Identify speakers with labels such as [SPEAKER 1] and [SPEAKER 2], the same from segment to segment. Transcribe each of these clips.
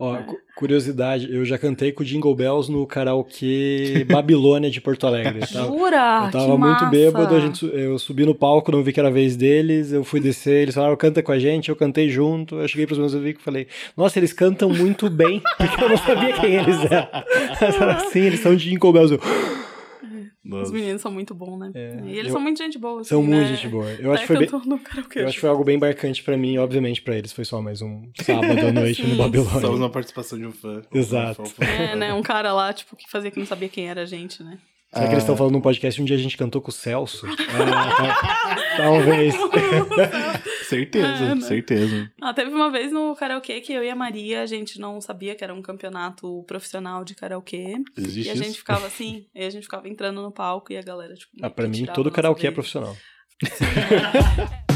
[SPEAKER 1] Ó, cu- curiosidade, eu já cantei com o Jingle Bells no karaokê Babilônia de Porto Alegre. Eu tava,
[SPEAKER 2] Jura?
[SPEAKER 1] eu tava
[SPEAKER 2] Que
[SPEAKER 1] muito
[SPEAKER 2] massa.
[SPEAKER 1] bêbado, a gente, eu subi no palco, não vi que era a vez deles, eu fui descer, eles falaram, canta com a gente, eu cantei junto, eu cheguei pros meus amigos e falei, nossa, eles cantam muito bem, porque eu não sabia quem eles eram. Eles falaram, Sim, eles são de Jingle Bells. Eu,
[SPEAKER 2] Os
[SPEAKER 3] Nossa.
[SPEAKER 2] meninos são muito bons, né?
[SPEAKER 1] É,
[SPEAKER 2] e eles
[SPEAKER 1] eu-
[SPEAKER 2] são muito gente boa. Assim,
[SPEAKER 1] são muito
[SPEAKER 2] né?
[SPEAKER 1] gente boa. Eu acho,
[SPEAKER 2] É,
[SPEAKER 1] que foi bem, eu acho que foi algo bem marcante pra mim, obviamente pra eles foi só mais um sábado à noite no. Babilônia.
[SPEAKER 3] Só uma participação de um fã.
[SPEAKER 1] Exato.
[SPEAKER 3] Um fã, um fã.
[SPEAKER 2] É, né? Um cara lá, tipo, que fazia que não sabia quem era a gente, né?
[SPEAKER 1] Será que eles estão falando num podcast um dia a gente cantou com o Celso? Ah, tá- talvez.
[SPEAKER 3] Certeza,
[SPEAKER 2] É, né?
[SPEAKER 3] certeza.
[SPEAKER 2] Ah, teve uma vez no karaokê que eu e a Maria, a gente não sabia que era um campeonato profissional de karaokê.
[SPEAKER 3] Existe
[SPEAKER 2] e a
[SPEAKER 3] isso?
[SPEAKER 2] gente ficava assim, e a gente ficava entrando no palco e a galera, tipo.
[SPEAKER 1] Ah, pra mim, todo karaokê é profissional.
[SPEAKER 4] Num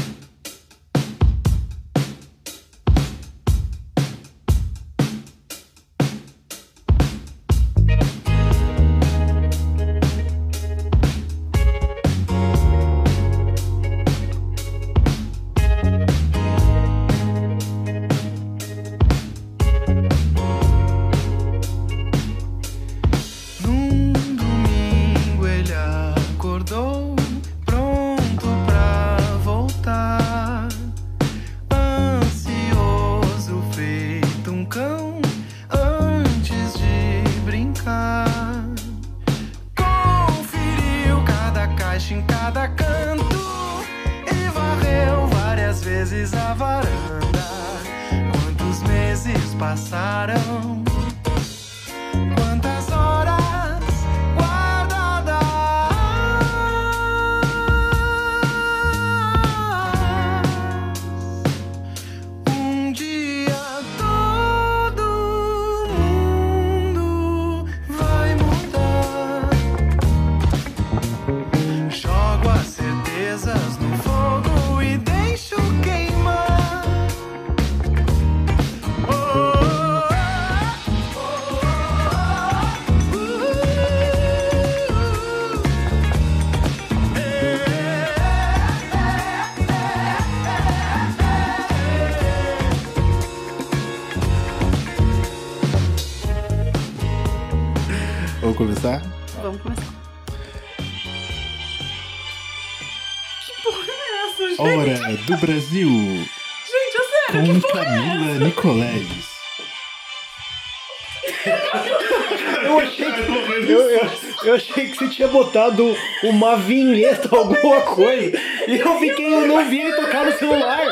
[SPEAKER 1] botado uma vinheta, alguma coisa. E eu fiquei, eu não vi ele tocar no celular.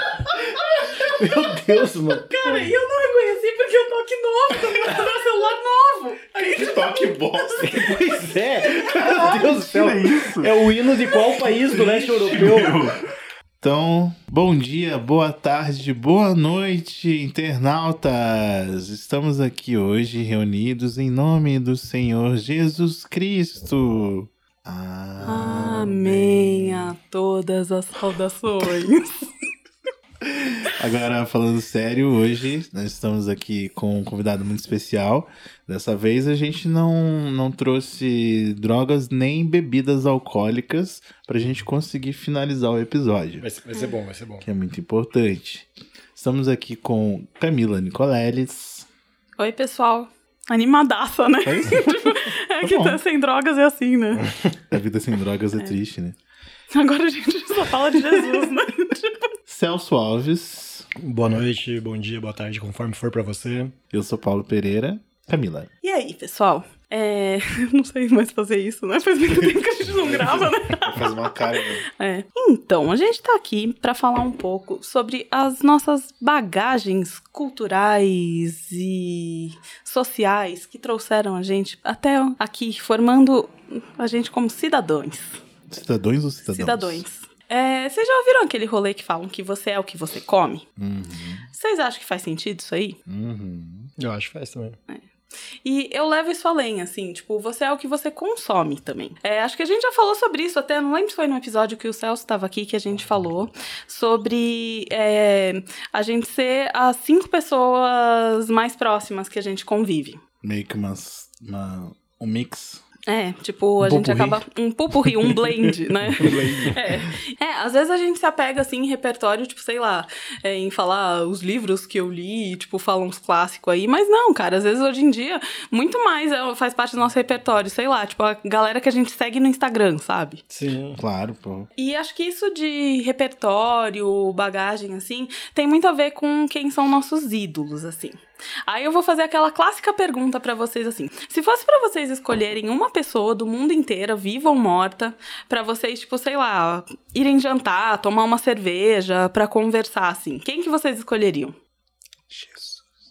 [SPEAKER 1] Meu Deus, mano.
[SPEAKER 2] Cara, e eu não reconheci porque eu tô aqui novo, tô meu celular novo. Aí,
[SPEAKER 3] Que toque bosta.
[SPEAKER 1] Pois é. Meu Deus do céu.
[SPEAKER 3] é?
[SPEAKER 1] É o hino de qual país do leste europeu?
[SPEAKER 3] Então, bom dia, boa tarde, boa noite, internautas! Estamos aqui hoje reunidos em nome do Senhor Jesus Cristo.
[SPEAKER 2] Amém a todas as saudações.
[SPEAKER 3] Agora, falando sério, hoje nós estamos aqui com um convidado muito especial. Dessa vez a gente não, não trouxe drogas nem bebidas alcoólicas pra gente conseguir finalizar o episódio,
[SPEAKER 1] Vai ser, vai ser bom, vai ser bom.
[SPEAKER 3] que é muito importante. Estamos aqui com Camila Nicoleles.
[SPEAKER 2] Oi, pessoal. Animadaça, né?
[SPEAKER 3] É?
[SPEAKER 2] É que
[SPEAKER 3] bom.
[SPEAKER 2] tá sem drogas é assim, né?
[SPEAKER 3] A vida sem drogas é, triste, né?
[SPEAKER 2] Agora a gente só fala de Jesus, né?
[SPEAKER 3] Celso Alves,
[SPEAKER 1] Boa noite, bom dia, boa tarde, conforme for pra você.
[SPEAKER 3] eu sou Paulo Pereira. Camila.
[SPEAKER 2] E aí, pessoal? É... Não sei mais fazer isso, né? Faz muito tempo que a gente não grava, né?
[SPEAKER 3] Faz uma cara. né?
[SPEAKER 2] É. Então, a gente tá aqui pra falar um pouco sobre as nossas bagagens culturais e sociais que trouxeram a gente até aqui, formando a gente como cidadãos.
[SPEAKER 3] Cidadãos ou cidadãos?
[SPEAKER 2] Cidadãos. É, vocês já ouviram aquele rolê que falam que você é o que você come?
[SPEAKER 3] Uhum,
[SPEAKER 2] Vocês acham que faz sentido isso aí?
[SPEAKER 3] uhum.
[SPEAKER 1] Eu acho que faz também.
[SPEAKER 2] E eu levo isso além, assim, tipo, você é o que você consome também. É, acho que a gente já falou sobre isso, até não lembro se foi no episódio que o Celso estava aqui que a gente falou sobre é, a gente ser as cinco pessoas mais próximas que a gente convive.
[SPEAKER 3] Meio que umas, uma, um mix.
[SPEAKER 2] É, tipo, a gente
[SPEAKER 1] Pupurri.
[SPEAKER 2] acaba. Um pupurri, um blend, né? é. é, às vezes a gente se apega assim em repertório, tipo, sei lá, é, em falar os livros que eu li, tipo, falam uns clássicos aí, mas não, cara, às vezes hoje em dia, muito mais é, faz parte do nosso repertório, sei lá, tipo, a galera que a gente segue no Instagram, sabe?
[SPEAKER 1] Sim.
[SPEAKER 3] Claro, pô.
[SPEAKER 2] E acho que isso de repertório, bagagem, assim, tem muito a ver com quem são nossos ídolos, assim. Aí eu vou fazer aquela clássica pergunta pra vocês assim: se fosse pra vocês escolherem uma pessoa do mundo inteiro, viva ou morta, pra vocês, tipo, sei lá, irem jantar, tomar uma cerveja, pra conversar assim, quem que vocês escolheriam?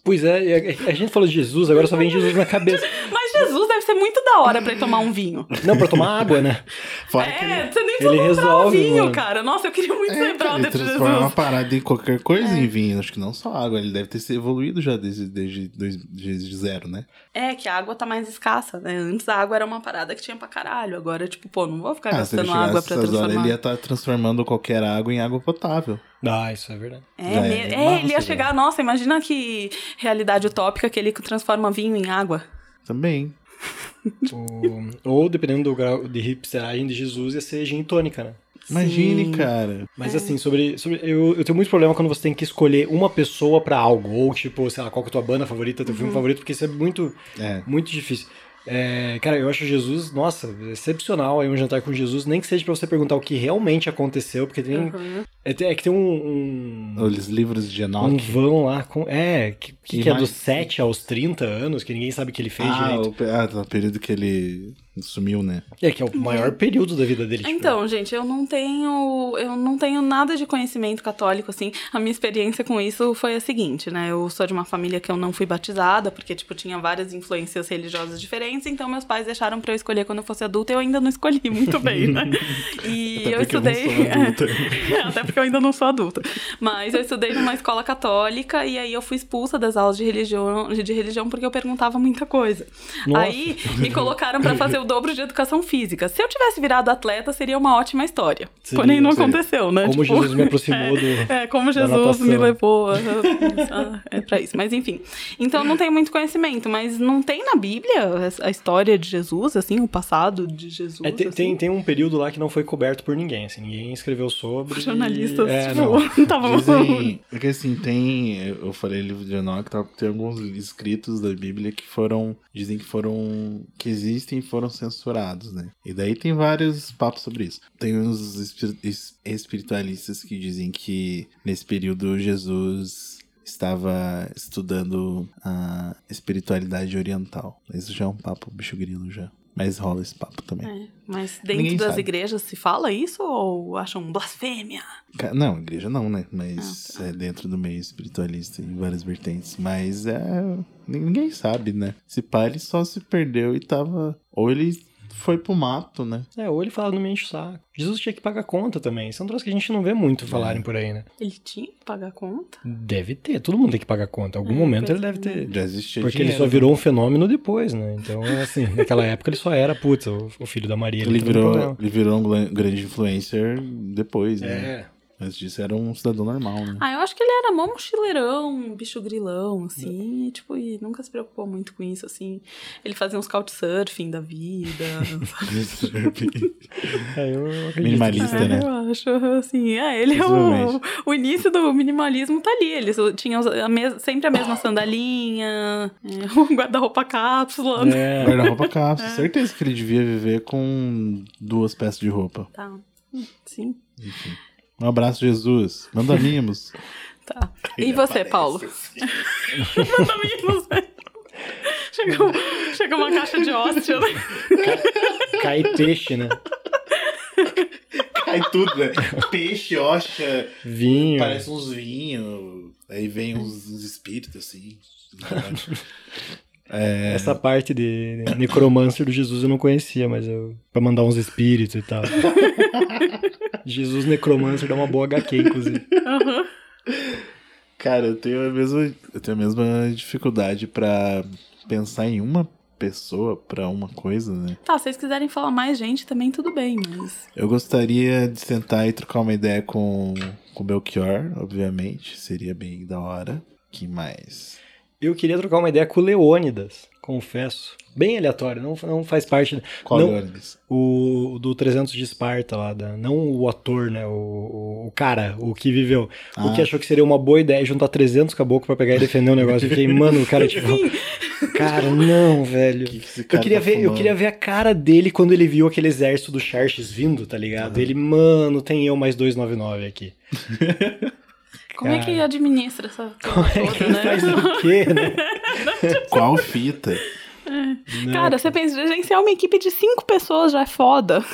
[SPEAKER 1] Pois é, e a, a gente falou de Jesus, agora só vem Jesus na cabeça.
[SPEAKER 2] Mas Jesus deve ser muito da hora pra ir tomar um vinho.
[SPEAKER 1] Não, pra tomar água, né?
[SPEAKER 3] Fora que
[SPEAKER 2] É,
[SPEAKER 3] ele,
[SPEAKER 2] você nem
[SPEAKER 1] ele
[SPEAKER 2] um
[SPEAKER 1] resolve,
[SPEAKER 2] vinho,
[SPEAKER 1] mano.
[SPEAKER 2] cara. Nossa, eu queria muito
[SPEAKER 3] é,
[SPEAKER 2] ser
[SPEAKER 3] ele
[SPEAKER 2] brother de
[SPEAKER 3] transforma uma
[SPEAKER 2] Jesus.
[SPEAKER 3] parada em qualquer coisa em vinho. Acho que não só água. Ele deve ter se evoluído já desde, desde, desde, zero, né?
[SPEAKER 2] É, que a água tá mais escassa, né? Antes a água era uma parada que tinha pra caralho. Agora, tipo, pô, não vou ficar
[SPEAKER 3] Ah, ele
[SPEAKER 2] gastando água pra
[SPEAKER 3] essas horas,
[SPEAKER 2] transformar.
[SPEAKER 3] ele ia estar transformando qualquer água em água potável.
[SPEAKER 1] Ah, isso é verdade.
[SPEAKER 2] É, me-
[SPEAKER 3] é
[SPEAKER 2] é, ele ia chegar, nossa, imagina que realidade utópica que ele transforma vinho em água.
[SPEAKER 3] Também.
[SPEAKER 1] O- ou, dependendo do grau de hipsteragem de Jesus, ia ser gin tônica, né?
[SPEAKER 3] Imagine,
[SPEAKER 2] Sim.
[SPEAKER 3] cara.
[SPEAKER 1] Mas assim, sobre. sobre eu, eu tenho muito problema quando você tem que escolher uma pessoa pra algo. Ou, tipo, sei lá, qual que é a tua banda favorita, teu filme favorito, porque isso é muito,
[SPEAKER 3] É.
[SPEAKER 1] muito difícil. É, cara, eu acho Jesus, nossa, excepcional aí um jantar com Jesus, nem que seja pra você perguntar o que realmente aconteceu, porque tem.
[SPEAKER 2] Uhum.
[SPEAKER 1] É, é que tem um. um...
[SPEAKER 3] Os livros de
[SPEAKER 1] Um
[SPEAKER 3] Enoch.
[SPEAKER 1] vão lá com. É, que, que, que é dos 7 aos 30 anos, que ninguém sabe o que ele fez
[SPEAKER 3] ah,
[SPEAKER 1] direito.
[SPEAKER 3] o, ah, tá, o período que ele sumiu, né?
[SPEAKER 1] É, que é o maior período da vida dele. tipo.
[SPEAKER 2] Então, gente, eu não tenho. Eu não tenho nada de conhecimento católico, assim. A minha experiência com isso foi a seguinte, né? Eu sou de uma família que eu não fui batizada, porque, tipo, tinha várias influências religiosas diferentes, então meus pais deixaram pra eu escolher quando eu fosse adulta e eu ainda não escolhi muito bem, né? E
[SPEAKER 3] Até
[SPEAKER 2] eu
[SPEAKER 3] eu
[SPEAKER 2] estudei.
[SPEAKER 3] sou adulta.
[SPEAKER 2] É, até porque eu ainda não sou adulta. Mas eu estudei numa escola católica e aí eu fui expulsa das aulas de religião, de religião porque eu perguntava muita coisa.
[SPEAKER 1] Nossa.
[SPEAKER 2] Aí me colocaram pra fazer o dobro de educação física. Se eu tivesse virado atleta, seria uma ótima história.
[SPEAKER 1] Seria,
[SPEAKER 2] Porém, não
[SPEAKER 3] seria.
[SPEAKER 2] aconteceu, né?
[SPEAKER 1] Como
[SPEAKER 2] Tipo,
[SPEAKER 1] Jesus me aproximou do.
[SPEAKER 2] é, como Jesus me levou. a- a- É pra isso. Mas enfim. Então não tenho muito conhecimento, mas não tem na Bíblia a história de Jesus, assim, o passado de Jesus.
[SPEAKER 1] É, tem,
[SPEAKER 2] assim?
[SPEAKER 1] tem, tem um período lá que não foi coberto por ninguém, assim, ninguém escreveu sobre. e-
[SPEAKER 2] Jornalistas,
[SPEAKER 1] É,
[SPEAKER 2] tipo,
[SPEAKER 1] não.
[SPEAKER 2] estavam.
[SPEAKER 3] Dizem. É que assim, tem. Eu falei livro de Enoch, tá, tem alguns escritos da Bíblia que foram. Dizem que foram. que existem e foram censurados, né? E daí tem vários papos sobre isso. Tem uns espir- es- espiritualistas que dizem que nesse período Jesus estava estudando a espiritualidade oriental. Isso já é um papo bicho grilo já. Mas rola esse papo também.
[SPEAKER 2] É, mas dentro
[SPEAKER 3] Ninguém
[SPEAKER 2] das
[SPEAKER 3] sabe.
[SPEAKER 2] igrejas se fala isso ou acham blasfêmia?
[SPEAKER 3] Não, igreja não, né? Mas
[SPEAKER 2] Ah, tá.
[SPEAKER 3] é dentro do meio espiritualista em várias vertentes. Mas é. Ninguém sabe, né? Se pá, ele só se perdeu e tava. Ou ele foi pro mato, né?
[SPEAKER 1] É, ou ele fala, não me enche o saco. Jesus tinha que pagar conta também. Isso é um troço que a gente não vê muito falarem por aí, né?
[SPEAKER 2] Ele tinha que pagar conta?
[SPEAKER 1] Deve ter, todo mundo tem que pagar conta. Em algum
[SPEAKER 2] É,
[SPEAKER 1] momento ele deve
[SPEAKER 2] é.
[SPEAKER 1] ter.
[SPEAKER 3] Já existia
[SPEAKER 1] Porque ele
[SPEAKER 3] dinheiro,
[SPEAKER 1] só
[SPEAKER 3] né?
[SPEAKER 1] virou um fenômeno depois, né? Então, assim, naquela época ele só era, putz, o, filho da Maria.
[SPEAKER 3] Ele
[SPEAKER 1] no
[SPEAKER 3] virou, ele virou um grande influencer depois, né?
[SPEAKER 1] É.
[SPEAKER 3] Antes disso era um cidadão normal, né?
[SPEAKER 2] Ah, eu acho que ele era mó mochileirão, bicho grilão, assim, e, tipo, e nunca se preocupou muito com isso, assim. Ele fazia uns couchsurfing da vida.
[SPEAKER 1] É, eu.
[SPEAKER 3] Minimalista,
[SPEAKER 2] É,
[SPEAKER 3] né?
[SPEAKER 2] Eu acho, assim, é, ele é o, o início do minimalismo tá ali. Eles tinham a sempre a mesma sandalinha, é, o guarda-roupa cápsula, né?
[SPEAKER 1] É,
[SPEAKER 3] Guarda-roupa cápsula. Certeza que ele devia viver com duas peças de roupa.
[SPEAKER 2] Tá, sim,
[SPEAKER 3] Um abraço, Jesus. Manda mimos.
[SPEAKER 2] tá. E você, Paulo? Manda mimos, né? Chegou, chegou uma caixa de hóstia, né?
[SPEAKER 1] cai peixe, né?
[SPEAKER 3] Cai tudo, né? Peixe, ostra,
[SPEAKER 1] Vinho.
[SPEAKER 3] parece uns vinhos. Aí vem uns, uns espíritos assim. É,
[SPEAKER 1] Essa parte de necromancer do Jesus eu não conhecia, mas eu. Pra mandar uns espíritos e tal. Jesus necromancer dá uma boa HQ, inclusive.
[SPEAKER 2] Aham.
[SPEAKER 3] Cara, eu tenho a mesma, eu tenho a mesma dificuldade pra pensar em uma pessoa pra uma coisa, né?
[SPEAKER 2] Tá, se vocês quiserem falar mais gente, também tudo bem, mas.
[SPEAKER 3] Eu gostaria de sentar e trocar uma ideia com com o Belchior, obviamente, seria bem da hora. Que mais?
[SPEAKER 1] Eu queria trocar uma ideia com o Leônidas. Confesso. Bem aleatório, não, não faz parte.
[SPEAKER 3] Qual
[SPEAKER 1] não,
[SPEAKER 3] ônibus?
[SPEAKER 1] o, o do 300 de Esparta lá, da, não o ator, né? O, o, o cara, o que viveu. O
[SPEAKER 3] Ah.
[SPEAKER 1] que achou que seria uma boa ideia juntar 300 caboclos pra pegar e defender o negócio. Eu fiquei, mano, o cara, tipo. Cara, não, velho.
[SPEAKER 3] Que que esse
[SPEAKER 1] Eu
[SPEAKER 3] cara
[SPEAKER 1] queria,
[SPEAKER 3] tá
[SPEAKER 1] ver, eu queria ver a cara dele quando ele viu aquele exército do Xerxes vindo, tá ligado? Ele, mano, tem eu mais 299 aqui.
[SPEAKER 2] Como é que
[SPEAKER 1] Cara.
[SPEAKER 2] administra essa
[SPEAKER 1] Como
[SPEAKER 2] coisa
[SPEAKER 1] é que
[SPEAKER 2] né?
[SPEAKER 1] faz o quê, né?
[SPEAKER 3] Qual fita?
[SPEAKER 1] Não,
[SPEAKER 2] Cara, você pensa, gerenciar uma equipe de cinco pessoas já é foda.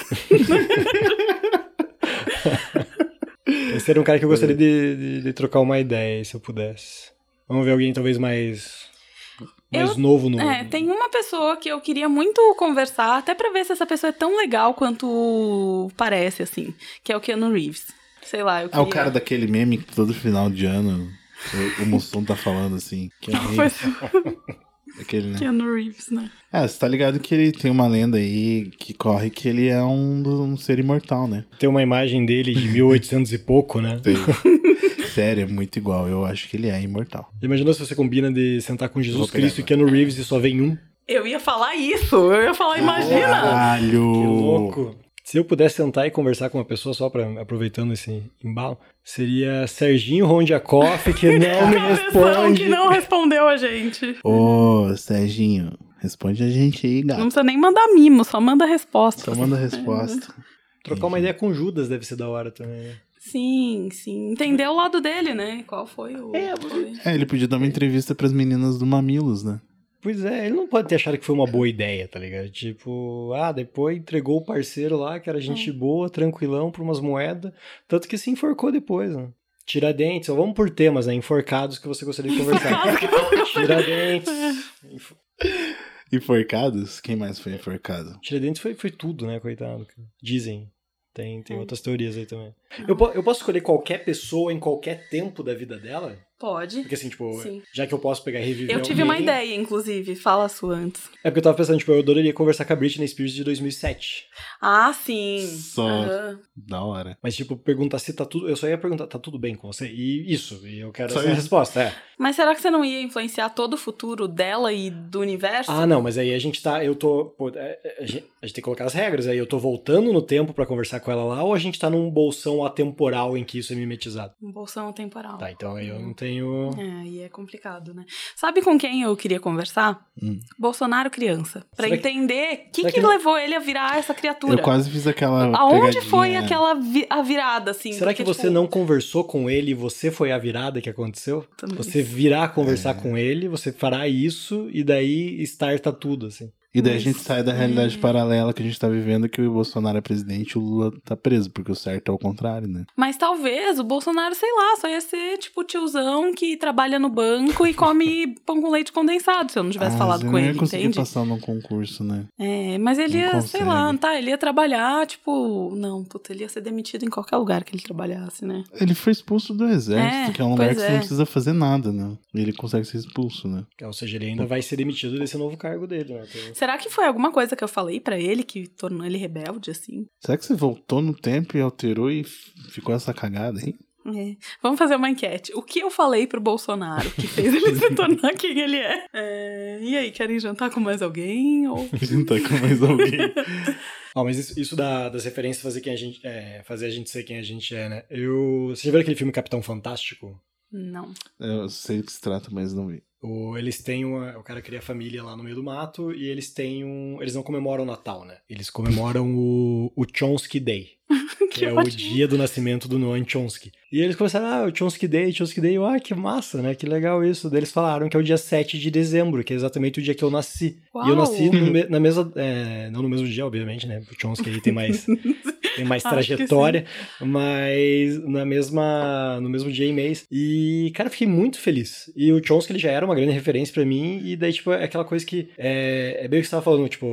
[SPEAKER 1] Esse era um cara que eu gostaria de, de- de trocar uma ideia, se eu pudesse. Vamos ver alguém talvez mais. Mais
[SPEAKER 2] Eu-
[SPEAKER 1] novo no.
[SPEAKER 2] É, tem uma pessoa que eu queria muito conversar, até pra ver se essa pessoa é tão legal quanto parece, assim, que é o Keanu Reeves. Sei lá, eu
[SPEAKER 3] É
[SPEAKER 2] queria...
[SPEAKER 3] o cara daquele meme que todo final de ano o, o Mussum tá falando assim. Que é
[SPEAKER 2] Foi
[SPEAKER 3] aquele, né?
[SPEAKER 2] Keanu Reeves, né?
[SPEAKER 3] É, você tá ligado que ele tem uma lenda aí que corre que ele é um, um ser imortal, né?
[SPEAKER 1] Tem uma imagem dele de 1800 e pouco, né?
[SPEAKER 3] Tem. Sério, é muito igual. Eu acho que ele é imortal.
[SPEAKER 1] Imaginou se você combina de sentar com Jesus Cristo e. Keanu Reeves e só vem um?
[SPEAKER 2] Eu ia falar isso, eu ia falar, imagina!
[SPEAKER 3] Caralho!
[SPEAKER 1] Que louco! Se eu pudesse sentar e conversar com uma pessoa só para aproveitando esse embalo, seria Serginho Rondiakoff, que não me responde.
[SPEAKER 2] que não respondeu a gente.
[SPEAKER 3] Ô, Serginho, responde a gente aí,
[SPEAKER 2] Não
[SPEAKER 3] gato.
[SPEAKER 2] precisa nem mandar mimo, só manda resposta.
[SPEAKER 3] Só manda resposta.
[SPEAKER 1] Trocar uma ideia com Judas deve ser da hora também, né?
[SPEAKER 2] Sim, sim. Entender o lado dele, né? Qual foi o.
[SPEAKER 1] É,
[SPEAKER 2] foi-
[SPEAKER 3] É, ele podia dar uma entrevista pras meninas do Mamilos, né?
[SPEAKER 1] Pois é, ele não pode ter achado que foi uma boa ideia, tá ligado? Tipo, ah, depois entregou o parceiro lá, que era gente boa, tranquilão, por umas moedas. Tanto que se enforcou depois, né? Tiradentes, ó, vamos por temas, né? Enforcados que você gostaria de conversar. Tiradentes. Enfo-
[SPEAKER 3] Enforcados? Quem mais foi enforcado?
[SPEAKER 1] Tiradentes foi, foi tudo, né, coitado. Dizem. Tem, tem
[SPEAKER 2] É.
[SPEAKER 1] outras teorias aí também. Eu, eu posso escolher qualquer pessoa em qualquer tempo da vida dela?
[SPEAKER 2] Pode.
[SPEAKER 1] Porque assim, tipo,
[SPEAKER 2] Sim.
[SPEAKER 1] já que eu posso pegar e reviver
[SPEAKER 2] Eu tive uma ideia, inclusive. Fala a sua antes.
[SPEAKER 1] É porque eu tava pensando, tipo, eu adoraria conversar com a Britney Spears de 2007.
[SPEAKER 2] Ah, sim.
[SPEAKER 3] Só.
[SPEAKER 2] Aham.
[SPEAKER 3] Da hora.
[SPEAKER 1] Mas, tipo, perguntar se tá tudo. Eu só ia perguntar, tá tudo bem com você? E isso, e eu quero
[SPEAKER 3] Só
[SPEAKER 1] essa
[SPEAKER 3] isso.
[SPEAKER 1] resposta, é.
[SPEAKER 2] Mas será que você não ia influenciar todo o futuro dela e do universo?
[SPEAKER 1] Ah, não, mas aí a gente tá. Eu tô. pô, é, é, a, gente, a gente tem que colocar as regras aí. Eu tô voltando no tempo pra conversar com ela lá, ou a gente tá num bolsão atemporal em que isso é mimetizado?
[SPEAKER 2] Um bolsão temporal.
[SPEAKER 1] Tá, então aí eu não tenho.
[SPEAKER 2] É, aí é complicado, né? Sabe com quem eu queria conversar?
[SPEAKER 3] Hum.
[SPEAKER 2] Bolsonaro criança. Pra
[SPEAKER 1] Será que-
[SPEAKER 2] entender o que, que
[SPEAKER 1] que não-
[SPEAKER 2] levou ele a virar essa criatura.
[SPEAKER 3] Eu quase fiz aquela.
[SPEAKER 2] Aonde
[SPEAKER 3] pegadinha.
[SPEAKER 2] foi aquela vi- a virada, assim?
[SPEAKER 1] Será
[SPEAKER 2] Porque,
[SPEAKER 1] que você
[SPEAKER 2] tipo,
[SPEAKER 1] não conversou com ele e você foi a virada que aconteceu?
[SPEAKER 2] Também.
[SPEAKER 1] Você virá conversar
[SPEAKER 3] É.
[SPEAKER 1] com ele, você fará isso e daí starta tudo, assim.
[SPEAKER 3] E daí a gente sai da realidade
[SPEAKER 2] é.
[SPEAKER 3] paralela que a gente tá vivendo, que o Bolsonaro é presidente e o Lula tá preso, porque o certo é o contrário, né?
[SPEAKER 2] Mas talvez o Bolsonaro, sei lá, só ia ser tipo o tiozão que trabalha no banco e come pão com leite condensado, se eu não tivesse
[SPEAKER 3] Ah,
[SPEAKER 2] falado com
[SPEAKER 3] não ia
[SPEAKER 2] ele,
[SPEAKER 3] conseguir
[SPEAKER 2] entende?
[SPEAKER 3] passar num concurso, né?
[SPEAKER 2] É, mas ele
[SPEAKER 3] Não
[SPEAKER 2] ia, sei lá,
[SPEAKER 3] consegue.
[SPEAKER 2] tá, ele ia trabalhar, tipo, não, puta, ele ia ser demitido em qualquer lugar que ele trabalhasse, né?
[SPEAKER 3] Ele foi expulso do exército,
[SPEAKER 2] É,
[SPEAKER 3] que é um lugar que
[SPEAKER 2] pois
[SPEAKER 3] você não
[SPEAKER 2] é.
[SPEAKER 3] precisa fazer nada, né? E ele consegue ser expulso, né?
[SPEAKER 1] Ou seja, ele ainda vai ser demitido desse novo cargo dele, né? Tem-
[SPEAKER 2] Será que foi alguma coisa que eu falei pra ele que tornou ele rebelde, assim?
[SPEAKER 3] Será que você voltou no tempo e alterou e ficou essa cagada, hein?
[SPEAKER 2] É. Vamos fazer uma enquete. O que eu falei pro Bolsonaro que fez ele se tornar quem ele é? É, E aí, querem jantar com mais alguém? Ou...
[SPEAKER 3] Juntar com mais alguém.
[SPEAKER 1] Ó, mas isso, isso da- das referências fazer quem a gente é, fazer a gente ser quem a gente é, né? Eu, você já viu aquele filme Capitão Fantástico?
[SPEAKER 2] Não.
[SPEAKER 3] Eu sei do que se trata, mas não vi.
[SPEAKER 1] O, eles têm uma, o cara cria família lá no meio do mato e eles têm um, eles não comemoram o Natal, né? Eles comemoram o, o Chomsky Day, que,
[SPEAKER 2] Que
[SPEAKER 1] é o
[SPEAKER 2] ótimo.
[SPEAKER 1] dia do nascimento do Noam Chomsky. E eles começaram, ah, o Chomsky Day, Chomsky Day, ah, que massa, né? Que legal isso. Daí eles falaram que é o dia 7 de dezembro, que é exatamente o dia que eu nasci. E eu
[SPEAKER 2] Uau!
[SPEAKER 1] nasci me- na mesma, é, não no mesmo dia, obviamente, né? O Chomsky aí tem mais tem mais trajetória, mas na mesma, no mesmo dia e mês. E, cara, eu fiquei muito feliz. E o Chomsky, ele já era uma grande referência pra mim, e daí, tipo, é aquela coisa que é, é bem o que você tava falando, tipo,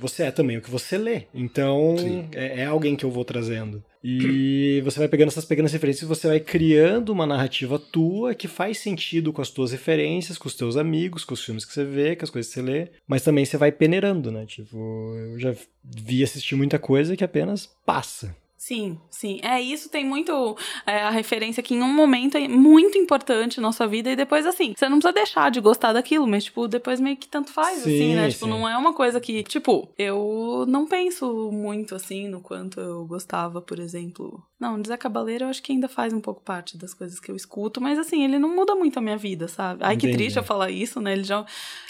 [SPEAKER 1] você é também o que você lê. Então, é, é alguém que eu vou trazendo. E você vai pegando essas pequenas referências e você vai criando uma narrativa tua que faz sentido com as tuas referências, com os teus amigos, com os filmes que você vê, com as coisas que você lê, mas também você vai peneirando, né? Tipo, eu já vi assistir muita coisa que apenas passa.
[SPEAKER 2] Sim, sim. É, isso tem muito é, a referência que em um momento é muito importante na sua vida e depois, assim, você não precisa deixar de gostar daquilo, mas, tipo, depois meio que tanto faz, assim,
[SPEAKER 1] Sim,
[SPEAKER 2] né? Tipo,
[SPEAKER 1] sim.
[SPEAKER 2] não é uma coisa que, tipo, eu não penso muito, assim, no quanto eu gostava, por exemplo. Não, Zé Cabaleiro eu acho que ainda faz um pouco parte das coisas que eu escuto, mas, assim, ele não muda muito a minha vida, sabe? Ai, que
[SPEAKER 1] Entendi.
[SPEAKER 2] triste eu falar isso, né? Ele já...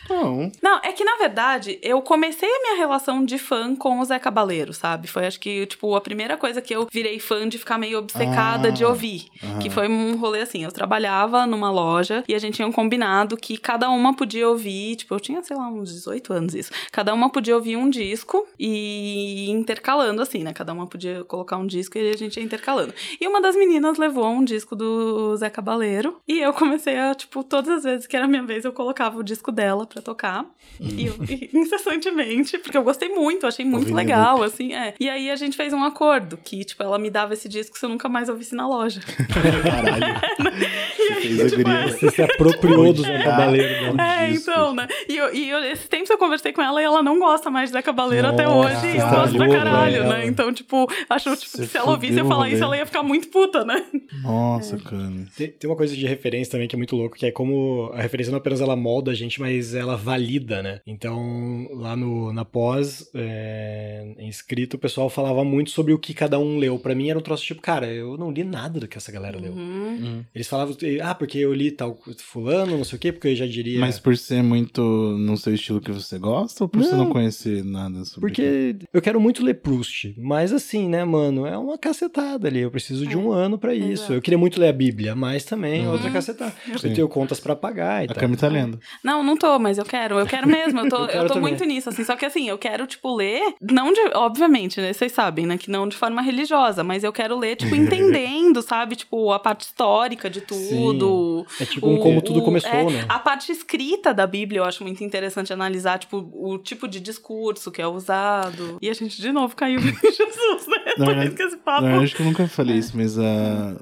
[SPEAKER 3] Não.
[SPEAKER 2] Não, é que na verdade eu comecei a minha relação de fã com o Zé Cabaleiro, sabe? Foi acho que, tipo, a primeira coisa que eu virei fã de ficar meio obcecada
[SPEAKER 3] Ah,
[SPEAKER 2] de ouvir.
[SPEAKER 3] aham.
[SPEAKER 2] Que foi um rolê assim: eu trabalhava numa loja e a gente tinha um combinado que cada uma podia ouvir, tipo, eu tinha, sei lá, uns 18 anos isso. Cada uma podia ouvir um disco e intercalando, assim, né? Cada uma podia colocar um disco e a gente ia intercalando. E uma das meninas levou um disco do Zé Cabaleiro e eu comecei a, tipo, todas as vezes que era minha vez, eu colocava o disco dela pra tocar. E eu, e, incessantemente, porque eu gostei muito, achei muito
[SPEAKER 3] Ouvindo
[SPEAKER 2] legal, assim, é. E aí a gente fez um acordo que, tipo, ela me dava esse disco se eu nunca mais ouvisse na loja.
[SPEAKER 3] Caralho. Você fez a
[SPEAKER 2] tipo,
[SPEAKER 3] guria.
[SPEAKER 1] Você se apropriou do Zé Cabaleiro dela.
[SPEAKER 2] É,
[SPEAKER 3] disco.
[SPEAKER 2] então, né? E, eu, e eu, esse tempo eu conversei com ela e ela não gosta mais de Zé Cabaleiro até
[SPEAKER 1] Nossa,
[SPEAKER 2] hoje. E
[SPEAKER 1] você
[SPEAKER 2] eu gosto pra caralho, né? Então, tipo, acho tipo,
[SPEAKER 3] Você
[SPEAKER 2] que se ela ouvisse eu
[SPEAKER 3] fudeu
[SPEAKER 2] falar isso, ela ia ficar muito puta, né?
[SPEAKER 3] Nossa, cara.
[SPEAKER 1] Tem, tem uma coisa de referência também que é muito louco, que é como a referência não apenas ela molda a gente, mas ela valida, né? Então, lá no, na pós, é, em escrito, o pessoal falava muito sobre o que cada um leu. Pra mim era um troço tipo, cara, eu não li nada do que essa galera leu.
[SPEAKER 2] Uhum.
[SPEAKER 1] Eles falavam, ah, porque eu li tal fulano, não sei o quê, porque eu já diria...
[SPEAKER 3] Mas por ser muito no seu estilo que você gosta ou por você
[SPEAKER 1] Não.
[SPEAKER 3] não conhecer nada sobre
[SPEAKER 1] Porque eu quero muito ler Proust, mas assim, né, mano, é uma cacetada ali. Eu preciso de
[SPEAKER 2] É,
[SPEAKER 1] um ano pra isso.
[SPEAKER 2] exato.
[SPEAKER 1] Eu queria muito ler a Bíblia, mas também é
[SPEAKER 3] Uhum.
[SPEAKER 1] outra cacetada.
[SPEAKER 3] Sim.
[SPEAKER 1] Eu tenho contas pra pagar e
[SPEAKER 3] A
[SPEAKER 1] tal.
[SPEAKER 3] Cami tá lendo.
[SPEAKER 2] Não, não tô, mas eu quero. Eu quero mesmo. Eu tô,
[SPEAKER 1] Eu
[SPEAKER 2] eu tô
[SPEAKER 1] também.
[SPEAKER 2] muito nisso, assim.Ó que assim, eu quero, tipo, ler, não de. Obviamente, né? Vocês sabem, né? Que não de forma religiosa, mas eu quero ler, tipo, entendendo, sabe? Tipo, a parte histórica de tudo.
[SPEAKER 1] É tipo um como tudo
[SPEAKER 2] o-
[SPEAKER 1] começou,
[SPEAKER 2] é,
[SPEAKER 1] né?
[SPEAKER 2] A parte escrita da Bíblia eu acho muito interessante analisar, tipo, o tipo de discurso que é usado. E a gente, de novo, caiu em Jesus, né?
[SPEAKER 3] Na
[SPEAKER 2] Por isso que esse papo.
[SPEAKER 3] verdade, acho que nunca falei isso, mas a.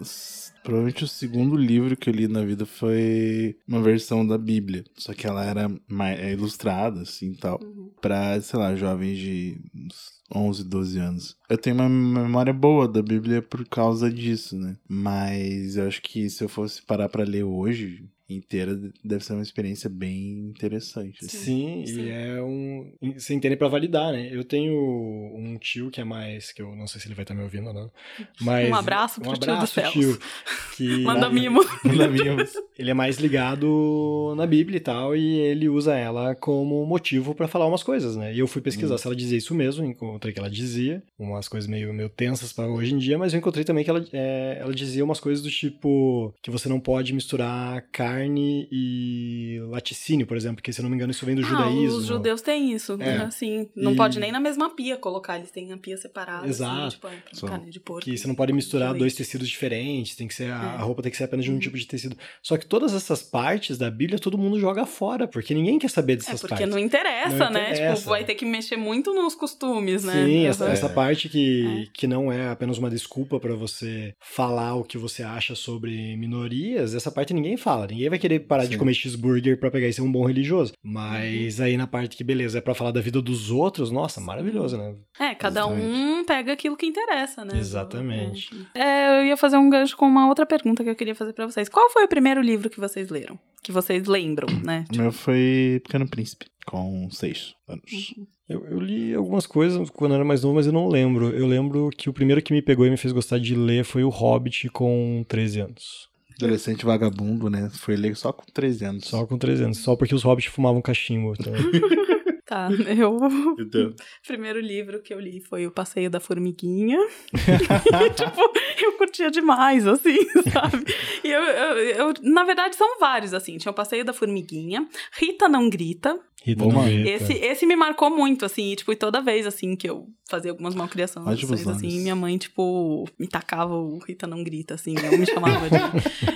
[SPEAKER 3] Provavelmente o segundo livro que eu li na vida foi uma versão da Bíblia. Só que ela era mais, é, ilustrada, assim e tal.
[SPEAKER 2] Uhum.
[SPEAKER 3] Pra, sei lá, jovens de uns 11, 12 anos. Eu tenho uma memória boa da Bíblia por causa disso, né? Mas eu acho que se eu fosse parar pra ler hoje inteira, deve ser uma experiência bem interessante. assim.
[SPEAKER 1] Sim,
[SPEAKER 2] Sim.
[SPEAKER 1] e é um. Você entende pra validar, né? Eu tenho um tio que é mais. que eu não sei se ele vai estar me ouvindo ou não. Mas,
[SPEAKER 2] Um abraço pro
[SPEAKER 1] um
[SPEAKER 2] tio dos
[SPEAKER 1] abraço,
[SPEAKER 2] céus.
[SPEAKER 1] tio. Que
[SPEAKER 2] Manda mimo.
[SPEAKER 3] Manda mimos.
[SPEAKER 1] ele é mais ligado na Bíblia e tal, e ele usa ela como motivo pra falar umas coisas, né? E eu fui pesquisar se ela dizia isso mesmo, encontrei que ela dizia, umas coisas meio, meio tensas pra hoje em dia, mas eu encontrei também que ela, é, ela dizia umas coisas do tipo que você não pode misturar carne e laticínio, por exemplo, porque se eu não me engano isso vem do
[SPEAKER 2] Ah,
[SPEAKER 1] judaísmo.
[SPEAKER 2] os judeus têm isso,
[SPEAKER 1] É.
[SPEAKER 2] assim, não
[SPEAKER 1] E-
[SPEAKER 2] pode nem na mesma pia colocar, eles têm a pia separada,
[SPEAKER 1] Exato.
[SPEAKER 2] assim, tipo, é,
[SPEAKER 3] Só
[SPEAKER 2] carne de porco.
[SPEAKER 1] Que você não pode misturar dois
[SPEAKER 2] leite.
[SPEAKER 1] tecidos diferentes, tem que ser a,
[SPEAKER 2] É.
[SPEAKER 1] a roupa tem que ser apenas de um
[SPEAKER 2] Uhum.
[SPEAKER 1] tipo de tecido. Só que todas essas partes da Bíblia todo mundo joga fora, porque ninguém quer saber
[SPEAKER 2] É
[SPEAKER 1] dessas
[SPEAKER 2] porque
[SPEAKER 1] partes.
[SPEAKER 2] não interessa,
[SPEAKER 1] Não
[SPEAKER 2] né?
[SPEAKER 1] interessa.
[SPEAKER 2] Tipo, vai ter que mexer muito nos costumes, né?
[SPEAKER 1] Sim, essa,
[SPEAKER 2] Uhum.
[SPEAKER 1] essa parte que,
[SPEAKER 2] É.
[SPEAKER 1] que não é apenas uma desculpa pra você falar o que você acha sobre minorias, essa parte ninguém fala. Ninguém vai querer parar de
[SPEAKER 3] Sim.
[SPEAKER 1] comer cheeseburger pra pegar e ser um bom religioso. Mas
[SPEAKER 2] Uhum.
[SPEAKER 1] aí na parte que, beleza, é pra falar da vida dos outros, nossa, maravilhoso, né?
[SPEAKER 2] É, cada
[SPEAKER 3] Exatamente.
[SPEAKER 2] um pega aquilo que interessa, né?
[SPEAKER 1] Exatamente.
[SPEAKER 2] É, eu ia fazer um gancho com uma outra pergunta que eu queria fazer pra vocês. Qual foi o primeiro livro que vocês leram? Que vocês lembram, né?
[SPEAKER 3] O meu foi Pequeno Príncipe, com seis anos.
[SPEAKER 1] Eu, eu li algumas coisas quando eu era mais novo, mas eu não lembro. Eu lembro que o primeiro que me pegou e me fez gostar de ler foi O Hobbit com 13 anos.
[SPEAKER 3] Adolescente vagabundo, né? Foi ler só com 13 anos.
[SPEAKER 1] Só com 13 anos. Só porque os hobbits fumavam cachimbo. Então...
[SPEAKER 2] Tá, eu.
[SPEAKER 3] Meu Deus.
[SPEAKER 2] O primeiro livro que eu li foi O Passeio da Formiguinha. e, tipo, eu curtia demais, assim, sabe? E eu, eu, eu- na verdade, são vários, assim. Tinha O Passeio da Formiguinha, Rita Não Grita.
[SPEAKER 1] Rita não grita.
[SPEAKER 2] Esse, esse me marcou muito, assim, e, tipo, e toda vez, assim, que eu fazia algumas malcriações,
[SPEAKER 3] Ótimos
[SPEAKER 2] assim, minha mãe, tipo, me tacava o Rita Não Grita, assim, eu me chamava de...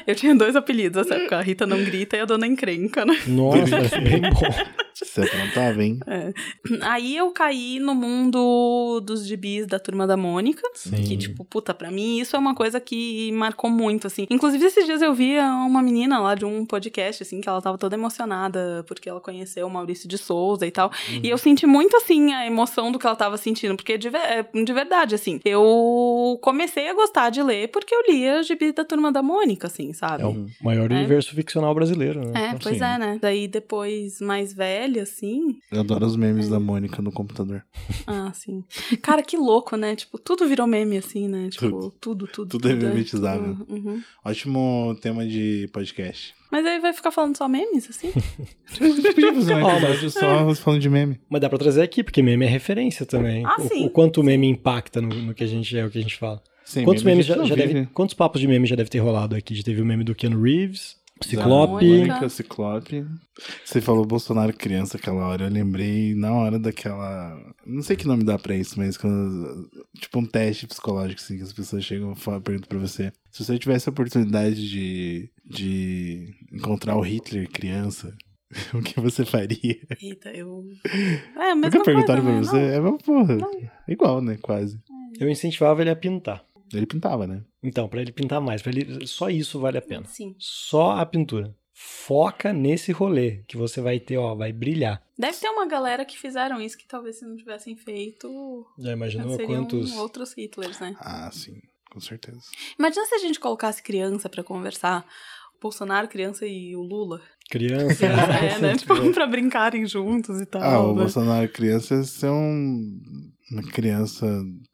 [SPEAKER 2] eu tinha dois apelidos nessa época, a Rita Não Grita e a Dona Encrenca, né?
[SPEAKER 1] Nossa, parece bem bom.
[SPEAKER 3] Você aprontava, hein?
[SPEAKER 2] Aí eu caí no mundo dos gibis da Turma da Mônica.
[SPEAKER 1] Sim.
[SPEAKER 2] Que, tipo, puta, pra mim isso é uma coisa que marcou muito, assim. Inclusive, esses dias eu vi uma menina lá de um podcast, assim, que ela tava toda emocionada porque ela conheceu o Maurício de Souza e tal. E eu senti muito, assim, a emoção do que ela tava sentindo. Porque, de, é, de verdade, assim, eu comecei a gostar de ler porque eu lia gibis da Turma da Mônica, assim, sabe?
[SPEAKER 1] É o maior
[SPEAKER 2] É.
[SPEAKER 1] universo ficcional brasileiro, né?
[SPEAKER 2] É,
[SPEAKER 1] Então,
[SPEAKER 2] pois
[SPEAKER 1] assim,
[SPEAKER 2] é, né? Daí depois, mais velha, assim.
[SPEAKER 3] Eu adoro os memes da Mônica no computador.
[SPEAKER 2] Ah, sim. Cara, que louco, né? Tipo, tudo virou meme, assim, né? Tipo, tudo, tudo.
[SPEAKER 3] Tudo é memetizável.
[SPEAKER 2] tudo. Uhum.
[SPEAKER 3] Ótimo tema de podcast.
[SPEAKER 2] Mas aí vai ficar falando só memes, assim?
[SPEAKER 3] Podia fazer um
[SPEAKER 1] Ó,
[SPEAKER 3] episódio só falando de meme.
[SPEAKER 1] Mas dá pra trazer aqui, porque meme é referência também.
[SPEAKER 2] Ah,
[SPEAKER 1] o,
[SPEAKER 2] sim.
[SPEAKER 1] o quanto o meme impacta no, no que a gente é, o que a gente fala.
[SPEAKER 3] Sim,
[SPEAKER 1] quantos
[SPEAKER 3] meme
[SPEAKER 1] memes já, já deve, Quantos papos de meme já deve ter rolado aqui? Já teve o meme do Keanu Reeves, Ciclope.
[SPEAKER 3] Mônica, Ciclope. Você falou Bolsonaro criança aquela hora. Eu lembrei na hora daquela. Não sei que nome dá pra isso, mas quando. Tipo um teste psicológico, assim, que as pessoas chegam e perguntam pra você. Se você tivesse a oportunidade de, de encontrar o Hitler criança, o que você faria?
[SPEAKER 2] Eita, eu. É a mesma
[SPEAKER 3] Nunca perguntaram
[SPEAKER 2] coisa,
[SPEAKER 3] pra
[SPEAKER 2] né?
[SPEAKER 3] você? É uma porra. Igual, né? Quase.
[SPEAKER 1] Eu incentivava ele a pintar.
[SPEAKER 3] Ele pintava, né?
[SPEAKER 1] Então, pra ele pintar mais, para ele só isso vale a pena.
[SPEAKER 2] Sim.
[SPEAKER 1] Só a pintura. Foca nesse rolê que você vai ter, ó, vai brilhar.
[SPEAKER 2] Deve ter uma galera que fizeram isso que talvez se não tivessem feito.
[SPEAKER 1] Já imaginou
[SPEAKER 2] seriam
[SPEAKER 1] quantos
[SPEAKER 2] outros Hitlers, né?
[SPEAKER 3] Ah, sim. Com certeza.
[SPEAKER 2] Imagina se a gente colocasse criança pra conversar. O Bolsonaro, criança e o Lula.
[SPEAKER 1] crianças.
[SPEAKER 2] É, né? Tipo, pra brincarem juntos e tal.
[SPEAKER 3] Ah, o
[SPEAKER 2] né?
[SPEAKER 3] Bolsonaro criança um, uma criança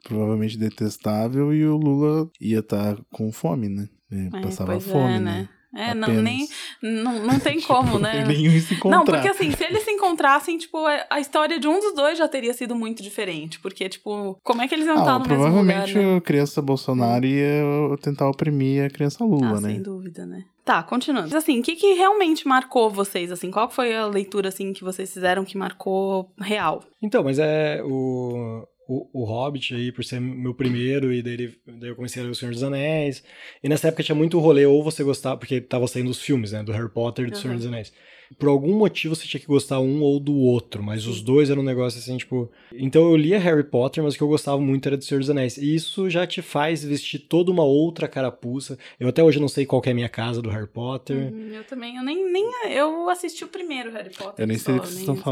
[SPEAKER 3] provavelmente detestável e o Lula ia estar com fome, né? Ele
[SPEAKER 2] É,
[SPEAKER 3] passava
[SPEAKER 2] pois
[SPEAKER 3] fome,
[SPEAKER 2] é,
[SPEAKER 3] né?
[SPEAKER 2] né? É, não, nem, não, não tem como, né?
[SPEAKER 3] Nenhum se encontrar.
[SPEAKER 2] Não, porque assim, se eles se encontrassem, tipo, a a história de um dos dois já teria sido muito diferente. Porque, tipo, como é que eles iam estar
[SPEAKER 3] Ah,
[SPEAKER 2] no mesmo lugar,
[SPEAKER 3] provavelmente
[SPEAKER 2] né?
[SPEAKER 3] a criança Bolsonaro ia tentar oprimir a criança Lula,
[SPEAKER 2] Ah,
[SPEAKER 3] né?
[SPEAKER 2] sem dúvida, né? Tá, continuando. Mas, assim, o que, que realmente marcou vocês, assim? Qual foi a leitura, assim, que vocês fizeram que marcou real?
[SPEAKER 1] Então, mas é o, o, o Hobbit aí, por ser meu primeiro, e daí, ele- daí eu comecei a ler O Senhor dos Anéis. E nessa época tinha muito rolê, ou você gostava, porque tava saindo os filmes, né? Do Harry Potter e do Senhor
[SPEAKER 2] Uhum.
[SPEAKER 1] dos Anéis. Por algum motivo você tinha que gostar um ou do outro, mas os dois eram um negócio assim, tipo. Então eu lia Harry Potter, mas o que eu gostava muito era do Senhor dos Anéis. E isso já te faz vestir toda uma outra carapuça. Eu até hoje não sei qual que é a minha casa do Harry Potter.
[SPEAKER 2] Hum, Eu também, eu nem, nem. Eu assisti o primeiro Harry Potter.
[SPEAKER 3] Eu nem sei do que vocês estão
[SPEAKER 2] sei.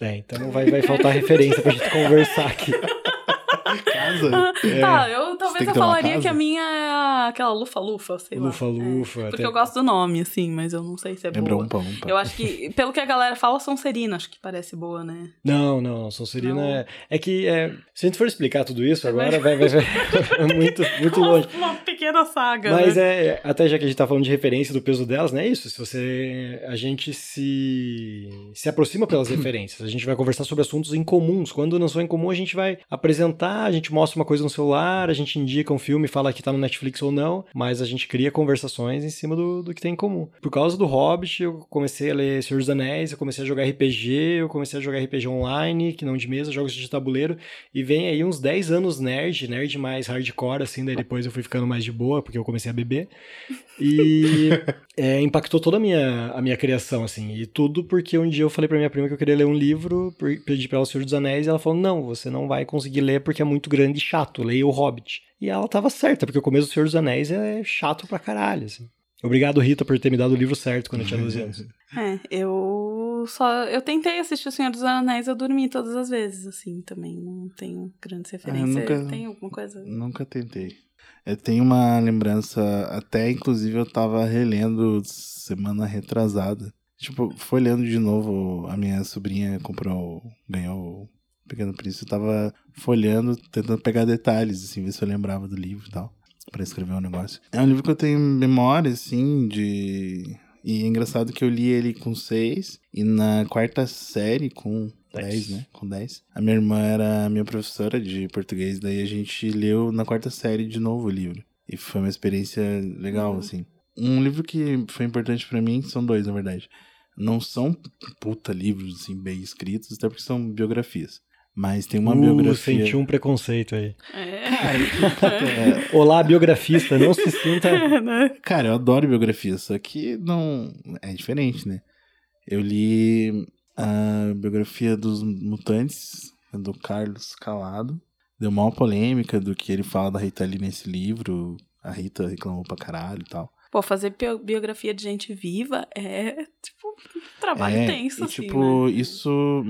[SPEAKER 1] É, então vai, vai faltar referência pra gente conversar aqui.
[SPEAKER 3] Casa?
[SPEAKER 2] Tá, eu
[SPEAKER 3] tem
[SPEAKER 2] talvez
[SPEAKER 3] que
[SPEAKER 2] eu
[SPEAKER 3] ter uma
[SPEAKER 2] falaria
[SPEAKER 3] casa?
[SPEAKER 2] que a minha é a- aquela lufa-lufa, sei lá.
[SPEAKER 1] Lufa-lufa,
[SPEAKER 2] É, porque
[SPEAKER 1] até-
[SPEAKER 2] eu gosto do nome, assim, mas eu não sei se é
[SPEAKER 3] Lembra
[SPEAKER 2] boa.
[SPEAKER 3] um pão, um pão.
[SPEAKER 2] Eu acho que, pelo que a galera fala, Sonserina, acho que parece boa, né?
[SPEAKER 1] Não, não. Sonserina
[SPEAKER 2] Não.
[SPEAKER 1] é. É que é, se a gente for explicar tudo isso agora, vai, vai, vai é muito, muito longe.
[SPEAKER 2] Uma pequena saga,
[SPEAKER 1] Mas
[SPEAKER 2] né?
[SPEAKER 1] é, até já que a gente tá falando de referência do peso delas, né? É isso. Se você. A gente se. se aproxima pelas referências. A gente vai conversar sobre assuntos incomuns. Quando não são incomum, a gente vai apresentar, a gente mostra uma coisa no celular, a gente indica um filme, fala que tá no Netflix ou não, mas a gente cria conversações em cima do, do que tem em comum. Por causa do Hobbit, eu comecei a ler Senhor dos Anéis, eu comecei a jogar RPG, eu comecei a jogar RPG online, que não de mesa, jogos de tabuleiro, e vem aí uns 10 anos nerd, nerd mais hardcore, assim, daí depois eu fui ficando mais de boa, porque eu comecei a beber. E é, impactou toda a minha, a minha criação, assim. E tudo porque um dia eu falei pra minha prima que eu queria ler um livro, pedi pra ela O Senhor dos Anéis, e ela falou: Não, você não vai conseguir ler porque é muito grande e chato, leia o Hobbit. E ela tava certa, porque o começo do Senhor dos Anéis é chato pra caralho, assim. Obrigado, Rita, por ter me dado o livro certo quando eu tinha 12 anos.
[SPEAKER 2] É, eu só. Eu tentei assistir O Senhor dos Anéis, eu dormi todas as vezes, assim, também. Não tenho grandes referências.
[SPEAKER 3] nunca-
[SPEAKER 2] Tem alguma coisa?
[SPEAKER 3] Nunca tentei. Eu tenho uma lembrança, até inclusive eu tava relendo semana retrasada. Tipo, foi lendo de novo, a minha sobrinha comprou, ganhou o Pequeno Príncipe, eu tava folhando, tentando pegar detalhes, assim, ver se eu lembrava do livro e tal, pra escrever um negócio. É um livro que eu tenho memória, assim, de... E é engraçado que eu li ele com seis, e na quarta série com. 10, né? Com 10. A minha irmã era minha professora de português, daí a gente leu na quarta série de novo o livro. E foi uma experiência legal,
[SPEAKER 2] Uhum.
[SPEAKER 3] assim. Um livro que foi importante pra mim, são dois, na verdade. Não são puta livros, assim, bem escritos, até porque são biografias. Mas tem uma
[SPEAKER 1] uh,
[SPEAKER 3] biografia.
[SPEAKER 1] senti um preconceito aí.
[SPEAKER 2] É.
[SPEAKER 1] Olá, biografista, não se sinta.
[SPEAKER 2] É, né?
[SPEAKER 3] Cara, eu adoro biografia, só que não. É diferente, né? Eu li a biografia dos mutantes, do Carlos Calado. Deu uma polêmica do que ele fala da Rita Lee nesse livro. A Rita reclamou pra caralho e tal.
[SPEAKER 2] Pô, fazer bio- biografia de gente viva é, tipo, um trabalho
[SPEAKER 3] é,
[SPEAKER 2] tenso,
[SPEAKER 3] e,
[SPEAKER 2] assim,
[SPEAKER 3] tipo,
[SPEAKER 2] né?
[SPEAKER 3] isso,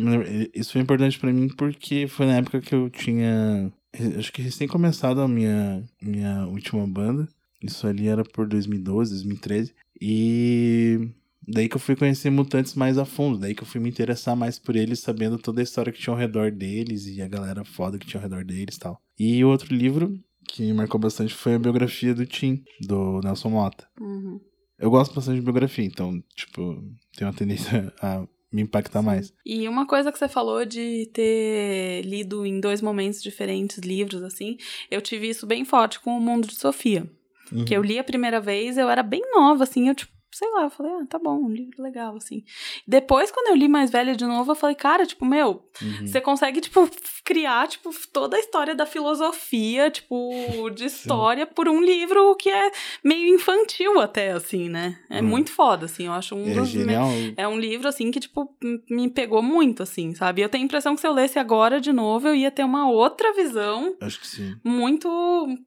[SPEAKER 3] isso foi importante pra mim porque foi na época que eu tinha. Acho que recém começado a minha, minha última banda. Isso ali era por 2012, 2013. E daí que eu fui conhecer Mutantes mais a fundo. Daí que eu fui me interessar mais por eles, sabendo toda a história que tinha ao redor deles e a galera foda que tinha ao redor deles e tal. E o outro livro que me marcou bastante foi a biografia do Tim, do Nelson Mota.
[SPEAKER 2] Uhum.
[SPEAKER 3] Eu gosto bastante de biografia, então, tipo, tem uma tendência a me impactar mais.
[SPEAKER 2] E uma coisa que você falou de ter lido em dois momentos diferentes livros, assim, eu tive isso bem forte com o Mundo de Sofia.
[SPEAKER 1] Uhum.
[SPEAKER 2] Que eu li a primeira vez, eu era bem nova, assim, eu, tipo, sei lá, eu falei, ah, tá bom, um livro legal, assim. Depois, quando eu li mais velha de novo, eu falei, cara, tipo, meu,
[SPEAKER 3] Uhum.
[SPEAKER 2] você consegue, tipo, criar, tipo, toda a história da filosofia, tipo, de história por um livro que é meio infantil até, assim, né? É
[SPEAKER 3] Hum.
[SPEAKER 2] muito foda, assim, eu acho um
[SPEAKER 3] É
[SPEAKER 2] dos me- é um livro, assim, que, tipo, me pegou muito, assim, sabe? Eu tenho a impressão que se eu lesse agora de novo, eu ia ter uma outra visão
[SPEAKER 3] Acho que sim.
[SPEAKER 2] muito,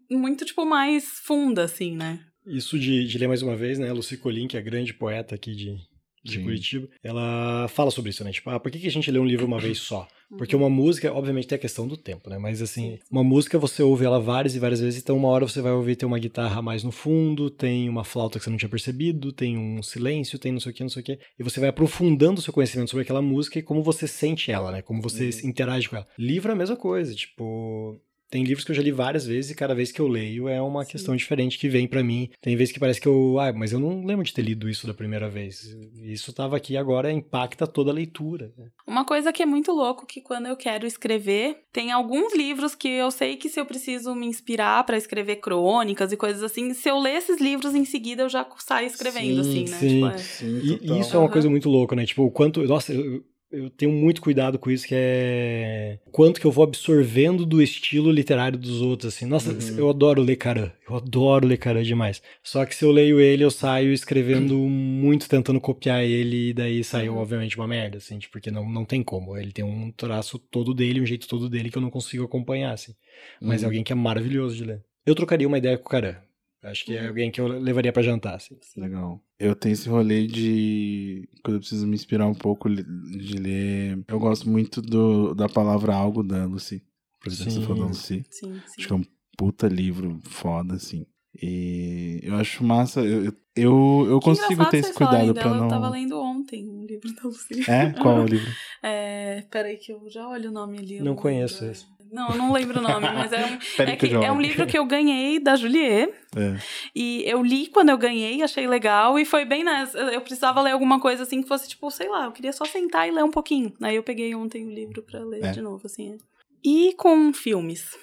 [SPEAKER 2] muito, tipo, mais funda, assim, né?
[SPEAKER 1] Isso de, de ler mais uma vez, né? Lucy Colin, que é a grande poeta aqui de, de
[SPEAKER 3] Sim.
[SPEAKER 1] Curitiba, ela fala sobre isso, né? Tipo, ah, por que, que a gente lê um livro uma vez só? Porque uma música, obviamente, tem a questão do tempo, né? Mas assim, uma música você ouve ela várias e várias vezes, então uma hora você vai ouvir ter uma guitarra mais no fundo, tem uma flauta que você não tinha percebido, tem um silêncio, tem não sei o que, não sei o que. E você vai aprofundando o seu conhecimento sobre aquela música e como você sente ela, né? Como você interage com ela. Livro é a mesma coisa, tipo. Tem livros que eu já li várias vezes e cada vez que eu leio é uma
[SPEAKER 2] Sim.
[SPEAKER 1] questão diferente que vem pra mim. Tem vezes que parece que eu, ah, mas eu não lembro de ter lido isso da primeira vez. Isso tava aqui agora impacta toda a leitura. né?
[SPEAKER 2] Uma coisa que é muito louco que quando eu quero escrever, tem alguns livros que eu sei que se eu preciso me inspirar pra escrever crônicas e coisas assim, se eu ler esses livros em seguida eu já saio escrevendo
[SPEAKER 3] Sim,
[SPEAKER 2] assim, né?
[SPEAKER 1] sim.
[SPEAKER 2] Tipo, é-
[SPEAKER 3] Sim,
[SPEAKER 1] E, e isso é uma
[SPEAKER 2] Aham.
[SPEAKER 1] coisa muito louca, né? Tipo, o quanto. Nossa, eu, eu tenho muito cuidado com isso, que é. Quanto que eu vou absorvendo do estilo literário dos outros, assim. Nossa,
[SPEAKER 3] Uhum.
[SPEAKER 1] eu adoro ler Caran. Eu adoro ler Caran demais. Só que se eu leio ele, eu saio escrevendo muito, tentando copiar ele, e daí saiu,
[SPEAKER 2] Uhum.
[SPEAKER 1] obviamente, uma merda, assim, tipo, porque não, não tem como. Ele tem um traço todo dele, um jeito todo dele que eu não consigo acompanhar, assim. Mas é
[SPEAKER 3] Uhum.
[SPEAKER 1] alguém que é maravilhoso de ler. Eu trocaria uma ideia com o Caran. Acho que é
[SPEAKER 2] Uhum.
[SPEAKER 1] alguém que eu levaria pra jantar, assim.
[SPEAKER 3] Legal. Eu tenho esse rolê de. Quando eu preciso me inspirar um pouco de ler. Eu gosto muito do, da palavra algo da Lucy. Por exemplo, você
[SPEAKER 1] Sim.
[SPEAKER 3] falou da Lucy.
[SPEAKER 2] Sim, sim.
[SPEAKER 3] Acho que é um puta livro foda, assim. E eu acho massa. Eu, eu, eu, consigo ter esse cuidado pra
[SPEAKER 2] dela, Eu tava
[SPEAKER 3] não.
[SPEAKER 2] lendo ontem um livro da Lucy.
[SPEAKER 3] É? Qual o livro?
[SPEAKER 2] É, peraí que eu já olho o nome ali. eu
[SPEAKER 1] Não conheço esse.
[SPEAKER 2] Não, eu não lembro o nome, mas é um, é,
[SPEAKER 3] que
[SPEAKER 2] é um livro que eu ganhei da Juliet.
[SPEAKER 3] É.
[SPEAKER 2] E eu li quando eu ganhei, achei legal. E foi bem nessa. Eu precisava ler alguma coisa assim que fosse, tipo, sei lá, eu queria só sentar e ler um pouquinho. Aí eu peguei ontem o livro pra ler
[SPEAKER 3] É.
[SPEAKER 2] de novo, assim. é. E com filmes.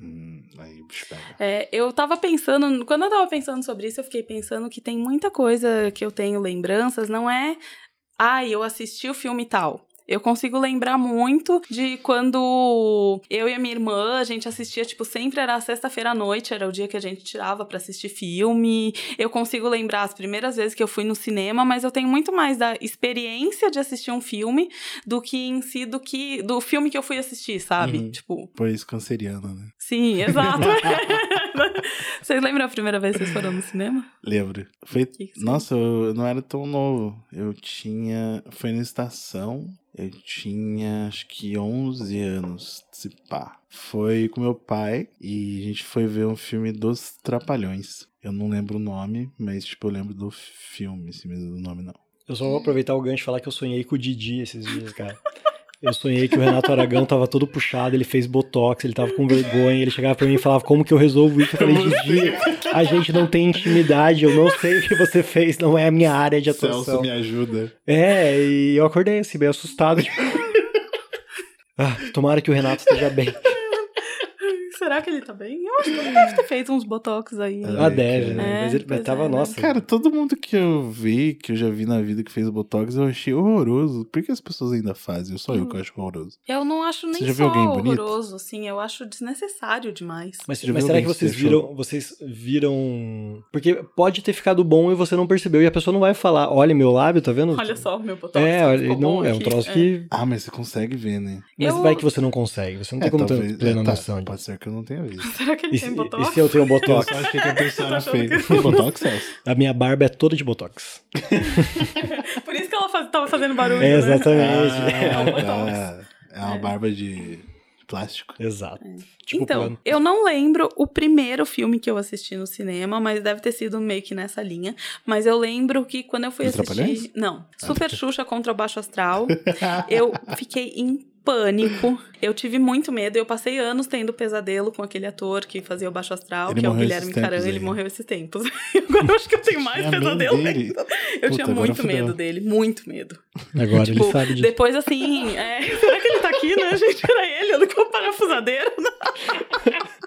[SPEAKER 3] Hum, aí.
[SPEAKER 2] É, eu tava pensando, quando eu tava pensando sobre isso, eu fiquei pensando que tem muita coisa que eu tenho lembranças, não é, ai, eu assisti o filme tal. Eu consigo lembrar muito de quando eu e a minha irmã, a gente assistia, tipo, sempre era sexta-feira à noite, era o dia que a gente tirava pra assistir filme. Eu consigo lembrar as primeiras vezes que eu fui no cinema, mas eu tenho muito mais da experiência de assistir um filme do que em si do que do filme que eu fui assistir, sabe?
[SPEAKER 1] Uhum.
[SPEAKER 2] Tipo,
[SPEAKER 3] Pois canceriana, né?
[SPEAKER 2] Sim, exato. vocês lembram a primeira vez que vocês foram no cinema?
[SPEAKER 3] Lembro. Foi...
[SPEAKER 2] Que que
[SPEAKER 3] Nossa, eu não era tão novo. Eu tinha. Foi na estação. Eu tinha acho que 11 anos, se pá. Foi com meu pai e a gente foi ver um filme dos Trapalhões. Eu não lembro o nome, mas tipo, eu lembro do filme, assim, mesmo do nome não.
[SPEAKER 1] Eu só vou aproveitar o gancho e falar que eu sonhei com o Didi esses dias, cara. Eu sonhei que o Renato Aragão tava todo puxado, ele fez botox, ele tava com vergonha, ele chegava pra mim e falava como que eu resolvo isso. Eu falei, Didi, a gente não tem intimidade, eu não sei o que você fez, não é a minha área de atuação.
[SPEAKER 3] Celso me ajuda.
[SPEAKER 1] É, e eu acordei assim, bem assustado. Ah, tomara que o Renato esteja bem.
[SPEAKER 2] Será que ele tá bem? Eu acho que ele deve ter feito uns botox aí.
[SPEAKER 3] É.
[SPEAKER 1] Ah, deve, né?
[SPEAKER 2] É,
[SPEAKER 1] mas ele mas tava,
[SPEAKER 2] é, né?
[SPEAKER 1] nossa.
[SPEAKER 3] Cara, todo mundo que eu vi, que eu já vi na vida que fez Botox, eu achei horroroso. Por que as pessoas ainda fazem? Só eu que eu acho horroroso.
[SPEAKER 2] Eu não acho nem
[SPEAKER 3] Você já
[SPEAKER 2] só
[SPEAKER 3] viu alguém bonito?
[SPEAKER 2] horroroso, assim. Eu acho desnecessário demais.
[SPEAKER 1] Mas,
[SPEAKER 3] Você já
[SPEAKER 1] mas
[SPEAKER 3] viu
[SPEAKER 1] será que vocês viram, vocês viram... Porque pode ter ficado bom e você não percebeu. E a pessoa não vai falar, olha meu lábio, tá vendo?
[SPEAKER 2] Olha só, meu botox.
[SPEAKER 1] É, olha,
[SPEAKER 2] ficou
[SPEAKER 1] não,
[SPEAKER 2] bom
[SPEAKER 1] é um troço
[SPEAKER 2] É.
[SPEAKER 1] que...
[SPEAKER 3] Ah, mas você consegue ver, né?
[SPEAKER 1] Mas
[SPEAKER 2] Eu-
[SPEAKER 1] vai que você não consegue. Você não tem como ter plena
[SPEAKER 3] é, tá,
[SPEAKER 1] noção
[SPEAKER 3] Pode ser que eu não tenha visto.
[SPEAKER 2] Será que ele
[SPEAKER 1] E
[SPEAKER 2] tem botox?
[SPEAKER 1] e se eu tenho
[SPEAKER 3] Eu
[SPEAKER 1] botox?
[SPEAKER 3] só achei que a pessoa era feia.
[SPEAKER 2] que-
[SPEAKER 3] Tem Botox, Celso?
[SPEAKER 1] A minha barba é toda de botox.
[SPEAKER 2] Por isso que ela faz, tava fazendo barulho,
[SPEAKER 1] É,
[SPEAKER 2] né?
[SPEAKER 1] exatamente.
[SPEAKER 2] É um
[SPEAKER 3] Ah,
[SPEAKER 2] Botox.
[SPEAKER 3] tá. É uma barba de plástico.
[SPEAKER 1] Exato. Tipo
[SPEAKER 2] então,
[SPEAKER 1] plano.
[SPEAKER 2] eu não lembro o primeiro filme que eu assisti no cinema, mas deve ter sido meio que nessa linha. Mas eu lembro que quando eu fui assistir. Não. Super Xuxa contra o Baixo Astral. eu fiquei em pânico. Eu tive muito medo. Eu passei anos tendo pesadelo com aquele ator que fazia o Baixo Astral,
[SPEAKER 3] Ele
[SPEAKER 2] que é o Guilherme Caran. Ele morreu esses tempos. Agora eu acho que eu tenho mais pesadelo
[SPEAKER 3] dele?
[SPEAKER 2] ainda. Eu
[SPEAKER 3] Puta,
[SPEAKER 2] tinha muito
[SPEAKER 3] fudeu.
[SPEAKER 2] medo dele, muito medo.
[SPEAKER 1] Agora
[SPEAKER 2] Tipo,
[SPEAKER 1] ele sabe disso.
[SPEAKER 2] depois assim, é, será que ele tá aqui, né, gente? Era ele, eu não com parafusadeira.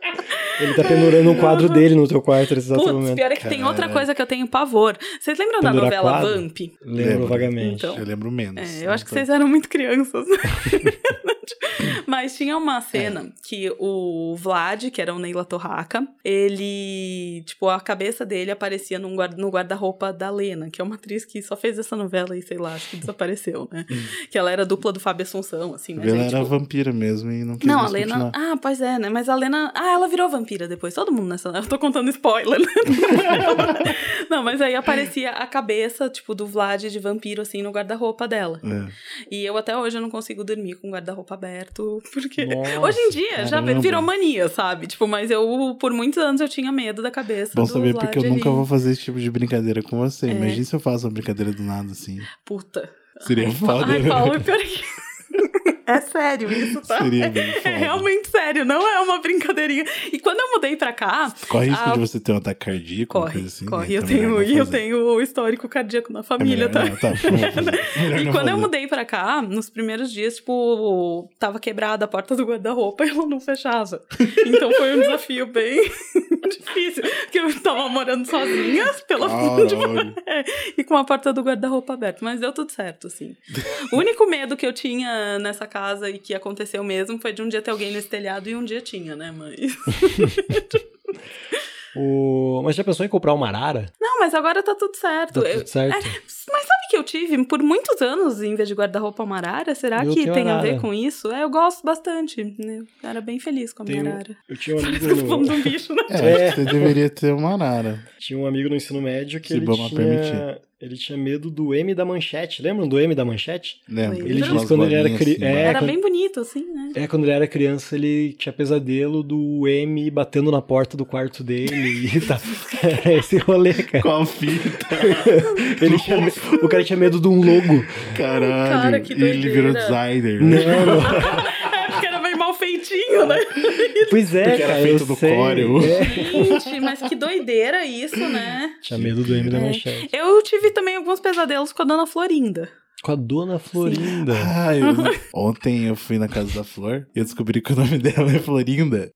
[SPEAKER 1] Ele tá pendurando um quadro dele no teu quarto nesse exato
[SPEAKER 2] Putz,
[SPEAKER 1] momento.
[SPEAKER 2] pior é que tem outra coisa que eu tenho pavor. Vocês lembram da
[SPEAKER 1] Pendurar
[SPEAKER 2] novela
[SPEAKER 1] quadro?
[SPEAKER 2] Vamp?
[SPEAKER 1] Lembro
[SPEAKER 3] Lembro.
[SPEAKER 1] vagamente.
[SPEAKER 2] Então.
[SPEAKER 3] Eu lembro menos.
[SPEAKER 2] É, eu acho que vocês eram muito crianças. Mas tinha uma cena que o Vlad, que era o Neila Torraca, ele, tipo, a cabeça dele aparecia num guarda- no guarda-roupa da Lena, que é uma atriz que só fez essa novela e, sei lá, acho que desapareceu, né? que ela era dupla do Fábio Assunção, assim, né,
[SPEAKER 3] Ela
[SPEAKER 2] gente?
[SPEAKER 3] era
[SPEAKER 2] Tipo,
[SPEAKER 3] vampira mesmo e não quis
[SPEAKER 2] Não, a Lena.
[SPEAKER 3] continuar.
[SPEAKER 2] Ah, pois é, né? Mas a Lena. Ah, ela virou vampira depois. Todo mundo nessa. Eu tô contando spoiler, né? Não, mas aí aparecia a cabeça, tipo, do Vlad de vampiro, assim, no guarda-roupa dela.
[SPEAKER 3] É.
[SPEAKER 2] E eu até hoje eu não consigo dormir com o aberto, porque.
[SPEAKER 1] Nossa,
[SPEAKER 2] hoje em dia já
[SPEAKER 3] caramba.
[SPEAKER 2] virou mania, sabe? Tipo, mas eu, por muitos anos, eu tinha medo da cabeça.
[SPEAKER 3] Bom saber porque eu nunca vou fazer esse tipo de brincadeira com você.
[SPEAKER 2] É.
[SPEAKER 3] Imagina se eu faço uma brincadeira do nada assim.
[SPEAKER 2] Puta.
[SPEAKER 3] Seria foda.
[SPEAKER 2] Ai, Paulo, pior que. É sério isso, tá?
[SPEAKER 3] Seria bem
[SPEAKER 2] É
[SPEAKER 3] foda.
[SPEAKER 2] realmente sério, não é uma brincadeirinha. E quando eu mudei pra cá,
[SPEAKER 3] Corre risco
[SPEAKER 2] Ah,
[SPEAKER 3] de você ter um ataque cardíaco, uma
[SPEAKER 2] Corre,
[SPEAKER 3] coisa assim.
[SPEAKER 2] corre.
[SPEAKER 3] né?
[SPEAKER 2] Eu
[SPEAKER 3] é
[SPEAKER 2] tenho, eu
[SPEAKER 3] fazer.
[SPEAKER 2] tenho histórico cardíaco na
[SPEAKER 3] É
[SPEAKER 2] família,
[SPEAKER 3] melhor
[SPEAKER 2] tá?
[SPEAKER 3] não, tá, fazer.
[SPEAKER 2] E quando eu
[SPEAKER 3] fazer.
[SPEAKER 2] mudei pra cá, nos primeiros dias, tipo, tava quebrada a porta do guarda-roupa e ela não fechava. Então foi um desafio bem difícil. Porque eu tava morando sozinha, pela e com a porta do guarda-roupa aberta. Mas deu tudo certo, assim. O único medo que eu tinha nessa casa e que aconteceu mesmo foi de um dia ter alguém nesse telhado e um dia tinha, né, mãe?
[SPEAKER 1] O... Mas já pensou em comprar uma arara?
[SPEAKER 2] Não, mas agora tá tudo certo.
[SPEAKER 1] Tá
[SPEAKER 2] Eu-
[SPEAKER 1] tudo certo.
[SPEAKER 2] É, mas sabe que eu tive por muitos anos, em vez de guarda-roupa, uma arara? Será
[SPEAKER 1] Eu
[SPEAKER 2] que tem a ver
[SPEAKER 1] arara.
[SPEAKER 2] com isso? É, eu gosto bastante. né? Eu era bem feliz com a minha
[SPEAKER 1] Tenho-
[SPEAKER 2] arara.
[SPEAKER 1] Eu tinha um amigo no...
[SPEAKER 2] um bicho, né?
[SPEAKER 3] É, que você deveria ter uma arara.
[SPEAKER 1] tinha um amigo no ensino médio que
[SPEAKER 3] Se
[SPEAKER 1] ele tinha...
[SPEAKER 3] permitir.
[SPEAKER 1] ele tinha medo do M da manchete. Lembram do M da manchete?
[SPEAKER 3] Lembra?
[SPEAKER 2] Ele Lembra?
[SPEAKER 1] disse quando ele era
[SPEAKER 3] bolinhas
[SPEAKER 1] cri...
[SPEAKER 3] assim,
[SPEAKER 1] é,
[SPEAKER 2] Era
[SPEAKER 1] quando...
[SPEAKER 2] bem bonito, assim, né?
[SPEAKER 1] é, quando ele era criança, ele tinha pesadelo do M batendo na porta do quarto dele e tá. É esse rolê, cara.
[SPEAKER 3] Qual fita?
[SPEAKER 1] Ele tinha O cara tinha medo de um logo.
[SPEAKER 3] Caralho.
[SPEAKER 2] Cara, que
[SPEAKER 3] e ele virou designer.
[SPEAKER 1] Não.
[SPEAKER 2] É, era bem mal feitinho, né?
[SPEAKER 1] Pois é,
[SPEAKER 3] Porque era
[SPEAKER 1] cara.
[SPEAKER 3] feito
[SPEAKER 1] eu
[SPEAKER 3] do
[SPEAKER 1] sei.
[SPEAKER 3] Corel.
[SPEAKER 1] É.
[SPEAKER 2] Gente, mas que doideira isso, né?
[SPEAKER 1] Tinha medo do M da
[SPEAKER 2] É.
[SPEAKER 1] manchete.
[SPEAKER 2] Eu tive também alguns pesadelos com a dona Florinda.
[SPEAKER 1] Com a dona Florinda.
[SPEAKER 3] Ah, eu- ontem eu fui na casa da Flor e eu descobri que o nome dela é Florinda.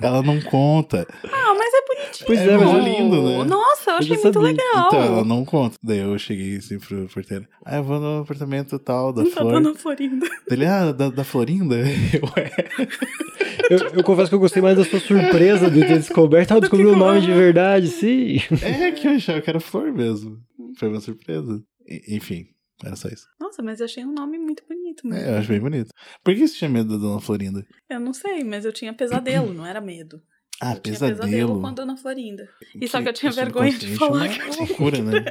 [SPEAKER 3] Ela não conta.
[SPEAKER 2] Ah, mas é bonitinho.
[SPEAKER 1] Pois
[SPEAKER 3] é,
[SPEAKER 1] é, mas eu-
[SPEAKER 3] lindo, né?
[SPEAKER 2] Nossa, eu
[SPEAKER 1] Eu
[SPEAKER 2] achei
[SPEAKER 1] já
[SPEAKER 2] muito
[SPEAKER 1] sabia.
[SPEAKER 2] legal.
[SPEAKER 3] Então, ela não conta. Daí eu cheguei assim pro porteiro. Ah, eu vou no apartamento tal da
[SPEAKER 2] Da
[SPEAKER 3] Flor.
[SPEAKER 2] dona Florinda.
[SPEAKER 3] Ele, ah, da, da Florinda? Eu, é.
[SPEAKER 1] Eu, eu confesso que eu gostei mais da sua surpresa de ter descoberto. Ah, eu descobri
[SPEAKER 2] que
[SPEAKER 1] o nome de
[SPEAKER 2] eu-
[SPEAKER 1] verdade, sim.
[SPEAKER 3] É que eu achava que era Flor mesmo. Foi uma surpresa. E- enfim, era só isso.
[SPEAKER 2] Nossa, mas eu achei um nome muito bonito mesmo.
[SPEAKER 3] É, eu acho bem bonito. Por que você tinha medo da Dona Florinda?
[SPEAKER 2] Eu não sei, mas eu tinha pesadelo, não era medo.
[SPEAKER 3] Ah,
[SPEAKER 2] Eu tinha pesadelo
[SPEAKER 3] pesadelo.
[SPEAKER 2] com a dona Florinda. E só que eu tinha vergonha de
[SPEAKER 3] subconsciente
[SPEAKER 2] falar
[SPEAKER 3] é
[SPEAKER 2] que
[SPEAKER 3] uma loucura, né?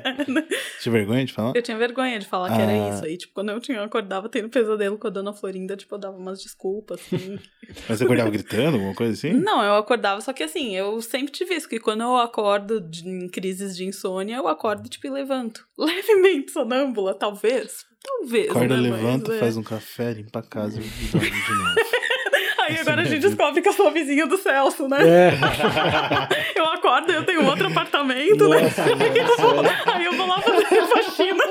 [SPEAKER 3] Tinha vergonha de falar?
[SPEAKER 2] Eu tinha vergonha de falar que era
[SPEAKER 3] Ah.
[SPEAKER 2] isso. Aí, tipo, quando eu tinha, eu acordava tendo pesadelo com a dona Florinda, tipo, eu dava umas desculpas, assim.
[SPEAKER 3] Mas você acordava gritando, alguma coisa assim?
[SPEAKER 2] não, eu acordava, só que assim, eu sempre tive isso, que quando eu acordo de- em crises de insônia, eu acordo, tipo, e levanto. Levemente sonâmbula, talvez. Talvez.
[SPEAKER 3] Acorda,
[SPEAKER 2] né, mas,
[SPEAKER 3] levanta,
[SPEAKER 2] é.
[SPEAKER 3] faz um café, limpa a casa e dorme de novo.
[SPEAKER 2] Aí agora a gente descobre que eu sou a vizinha do Celso, né?
[SPEAKER 1] É.
[SPEAKER 2] Eu acordo, eu tenho outro apartamento, né?
[SPEAKER 1] Nossa, nossa.
[SPEAKER 2] Aí eu vou lá fazer faxina.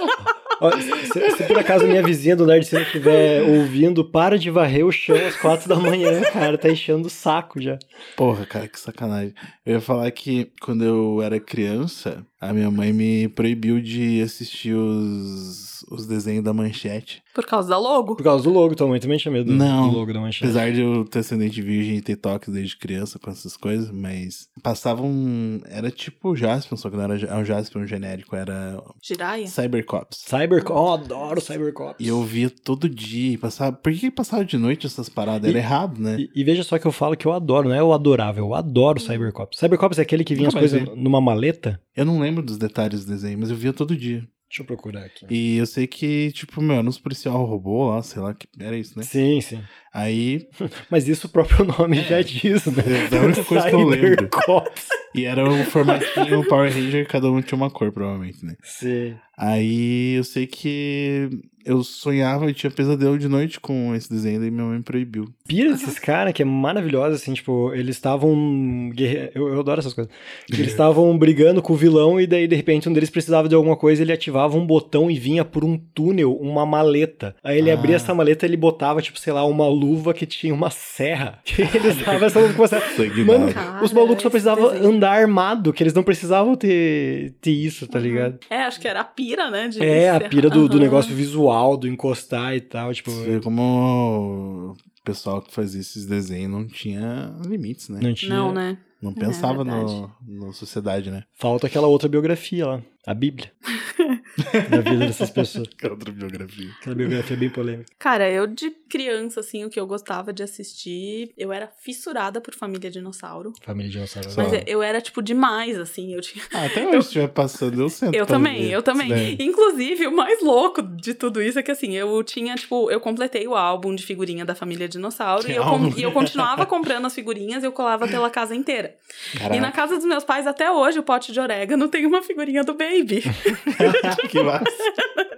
[SPEAKER 1] Se, se por acaso minha vizinha do Nerd Cine estiver ouvindo, para de varrer o chão às quatro da manhã, cara. Tá enchendo o saco já.
[SPEAKER 3] Porra, cara, que sacanagem. Eu ia falar que quando eu era criança, a minha mãe me proibiu de assistir os, os desenhos da manchete.
[SPEAKER 2] Por causa da logo.
[SPEAKER 1] Por causa do logo, tua mãe também tinha medo
[SPEAKER 3] Não,
[SPEAKER 1] do logo da manchete.
[SPEAKER 3] Apesar de eu ter ascendente virgem e ter toques desde criança com essas coisas, mas passavam. Era tipo o Jaspion, só que não era um Jaspion genérico, era
[SPEAKER 2] Jiraiya?
[SPEAKER 3] Cybercops.
[SPEAKER 1] Cybercop, oh, adoro Cybercops.
[SPEAKER 3] E eu via todo dia, passava. Por que passava de noite essas paradas? Era
[SPEAKER 1] E-
[SPEAKER 3] errado, né?
[SPEAKER 1] E, e veja só que eu falo que eu adoro, não é eu adorava, eu adoro Cybercops. Cybercops é aquele que vinha as coisas numa maleta.
[SPEAKER 3] Eu não lembro dos detalhes do desenho, mas eu via todo dia.
[SPEAKER 1] Deixa eu procurar aqui.
[SPEAKER 3] E eu sei que, tipo, meu, era uns policial robô lá, sei lá, que era isso, né?
[SPEAKER 1] Sim, sim.
[SPEAKER 3] Aí.
[SPEAKER 1] Mas isso o próprio nome já diz, né?
[SPEAKER 3] É a única coisa que eu lembro.
[SPEAKER 1] Cybercops.
[SPEAKER 3] E era o formatinho Power Ranger, cada um tinha uma cor, provavelmente, né?
[SPEAKER 1] Sim.
[SPEAKER 3] Aí eu sei que eu sonhava e tinha pesadelo de noite com esse desenho, e minha mãe me proibiu.
[SPEAKER 1] Pira desses caras que é maravilhosa, assim, tipo, eles estavam. Eu, eu adoro essas coisas. Eles estavam brigando com o vilão e daí, de repente, um deles precisava de alguma coisa, ele ativava um botão e vinha por um túnel, uma maleta. Aí ele
[SPEAKER 3] Ah.
[SPEAKER 1] abria essa maleta e ele botava, tipo, sei lá, uma luva que tinha uma serra. Que ele usava essa luva com uma serra.
[SPEAKER 3] Sangue
[SPEAKER 1] Mano.
[SPEAKER 2] Cara,
[SPEAKER 1] os malucos só precisavam andar armado, que eles não precisavam ter, ter isso, tá ligado?
[SPEAKER 2] É, acho que era a pira, né? de
[SPEAKER 1] É, a pira do, do
[SPEAKER 2] Aham.
[SPEAKER 1] negócio visual, do encostar e tal, tipo...
[SPEAKER 3] Você como o pessoal que fazia esses desenhos não tinha limites, né?
[SPEAKER 1] Não tinha...
[SPEAKER 2] Não, né?
[SPEAKER 3] Não
[SPEAKER 2] É,
[SPEAKER 3] pensava
[SPEAKER 2] verdade.
[SPEAKER 3] no, na sociedade, né?
[SPEAKER 1] Falta aquela outra biografia lá, a Bíblia. da vida dessas pessoas.
[SPEAKER 3] Que outra biografia.
[SPEAKER 1] Aquela biografia bem polêmica.
[SPEAKER 2] Cara, eu de criança, assim, o que eu gostava de assistir, eu era fissurada por Família Dinossauro.
[SPEAKER 1] Família dinossauro.
[SPEAKER 3] Só.
[SPEAKER 2] Mas eu era, tipo, demais, assim. Eu tinha.
[SPEAKER 3] Ah, até hoje se estiver passando, eu sento
[SPEAKER 2] Eu também,
[SPEAKER 3] ver
[SPEAKER 2] eu também.
[SPEAKER 3] daí.
[SPEAKER 2] Inclusive, o mais louco de tudo isso é que, assim, eu tinha, tipo, eu completei o álbum de figurinha da família Dinossauro
[SPEAKER 3] Que
[SPEAKER 2] e eu, e eu continuava comprando as figurinhas e eu colava pela casa inteira.
[SPEAKER 3] Caraca,
[SPEAKER 2] E na casa dos meus pais, até hoje, o pote de orégano tem uma figurinha do Baby.
[SPEAKER 3] que massa.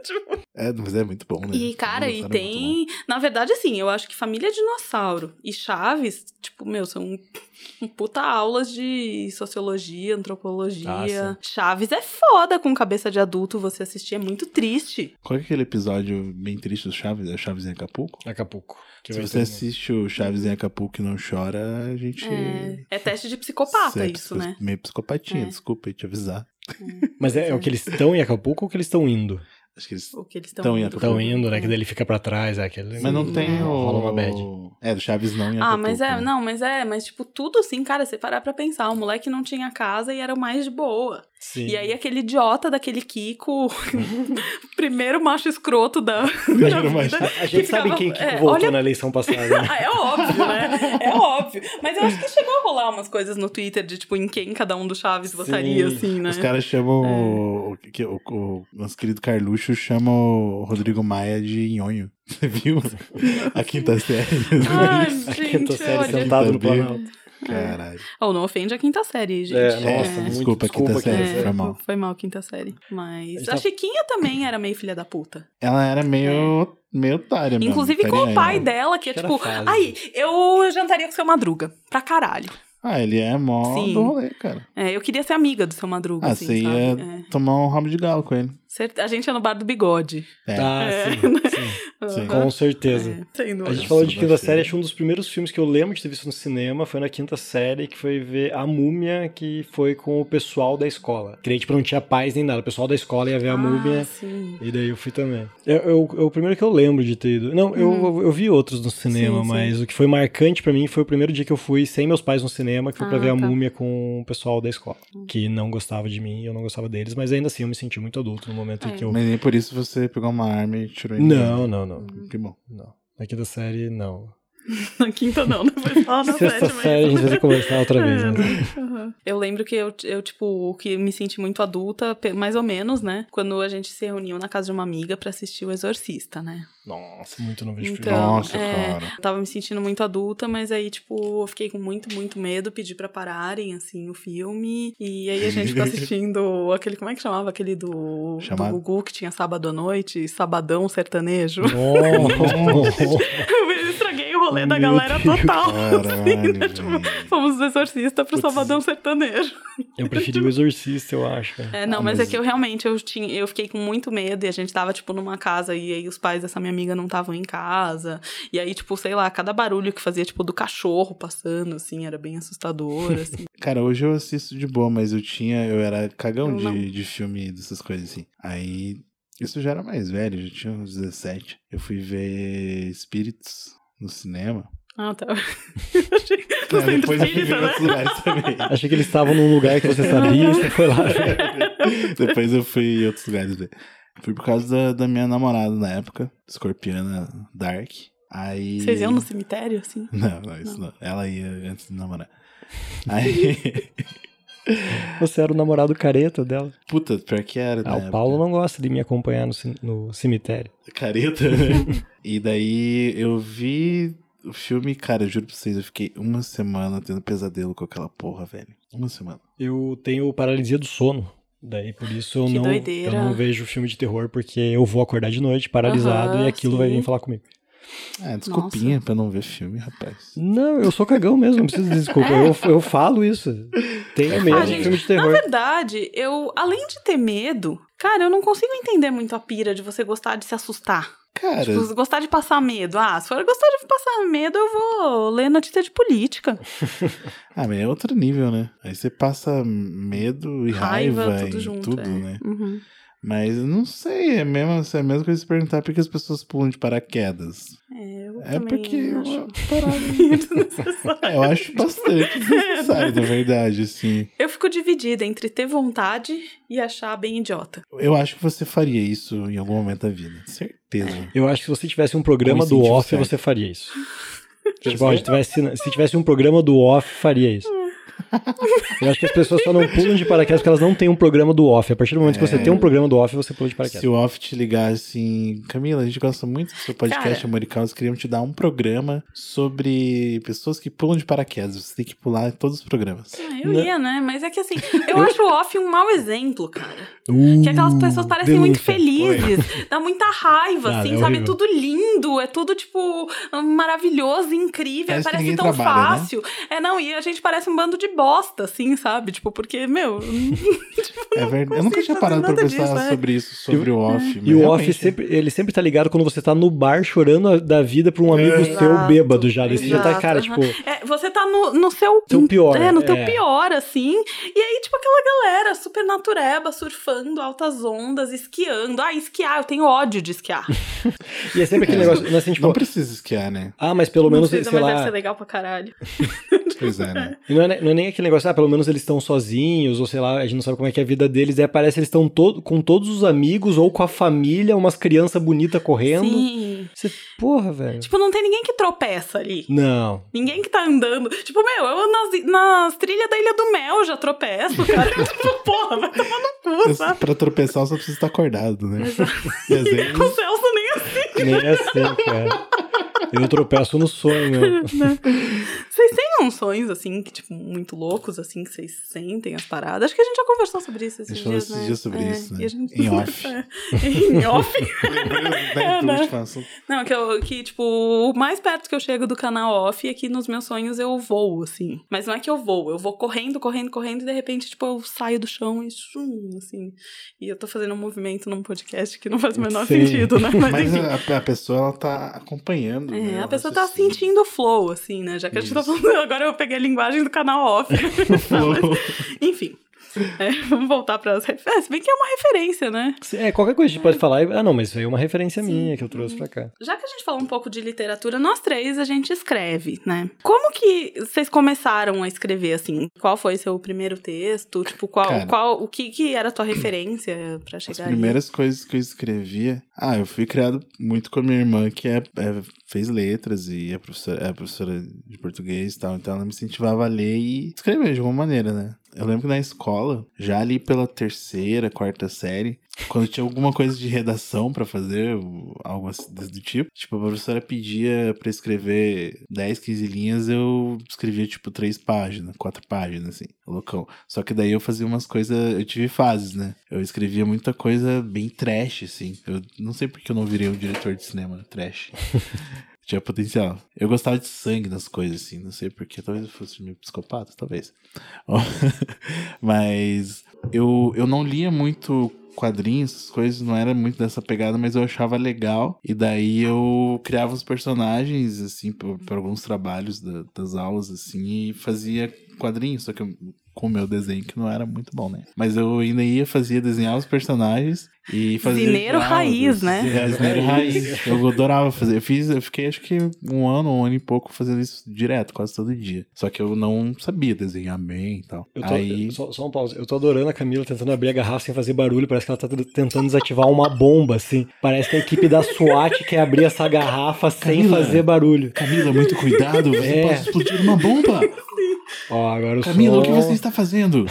[SPEAKER 2] Tipo,
[SPEAKER 3] É, mas é muito bom, né?
[SPEAKER 2] E, cara, e
[SPEAKER 3] é
[SPEAKER 2] tem. Na verdade, assim, eu acho que Família Dinossauro e Chaves, tipo, meu, são um puta aulas de sociologia, antropologia.
[SPEAKER 1] Ah,
[SPEAKER 2] Chaves é foda com cabeça de adulto você assistir, é muito triste.
[SPEAKER 3] Qual é aquele episódio bem triste do Chaves? É o Chaves em Acapulco?
[SPEAKER 1] Acapulco. Que
[SPEAKER 3] Se você assiste o Chaves em Acapulco e não chora, a gente.
[SPEAKER 2] É, é teste de psicopata
[SPEAKER 3] é
[SPEAKER 2] isso,
[SPEAKER 3] psico-
[SPEAKER 2] né?
[SPEAKER 3] Meio psicopatinha,
[SPEAKER 2] É.
[SPEAKER 3] desculpa aí te avisar.
[SPEAKER 1] Mas é, é o que eles estão em Acapulco ou que eles estão indo?
[SPEAKER 3] Acho que eles.
[SPEAKER 2] O que eles estão indo.
[SPEAKER 1] Estão indo, né? Que daí ele fica pra trás, é aquele...
[SPEAKER 3] Mas não tem
[SPEAKER 2] é.
[SPEAKER 3] o.
[SPEAKER 1] Rola uma bad.
[SPEAKER 3] É, do Chaves não em
[SPEAKER 2] Ah,
[SPEAKER 3] Acapulco.
[SPEAKER 2] mas é,
[SPEAKER 3] né?
[SPEAKER 2] não, mas é, mas tipo, tudo assim, cara, você parar pra pensar, o moleque não tinha casa e era o mais de boa.
[SPEAKER 1] Sim.
[SPEAKER 2] E aí aquele idiota daquele Kiko, primeiro macho escroto da, da
[SPEAKER 3] macho.
[SPEAKER 2] vida.
[SPEAKER 1] A gente
[SPEAKER 2] que
[SPEAKER 1] sabe
[SPEAKER 2] ficava-
[SPEAKER 1] quem que
[SPEAKER 2] é,
[SPEAKER 1] voltou
[SPEAKER 2] olha-
[SPEAKER 1] na eleição passada, né?
[SPEAKER 2] Ah, é óbvio, né? É óbvio. Mas eu acho que chegou a rolar umas coisas no Twitter de, tipo, em quem cada um dos Chaves votaria,
[SPEAKER 1] Sim.
[SPEAKER 2] assim, né?
[SPEAKER 3] Os caras chamam
[SPEAKER 2] É.
[SPEAKER 3] o, o, o, nosso querido Carluxo chama o Rodrigo Maia de nhonho. Você viu? A quinta série.
[SPEAKER 2] Ai,
[SPEAKER 1] A
[SPEAKER 2] gente,
[SPEAKER 1] quinta série
[SPEAKER 2] olha.
[SPEAKER 1] sentado no. Planalto.
[SPEAKER 3] Caralho.
[SPEAKER 2] Oh, não ofende a quinta série, gente.
[SPEAKER 1] É, nossa,
[SPEAKER 3] É,
[SPEAKER 1] muito
[SPEAKER 3] desculpa,
[SPEAKER 1] desculpa,
[SPEAKER 3] quinta série,
[SPEAKER 1] quinta
[SPEAKER 3] foi mal.
[SPEAKER 2] Foi mal, quinta série. Mas
[SPEAKER 1] gente
[SPEAKER 2] a
[SPEAKER 1] tá-
[SPEAKER 2] Chiquinha também era meio filha da puta.
[SPEAKER 3] Ela era meio, meio otária mesmo.
[SPEAKER 2] Inclusive com o pai dela, que é
[SPEAKER 1] que
[SPEAKER 2] tipo, aí, eu jantaria com seu Madruga. Pra caralho.
[SPEAKER 3] Ah, ele é mó
[SPEAKER 2] Sim.
[SPEAKER 3] do rolê, cara.
[SPEAKER 2] É, eu queria ser amiga do seu Madruga,
[SPEAKER 3] Ah,
[SPEAKER 2] assim,
[SPEAKER 3] você
[SPEAKER 2] sabe?
[SPEAKER 3] ia
[SPEAKER 2] É.
[SPEAKER 3] tomar um ramo de galo com ele.
[SPEAKER 2] A gente ia no bar do bigode.
[SPEAKER 3] É.
[SPEAKER 1] Ah,
[SPEAKER 2] É.
[SPEAKER 1] sim, sim.
[SPEAKER 3] Sim.
[SPEAKER 1] Com certeza.
[SPEAKER 2] É, sem
[SPEAKER 1] A gente falou de quinta série, acho que um dos primeiros filmes que eu lembro de ter visto no cinema foi na quinta série, que foi ver A Múmia, que foi com o pessoal da escola. Creio que tipo, não tinha pais nem nada, o pessoal da escola ia ver A Múmia.
[SPEAKER 2] Ah, sim.
[SPEAKER 1] E daí eu fui também. Eu, eu- eu- o primeiro que eu lembro de ter ido. Não, eu, eu vi outros no cinema,
[SPEAKER 2] Uhum. Sim, sim.
[SPEAKER 1] mas o que foi marcante pra mim foi o primeiro dia que eu fui sem meus pais no cinema, que foi pra
[SPEAKER 2] Ah,
[SPEAKER 1] ver a
[SPEAKER 2] tá.
[SPEAKER 1] múmia com o pessoal da escola. Que não gostava de mim e eu não gostava deles, mas ainda assim eu me senti muito adulto no momento em
[SPEAKER 2] É.
[SPEAKER 1] que eu.
[SPEAKER 3] Mas nem por isso você pegou uma arma e tirou ele.
[SPEAKER 1] Não, não, não.
[SPEAKER 3] Que bom.
[SPEAKER 1] Não. Na quinta série, não.
[SPEAKER 2] Na quinta não, depois só na
[SPEAKER 1] Sexta série a gente vai conversar outra vez,
[SPEAKER 2] É,
[SPEAKER 1] né?
[SPEAKER 2] Uhum. Eu lembro que eu, eu, tipo, que me senti muito adulta, mais ou menos, né? Quando a gente se reuniu na casa de uma amiga pra assistir O Exorcista, né?
[SPEAKER 1] Nossa, muito não vejo filme.
[SPEAKER 2] Então,
[SPEAKER 3] Nossa,
[SPEAKER 2] é,
[SPEAKER 3] cara.
[SPEAKER 2] eu tava me sentindo muito adulta, mas aí, tipo, eu fiquei com muito, muito medo, pedi pra pararem, assim, o filme. E aí a gente ficou assistindo aquele, como é que chamava? Aquele do, do
[SPEAKER 3] Chamado?
[SPEAKER 2] Gugu que tinha sábado à noite, sabadão sertanejo.
[SPEAKER 1] Nossa.
[SPEAKER 2] eu estraguei o rolê da galera
[SPEAKER 1] Deus.
[SPEAKER 2] total.
[SPEAKER 3] Caralho,
[SPEAKER 2] né? Tipo. Fomos do exorcista pro Salvadão Sertanejo.
[SPEAKER 1] Eu preferi o Exorcista, eu acho.
[SPEAKER 2] É, não,
[SPEAKER 3] Ah,
[SPEAKER 2] mas,
[SPEAKER 3] mas-
[SPEAKER 2] é que eu realmente eu tinha, eu fiquei com muito medo e a gente tava tipo numa casa e aí os pais dessa minha amiga não estavam em casa. E aí tipo, sei lá, cada barulho que fazia tipo do cachorro passando assim, era bem assustador assim.
[SPEAKER 3] Cara, hoje eu assisto de boa, mas eu tinha. Eu era cagão
[SPEAKER 2] Eu
[SPEAKER 3] de, de filme dessas coisas assim. Aí. Isso já era mais velho, já tinha uns 17. Eu fui ver Espíritos no cinema.
[SPEAKER 2] ah, tá. Eu achei que
[SPEAKER 3] É, depois eu fui ver
[SPEAKER 2] né?
[SPEAKER 3] lugares também.
[SPEAKER 1] Achei que eles estavam num lugar que você sabia e você foi lá.
[SPEAKER 3] Depois eu fui em outros lugares ver. Fui por causa da, da minha namorada na época, escorpiana Dark. Aí.
[SPEAKER 2] Vocês iam no cemitério assim?
[SPEAKER 3] Não, não, isso não. Ela ia antes de namorar. Aí.
[SPEAKER 1] Você era o namorado careta dela.
[SPEAKER 3] Puta, pior que era.
[SPEAKER 1] Ah, o
[SPEAKER 3] época.
[SPEAKER 1] Paulo não gosta de me acompanhar no, no cemitério.
[SPEAKER 3] Careta, né? e daí eu vi o filme, cara, eu juro pra vocês, eu fiquei uma semana tendo pesadelo com aquela porra, velho. Uma semana.
[SPEAKER 1] Eu tenho paralisia do sono. Daí por isso eu
[SPEAKER 2] Que
[SPEAKER 1] não, eu não vejo filme de terror, porque eu vou acordar de noite paralisado
[SPEAKER 2] Aham,
[SPEAKER 1] e aquilo vai
[SPEAKER 2] sim.
[SPEAKER 1] vir falar comigo.
[SPEAKER 3] É, desculpinha pra não ver filme, rapaz.
[SPEAKER 1] Não, eu sou cagão mesmo, não preciso de desculpa. Eu, eu falo isso. Tenho medo
[SPEAKER 2] Ah,
[SPEAKER 1] de
[SPEAKER 2] gente,
[SPEAKER 1] filme de
[SPEAKER 2] Na
[SPEAKER 1] terror.
[SPEAKER 2] verdade, eu, além de ter medo, cara, eu não consigo entender muito a pira de você gostar de se assustar.
[SPEAKER 3] Cara,
[SPEAKER 2] Tipo, gostar de passar medo. Ah, se for gostar de passar medo, eu vou ler notícia de política.
[SPEAKER 3] ah, mas é outro nível, né? Aí você passa medo e raiva,
[SPEAKER 2] Raiva, tudo
[SPEAKER 3] e
[SPEAKER 2] junto.
[SPEAKER 3] tudo,
[SPEAKER 2] é.
[SPEAKER 3] né?
[SPEAKER 2] Uhum.
[SPEAKER 3] Mas eu não sei, é mesmo, é a mesma coisa se perguntar por que as pessoas pulam de paraquedas.
[SPEAKER 2] É, eu
[SPEAKER 3] É porque é
[SPEAKER 2] acho
[SPEAKER 3] parada. É, eu acho bastante desnecessário, na verdade, assim.
[SPEAKER 2] Eu fico dividida entre ter vontade e achar bem idiota.
[SPEAKER 3] Eu acho que você faria isso em algum momento da vida. Certeza.
[SPEAKER 1] Eu acho que se você tivesse um programa do off,
[SPEAKER 3] certo.
[SPEAKER 1] você faria isso. tipo, se tivesse, se tivesse um programa do off, faria isso. Eu acho que as pessoas só não pulam de paraquedas porque elas não têm um programa do off. A partir do momento que você tem um programa do off, você pula de paraquedas.
[SPEAKER 3] Se o off te ligar assim, Camila, a gente gosta muito do seu podcast
[SPEAKER 2] Cara.
[SPEAKER 3] Amor e Caos, queríamos te dar um programa sobre pessoas que pulam de paraquedas. Você tem que pular em todos os programas.
[SPEAKER 2] Ah, eu
[SPEAKER 1] Não.
[SPEAKER 2] ia, né? Mas é que assim, eu acho o off um mau exemplo, cara.
[SPEAKER 1] Uh,
[SPEAKER 2] Que aquelas pessoas parecem muito
[SPEAKER 1] denúncia.
[SPEAKER 2] felizes, dá muita raiva, assim,
[SPEAKER 1] é
[SPEAKER 2] sabe?
[SPEAKER 1] horrível.
[SPEAKER 2] Tudo lindo, é tudo, tipo, maravilhoso, incrível,
[SPEAKER 3] Parece
[SPEAKER 2] parece, tão
[SPEAKER 3] trabalha, né?
[SPEAKER 2] fácil. É, não, e a gente parece um bando de bosta, assim, sabe? Tipo, porque, meu.
[SPEAKER 3] É verdade. Eu nunca tinha parado pra pensar
[SPEAKER 2] disso, é.
[SPEAKER 3] sobre isso, sobre o off.
[SPEAKER 1] E o off sempre, ele sempre tá ligado quando você tá no bar chorando a- da vida pra um amigo seu
[SPEAKER 2] Exato,
[SPEAKER 1] bêbado já. Daí você já tá, cara, tipo,
[SPEAKER 2] É, você tá no, no seu.
[SPEAKER 1] Seu pior,
[SPEAKER 2] É, no teu
[SPEAKER 1] é.
[SPEAKER 2] pior, assim. E aí, tipo, aquela galera super natureba, surfando, altas ondas, esquiando. Ah, esquiar, eu tenho ódio de esquiar.
[SPEAKER 1] e é sempre aquele negócio, não é assim, tipo,
[SPEAKER 3] Não precisa esquiar, né?
[SPEAKER 1] ah, mas pelo menos,
[SPEAKER 2] não
[SPEAKER 1] sei,
[SPEAKER 2] mas deve
[SPEAKER 1] lá,
[SPEAKER 2] ser legal pra caralho.
[SPEAKER 3] Pois é, né?
[SPEAKER 1] Não é, não é nem aquele negócio, ah, pelo menos eles estão sozinhos, ou sei lá, a gente não sabe como é que é a vida deles. Aí parece que eles estão todo, com todos os amigos ou com a família, umas crianças bonitas correndo.
[SPEAKER 2] Sim.
[SPEAKER 1] Você, porra, velho.
[SPEAKER 2] Tipo, não tem ninguém que tropeça ali.
[SPEAKER 1] Não.
[SPEAKER 2] Ninguém que tá andando. Tipo, meu, eu nas, nas trilhas da Ilha do Mel já tropeço, cara. tipo, porra, vai tomar no cu, sabe?
[SPEAKER 3] Pra tropeçar, só precisa estar acordado, né? E às
[SPEAKER 2] E
[SPEAKER 3] vezes,
[SPEAKER 2] com o Celso nem assim.
[SPEAKER 1] Nem é assim, cara. Eu tropeço no sonho.
[SPEAKER 2] Vocês têm uns sonhos, assim, que, tipo, muito loucos, assim, que vocês sentem as paradas? Acho que a gente já conversou sobre isso esses dias,
[SPEAKER 3] esses
[SPEAKER 2] né?
[SPEAKER 3] dias sobre
[SPEAKER 2] É,
[SPEAKER 3] isso, né?
[SPEAKER 2] e a gente-
[SPEAKER 3] Em off.
[SPEAKER 2] É, em off.
[SPEAKER 3] né,
[SPEAKER 2] né?
[SPEAKER 3] tudo faço.
[SPEAKER 2] Não, que, eu, que, tipo, o mais perto que eu chego do canal off é que nos meus sonhos eu voo, assim. Mas não é que eu voo, eu vou correndo, correndo, correndo, e de repente, tipo, eu saio do chão e chum, assim. E eu tô fazendo um movimento num podcast que não faz o menor
[SPEAKER 1] Sim.
[SPEAKER 2] sentido, né? Mas,
[SPEAKER 3] Mas a, a pessoa, ela tá acompanhando.
[SPEAKER 2] É,
[SPEAKER 3] né,
[SPEAKER 2] a pessoa tá sentindo o flow, assim, né? Já que a gente tá
[SPEAKER 3] Isso.
[SPEAKER 2] falando. Agora eu peguei a linguagem do canal off. Tá, mas. É, vamos voltar para as referências. Se bem que é uma referência, né?
[SPEAKER 1] É, qualquer coisa a gente pode falar. e- Ah, não, mas isso aí é uma referência minha que eu trouxe pra cá.
[SPEAKER 2] Já que a gente falou um pouco de literatura, nós três a gente escreve, né? Como que vocês começaram a escrever, assim? Qual foi seu primeiro texto? Tipo, qual,
[SPEAKER 3] Cara.
[SPEAKER 2] qual o que, que era a tua referência pra
[SPEAKER 3] As
[SPEAKER 2] chegar
[SPEAKER 3] primeiras coisas que eu escrevia. Ah, eu fui criado muito com a minha irmã, que é, é- fez letras e é professora, é professora de português e tal. Então ela me incentivava a ler e escrever de alguma maneira, né? Eu lembro que na escola, já ali pela terceira, quarta série, quando tinha alguma coisa de redação pra fazer, algo assim do tipo, tipo, a professora pedia pra escrever 10, 15 linhas, eu escrevia tipo três páginas, quatro páginas, assim, loucão. Só que daí eu fazia umas coisas, eu tive fases, né? Eu escrevia muita coisa bem trash, assim. Eu não sei porque eu não virei um diretor de cinema trash. Tinha potencial. Eu gostava de sangue nas coisas, assim. Não sei porquê. Talvez eu fosse meio psicopata, talvez. mas eu, eu não lia muito quadrinhos, essas coisas, não era muito dessa pegada, mas eu achava legal. E daí eu criava os personagens, assim, para alguns trabalhos da- das aulas, assim, e fazia quadrinhos, só que eu- com o meu desenho, que não era muito bom, né? Mas eu ainda ia, fazia, desenhar os personagens e fazia.
[SPEAKER 2] Zineiro raiz, né?
[SPEAKER 3] É, zineiro raiz. Eu adorava fazer. Eu fiz, eu fiquei acho que um ano, um ano e pouco fazendo isso direto, quase todo dia. Só que eu não sabia desenhar bem e tal.
[SPEAKER 1] Eu tô,
[SPEAKER 3] Aí.
[SPEAKER 1] só, só um pause. Eu tô adorando a Camila tentando abrir a garrafa sem fazer barulho. Parece que ela tá tentando desativar uma bomba, assim. Parece que a equipe da SWAT quer abrir essa garrafa sem
[SPEAKER 3] Camila.
[SPEAKER 1] fazer barulho.
[SPEAKER 3] Camila, muito cuidado, você
[SPEAKER 1] É.
[SPEAKER 3] pode explodir uma bomba.
[SPEAKER 1] Ó, agora
[SPEAKER 3] Camila, o que você está fazendo?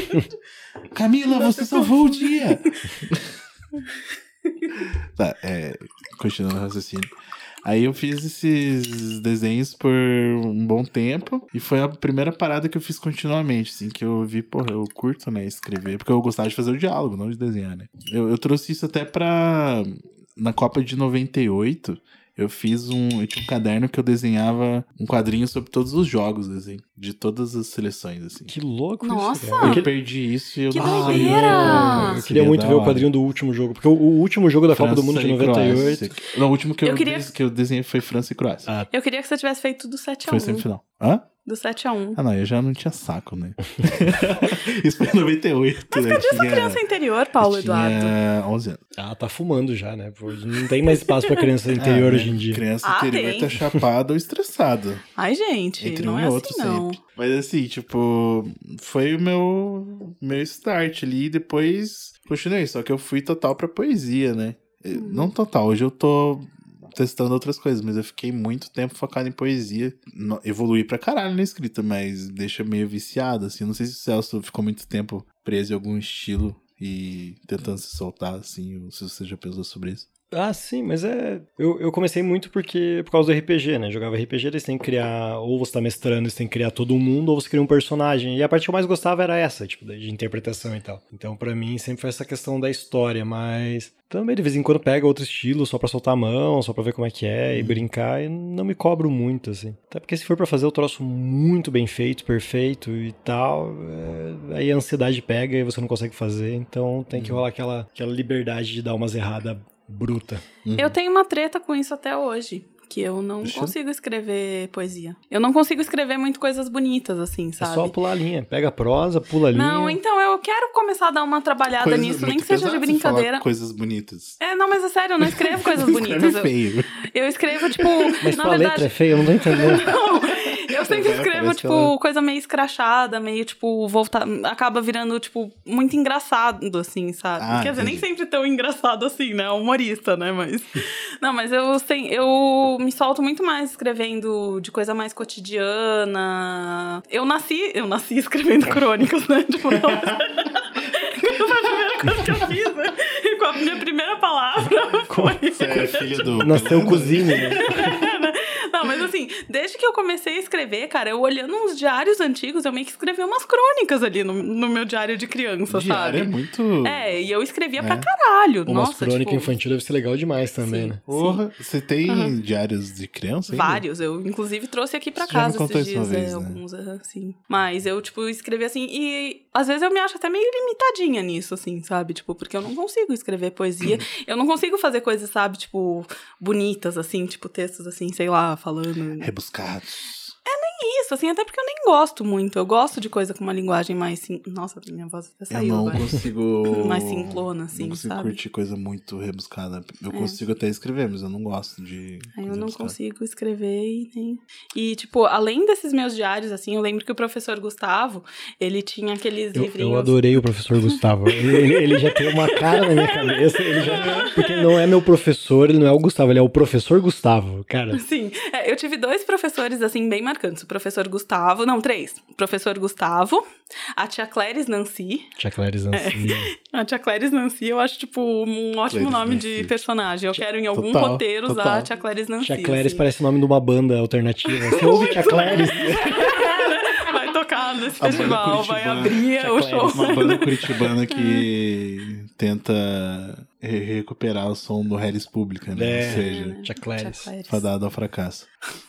[SPEAKER 3] Camila, você salvou o dia. tá, é. Continuando o raciocínio. Aí eu fiz esses desenhos por um bom tempo. E foi a primeira parada que eu fiz continuamente, assim, que eu vi, porra, eu curto, né, escrever. Porque eu gostava de fazer o diálogo, não de desenhar, né? Eu, eu trouxe isso até pra. Na Copa de 98, eu fiz um. Eu tinha um caderno que eu desenhava um quadrinho sobre todos os jogos, assim, de todas as seleções, assim.
[SPEAKER 1] Que louco
[SPEAKER 2] Nossa!
[SPEAKER 1] isso, cara.
[SPEAKER 3] Eu perdi isso e eu
[SPEAKER 2] Que
[SPEAKER 3] não
[SPEAKER 2] doideira!
[SPEAKER 1] Eu queria muito ver o quadrinho do último jogo. Porque o, o último jogo da Copa do Mundo de
[SPEAKER 3] França e
[SPEAKER 1] 98.
[SPEAKER 3] Croácia. Não, o último que eu,
[SPEAKER 2] Eu queria-
[SPEAKER 3] que eu desenhei foi França e Croácia.
[SPEAKER 1] Ah,
[SPEAKER 2] Eu queria que você tivesse feito do 7 a
[SPEAKER 3] foi
[SPEAKER 2] 1
[SPEAKER 3] semifinal. Hã?
[SPEAKER 2] Do 7 a 1
[SPEAKER 3] Ah, não, eu já não tinha saco, né? isso foi em 98,
[SPEAKER 2] Mas
[SPEAKER 3] né?
[SPEAKER 2] cadê essa
[SPEAKER 3] Tinha-
[SPEAKER 2] criança interior, Paulo
[SPEAKER 3] eu
[SPEAKER 2] Eduardo?
[SPEAKER 3] Tinha 11 anos.
[SPEAKER 1] ah, tá fumando já, né? Não tem mais espaço pra criança interior
[SPEAKER 3] Ah,
[SPEAKER 1] hoje em dia.
[SPEAKER 3] Criança
[SPEAKER 2] Ah,
[SPEAKER 3] interior
[SPEAKER 2] tem.
[SPEAKER 3] tá chapada ou estressada.
[SPEAKER 2] Ai, gente,
[SPEAKER 3] Entre
[SPEAKER 2] não
[SPEAKER 3] um
[SPEAKER 2] é
[SPEAKER 3] e
[SPEAKER 2] assim,
[SPEAKER 3] outro
[SPEAKER 2] não.
[SPEAKER 3] Mas assim, tipo, foi o meu, meu start ali. E depois continuei. Só que eu fui total pra poesia, né?
[SPEAKER 2] Uhum.
[SPEAKER 3] Não total. Hoje eu tô testando outras coisas, mas eu fiquei muito tempo focado em poesia. Evoluí pra caralho na escrita, mas deixa meio viciado, assim. Não sei se o Celso ficou muito tempo preso em algum estilo e tentando se soltar, assim, ou se você já pensou sobre isso.
[SPEAKER 1] Ah, sim, mas é. Eu, eu comecei muito porque por causa do RPG, né? Jogava RPG, eles têm que criar. Ou você tá mestrando, você tem que criar todo mundo, ou você cria um personagem. E a parte que eu mais gostava era essa, tipo, de interpretação e tal. Então, pra mim, sempre foi essa questão da história, mas. Também de vez em quando pega outro estilo só pra soltar a mão, só pra ver como é que é e brincar, e não me cobro muito, assim. Até porque se for pra fazer o troço muito bem feito, perfeito e tal, é, aí a ansiedade pega e você não consegue fazer, então tem que rolar aquela, aquela liberdade de dar umas erradas bruta.
[SPEAKER 2] Eu tenho uma treta com isso até hoje. Que eu não
[SPEAKER 3] Vixe.
[SPEAKER 2] consigo escrever poesia. Eu não consigo escrever muito coisas bonitas, assim,
[SPEAKER 1] É
[SPEAKER 2] sabe?
[SPEAKER 1] só pular a linha. Pega a prosa, pula a linha.
[SPEAKER 2] Não, então eu quero começar a dar uma trabalhada
[SPEAKER 3] Coisa
[SPEAKER 2] nisso, nem que seja de brincadeira.
[SPEAKER 3] Coisas bonitas.
[SPEAKER 2] É, não, mas é sério, eu não escrevo coisas bonitas.
[SPEAKER 3] Escreve
[SPEAKER 2] Eu,
[SPEAKER 3] feio.
[SPEAKER 2] eu escrevo, tipo,
[SPEAKER 1] Mas
[SPEAKER 2] na
[SPEAKER 1] sua
[SPEAKER 2] verdade.
[SPEAKER 1] letra é feia, eu não tô entendendo.
[SPEAKER 2] Eu sempre
[SPEAKER 3] É,
[SPEAKER 2] escrevo, tipo,
[SPEAKER 3] ela-
[SPEAKER 2] coisa meio escrachada, meio, tipo, voltar. Acaba virando, tipo, muito engraçado, assim, sabe?
[SPEAKER 3] Ah,
[SPEAKER 2] Quer dizer, nem
[SPEAKER 3] entendi.
[SPEAKER 2] sempre tão engraçado assim, né? Humorista, né? Mas. Não, mas eu, sei, eu me solto muito mais escrevendo de coisa mais cotidiana. Eu nasci. Eu nasci escrevendo crônicas, né? Tipo, não. Foi a primeira coisa que eu fiz, né? E com a minha primeira palavra foi.
[SPEAKER 3] Você é filho do.
[SPEAKER 1] Nasceu cozinho, né?
[SPEAKER 2] Não, mas assim, desde que eu comecei a escrever, cara, eu olhando uns diários antigos, eu meio que escrevi umas crônicas ali no, no meu diário de criança,
[SPEAKER 3] Diário é
[SPEAKER 2] sabe?
[SPEAKER 3] muito.
[SPEAKER 2] É, e eu escrevia
[SPEAKER 3] É.
[SPEAKER 2] pra caralho.
[SPEAKER 1] Umas
[SPEAKER 2] Nossa,
[SPEAKER 1] crônicas
[SPEAKER 2] tipo,
[SPEAKER 1] infantil deve ser legal demais também,
[SPEAKER 2] Sim.
[SPEAKER 1] né?
[SPEAKER 3] Porra, você tem
[SPEAKER 2] Aham.
[SPEAKER 3] diários de criança? ainda?
[SPEAKER 2] Vários, eu inclusive trouxe aqui pra
[SPEAKER 3] Você já me
[SPEAKER 2] casa
[SPEAKER 3] contou
[SPEAKER 2] esses
[SPEAKER 3] isso uma
[SPEAKER 2] dias,
[SPEAKER 3] vez,
[SPEAKER 2] é,
[SPEAKER 3] né?
[SPEAKER 2] alguns, assim. Mas eu, tipo, escrevi assim, e às vezes eu me acho até meio limitadinha nisso, assim, sabe? Tipo, porque eu não consigo escrever poesia, eu não consigo fazer coisas, sabe, tipo, bonitas, assim, tipo, textos assim, sei lá, falando.
[SPEAKER 3] Rebuscados.
[SPEAKER 2] Isso, assim, até porque eu nem gosto muito. Eu gosto de coisa com uma linguagem mais. Sim... Nossa, minha voz até
[SPEAKER 3] Eu
[SPEAKER 2] saiu
[SPEAKER 3] não
[SPEAKER 2] agora.
[SPEAKER 3] consigo.
[SPEAKER 2] Mais simplona, assim,
[SPEAKER 3] Não consigo
[SPEAKER 2] sabe?
[SPEAKER 3] curtir coisa muito rebuscada. Eu
[SPEAKER 2] É.
[SPEAKER 3] consigo até escrever, mas eu não gosto de.
[SPEAKER 2] Eu não
[SPEAKER 3] rebuscada.
[SPEAKER 2] consigo escrever e nem. E, tipo, além desses meus diários, assim, eu lembro que o professor Gustavo, ele tinha aqueles
[SPEAKER 1] Eu,
[SPEAKER 2] livrinhos.
[SPEAKER 1] eu adorei o professor Gustavo. Ele, ele- ele já tem uma cara na minha cabeça. Ele já, porque ele não é meu professor, ele não é o Gustavo, ele é o professor Gustavo. Cara,
[SPEAKER 2] Sim, é, eu tive dois professores, assim, bem marcantes. Professor Gustavo, não, três. Professor Gustavo, a tia Clarice Nancy.
[SPEAKER 1] Tia Clarice Nancy.
[SPEAKER 2] A tia Clarice Nancy, eu acho, tipo, um ótimo
[SPEAKER 3] Clarice
[SPEAKER 2] nome
[SPEAKER 3] Nancy.
[SPEAKER 2] de personagem. Eu quero em algum
[SPEAKER 3] Total,
[SPEAKER 2] roteiro usar
[SPEAKER 3] total.
[SPEAKER 2] a tia Clarice Nancy.
[SPEAKER 1] Tia Clarice
[SPEAKER 2] assim.
[SPEAKER 1] parece o nome de uma banda alternativa. Você ouve Tia Clarice?
[SPEAKER 2] Vai tocar nesse
[SPEAKER 3] A
[SPEAKER 2] festival, vai abrir
[SPEAKER 1] Tia
[SPEAKER 2] o
[SPEAKER 1] Clarice.
[SPEAKER 2] show.
[SPEAKER 3] Uma banda curitibana que tenta re- recuperar o som do Harris Pública, né?
[SPEAKER 1] É.
[SPEAKER 3] Ou seja.
[SPEAKER 1] Chuck Claris.
[SPEAKER 3] fadado ao fracasso.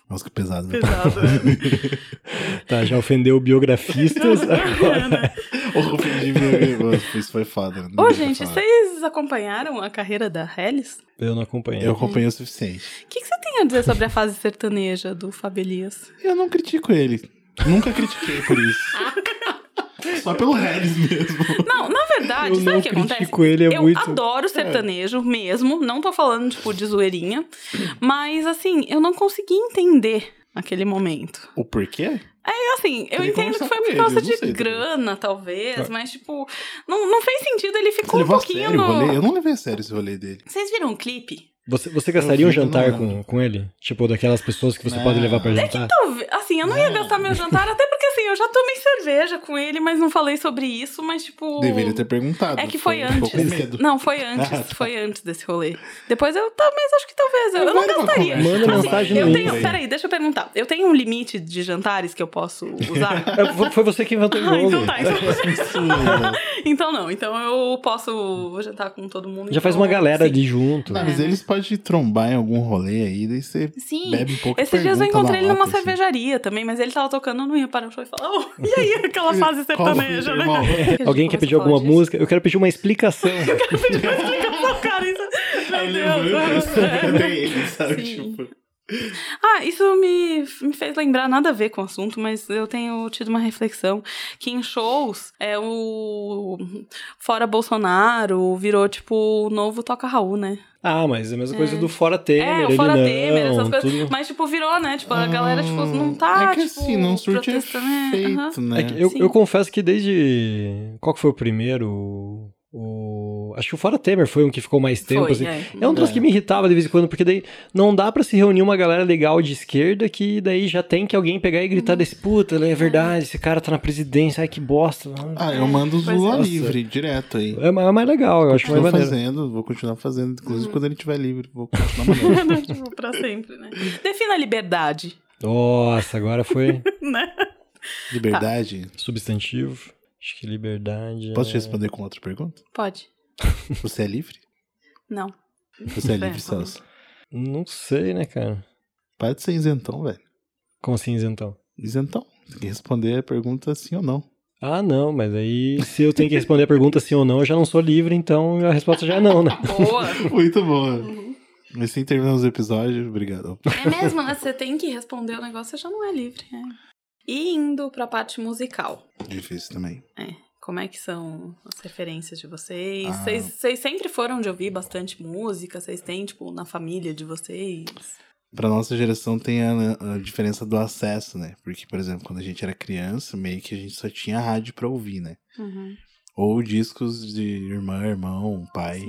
[SPEAKER 3] Nossa, que pesado, né?
[SPEAKER 2] Pesado.
[SPEAKER 1] Tá, já ofendeu biografistas. Agora.
[SPEAKER 3] O ofendi meu- Isso foi foda. não
[SPEAKER 2] Ô, gente, vocês acompanharam a carreira da Hellis?
[SPEAKER 1] Eu não acompanhei.
[SPEAKER 3] Eu acompanhei o suficiente.
[SPEAKER 2] O que, que você tem a dizer sobre a fase sertaneja do Fabelias?
[SPEAKER 3] Eu não critico ele. Nunca critiquei por isso. Só pelo Harris mesmo.
[SPEAKER 2] Não, na verdade,
[SPEAKER 1] Eu
[SPEAKER 2] sabe
[SPEAKER 1] não
[SPEAKER 2] o que acontece?
[SPEAKER 1] ele, é
[SPEAKER 2] eu
[SPEAKER 1] muito-
[SPEAKER 2] adoro sertanejo mesmo, não tô falando, tipo, de zoeirinha, mas, assim, eu não consegui entender aquele momento.
[SPEAKER 3] O porquê?
[SPEAKER 2] É assim, eu
[SPEAKER 3] que
[SPEAKER 2] entendo que foi por causa de
[SPEAKER 3] sei
[SPEAKER 2] grana, talvez, mas, tipo, não, não fez sentido, ele
[SPEAKER 3] Você
[SPEAKER 2] ficou um pouquinho
[SPEAKER 3] sério rolê?
[SPEAKER 2] no...
[SPEAKER 3] Eu não levei a sério esse rolê dele.
[SPEAKER 2] Vocês viram o clipe?
[SPEAKER 1] Você, você gastaria um jantar com, com ele? Tipo, daquelas pessoas que você
[SPEAKER 3] Não.
[SPEAKER 1] pode levar pra jantar?
[SPEAKER 2] Talvez- Assim, eu não ia gastar meu jantar, até porque, assim, eu já tomei cerveja com ele, mas não falei sobre isso, mas, tipo...
[SPEAKER 3] Deveria ter perguntado.
[SPEAKER 2] É que foi
[SPEAKER 3] Ficou
[SPEAKER 2] antes.
[SPEAKER 3] com medo.
[SPEAKER 2] Não, foi antes.
[SPEAKER 3] Ah, tá.
[SPEAKER 2] Foi antes desse rolê. Depois eu talvez, acho que talvez. Eu, eu não gastaria.
[SPEAKER 3] conversa.
[SPEAKER 1] Manda
[SPEAKER 2] Assim,
[SPEAKER 1] mensagem
[SPEAKER 2] eu tenho.
[SPEAKER 3] Insta.
[SPEAKER 2] Peraí, deixa eu perguntar. Eu tenho um limite de jantares que eu posso usar?
[SPEAKER 1] É, foi- Foi você que inventou o
[SPEAKER 2] ah,
[SPEAKER 1] jogo.
[SPEAKER 2] então tá. Então,
[SPEAKER 3] né?
[SPEAKER 2] então não. Então eu posso jantar com todo mundo.
[SPEAKER 1] Já faz
[SPEAKER 2] então,
[SPEAKER 1] uma galera
[SPEAKER 2] sim.
[SPEAKER 1] de junto.
[SPEAKER 3] Não, mas
[SPEAKER 2] É.
[SPEAKER 3] eles podem trombar em algum rolê aí, daí você
[SPEAKER 2] Sim.
[SPEAKER 3] bebe um pouco
[SPEAKER 2] Esses dias eu encontrei ele numa
[SPEAKER 3] assim.
[SPEAKER 2] cervejaria também, mas ele tava tocando, eu não ia parar no show e falar, oh, e aí, aquela fase sertaneja, né?
[SPEAKER 1] Alguém quer pedir alguma
[SPEAKER 2] disso.
[SPEAKER 1] música? Eu quero pedir uma explicação.
[SPEAKER 2] Explicação, cara, isso...
[SPEAKER 3] Aí
[SPEAKER 2] Meu Deus.
[SPEAKER 3] ele, sabe?
[SPEAKER 2] Sim.
[SPEAKER 3] Tipo,
[SPEAKER 2] Ah, isso me, me fez lembrar nada a ver com o assunto, mas eu tenho tido uma reflexão que em shows é o Fora Bolsonaro virou tipo o novo Toca Raul, né?
[SPEAKER 1] Ah, mas é a mesma coisa do Fora Temer.
[SPEAKER 2] é, o
[SPEAKER 1] ele
[SPEAKER 2] Fora
[SPEAKER 1] não,
[SPEAKER 2] Temer, essas coisas.
[SPEAKER 1] tudo-
[SPEAKER 2] Mas tipo virou, né? Tipo, a galera tipo não tá
[SPEAKER 3] É que
[SPEAKER 2] tipo,
[SPEAKER 3] assim, não surte
[SPEAKER 2] né? Aham.
[SPEAKER 3] né?
[SPEAKER 1] É eu,
[SPEAKER 2] Sim.
[SPEAKER 1] eu confesso que desde. Qual que foi o primeiro? O... Acho que o Fora Temer foi um que ficou mais tempo.
[SPEAKER 2] Foi,
[SPEAKER 1] assim.
[SPEAKER 2] é.
[SPEAKER 1] É um troço
[SPEAKER 3] É.
[SPEAKER 1] que me irritava de vez em quando, porque daí não dá pra se reunir uma galera legal de esquerda que daí já tem que alguém pegar e gritar desse puta, é verdade, esse cara tá na presidência, ai que bosta.
[SPEAKER 3] Ah, eu mando os
[SPEAKER 2] Pois é.
[SPEAKER 3] Livre, direto aí.
[SPEAKER 1] É mais é mais legal, eu acho mais
[SPEAKER 3] Continuo
[SPEAKER 1] maneiro.
[SPEAKER 3] fazendo, vou continuar fazendo. Inclusive,
[SPEAKER 2] Uhum.
[SPEAKER 3] quando ele estiver livre, vou continuar mandando.
[SPEAKER 2] tipo, pra sempre, né? Defina a liberdade,
[SPEAKER 1] Nossa, agora foi
[SPEAKER 2] né?
[SPEAKER 3] Liberdade.
[SPEAKER 1] substantivo. Acho que liberdade.
[SPEAKER 3] Posso te
[SPEAKER 1] é-
[SPEAKER 3] responder com outra pergunta?
[SPEAKER 2] Pode.
[SPEAKER 3] Você é livre?
[SPEAKER 2] Não.
[SPEAKER 3] Você é livre, Celso?
[SPEAKER 1] Não sei, né, cara?
[SPEAKER 3] Para de ser isentão, velho.
[SPEAKER 1] Como assim, isentão?
[SPEAKER 3] Isentão. Tem que responder a pergunta sim ou não.
[SPEAKER 1] Ah, não, mas aí se eu tenho que responder a pergunta sim ou não, eu já não sou livre, então a resposta já é não, né?
[SPEAKER 2] Boa.
[SPEAKER 3] Muito boa. Mas sim, terminamos o episódio. Obrigado.
[SPEAKER 2] É mesmo, né? Você tem que responder o negócio, você já não é livre. é. E indo pra parte musical.
[SPEAKER 3] Difícil também.
[SPEAKER 2] É. Como é que são as referências de vocês?
[SPEAKER 3] Ah.
[SPEAKER 2] Vocês, vocês sempre foram de ouvir bastante música? Vocês têm, tipo, na família de vocês?
[SPEAKER 3] Pra nossa geração tem a, a diferença do acesso, né? Porque, por exemplo, quando a gente era criança, meio que a gente só tinha rádio pra ouvir, né?
[SPEAKER 2] Uhum.
[SPEAKER 3] Ou discos de irmã, irmão, pai.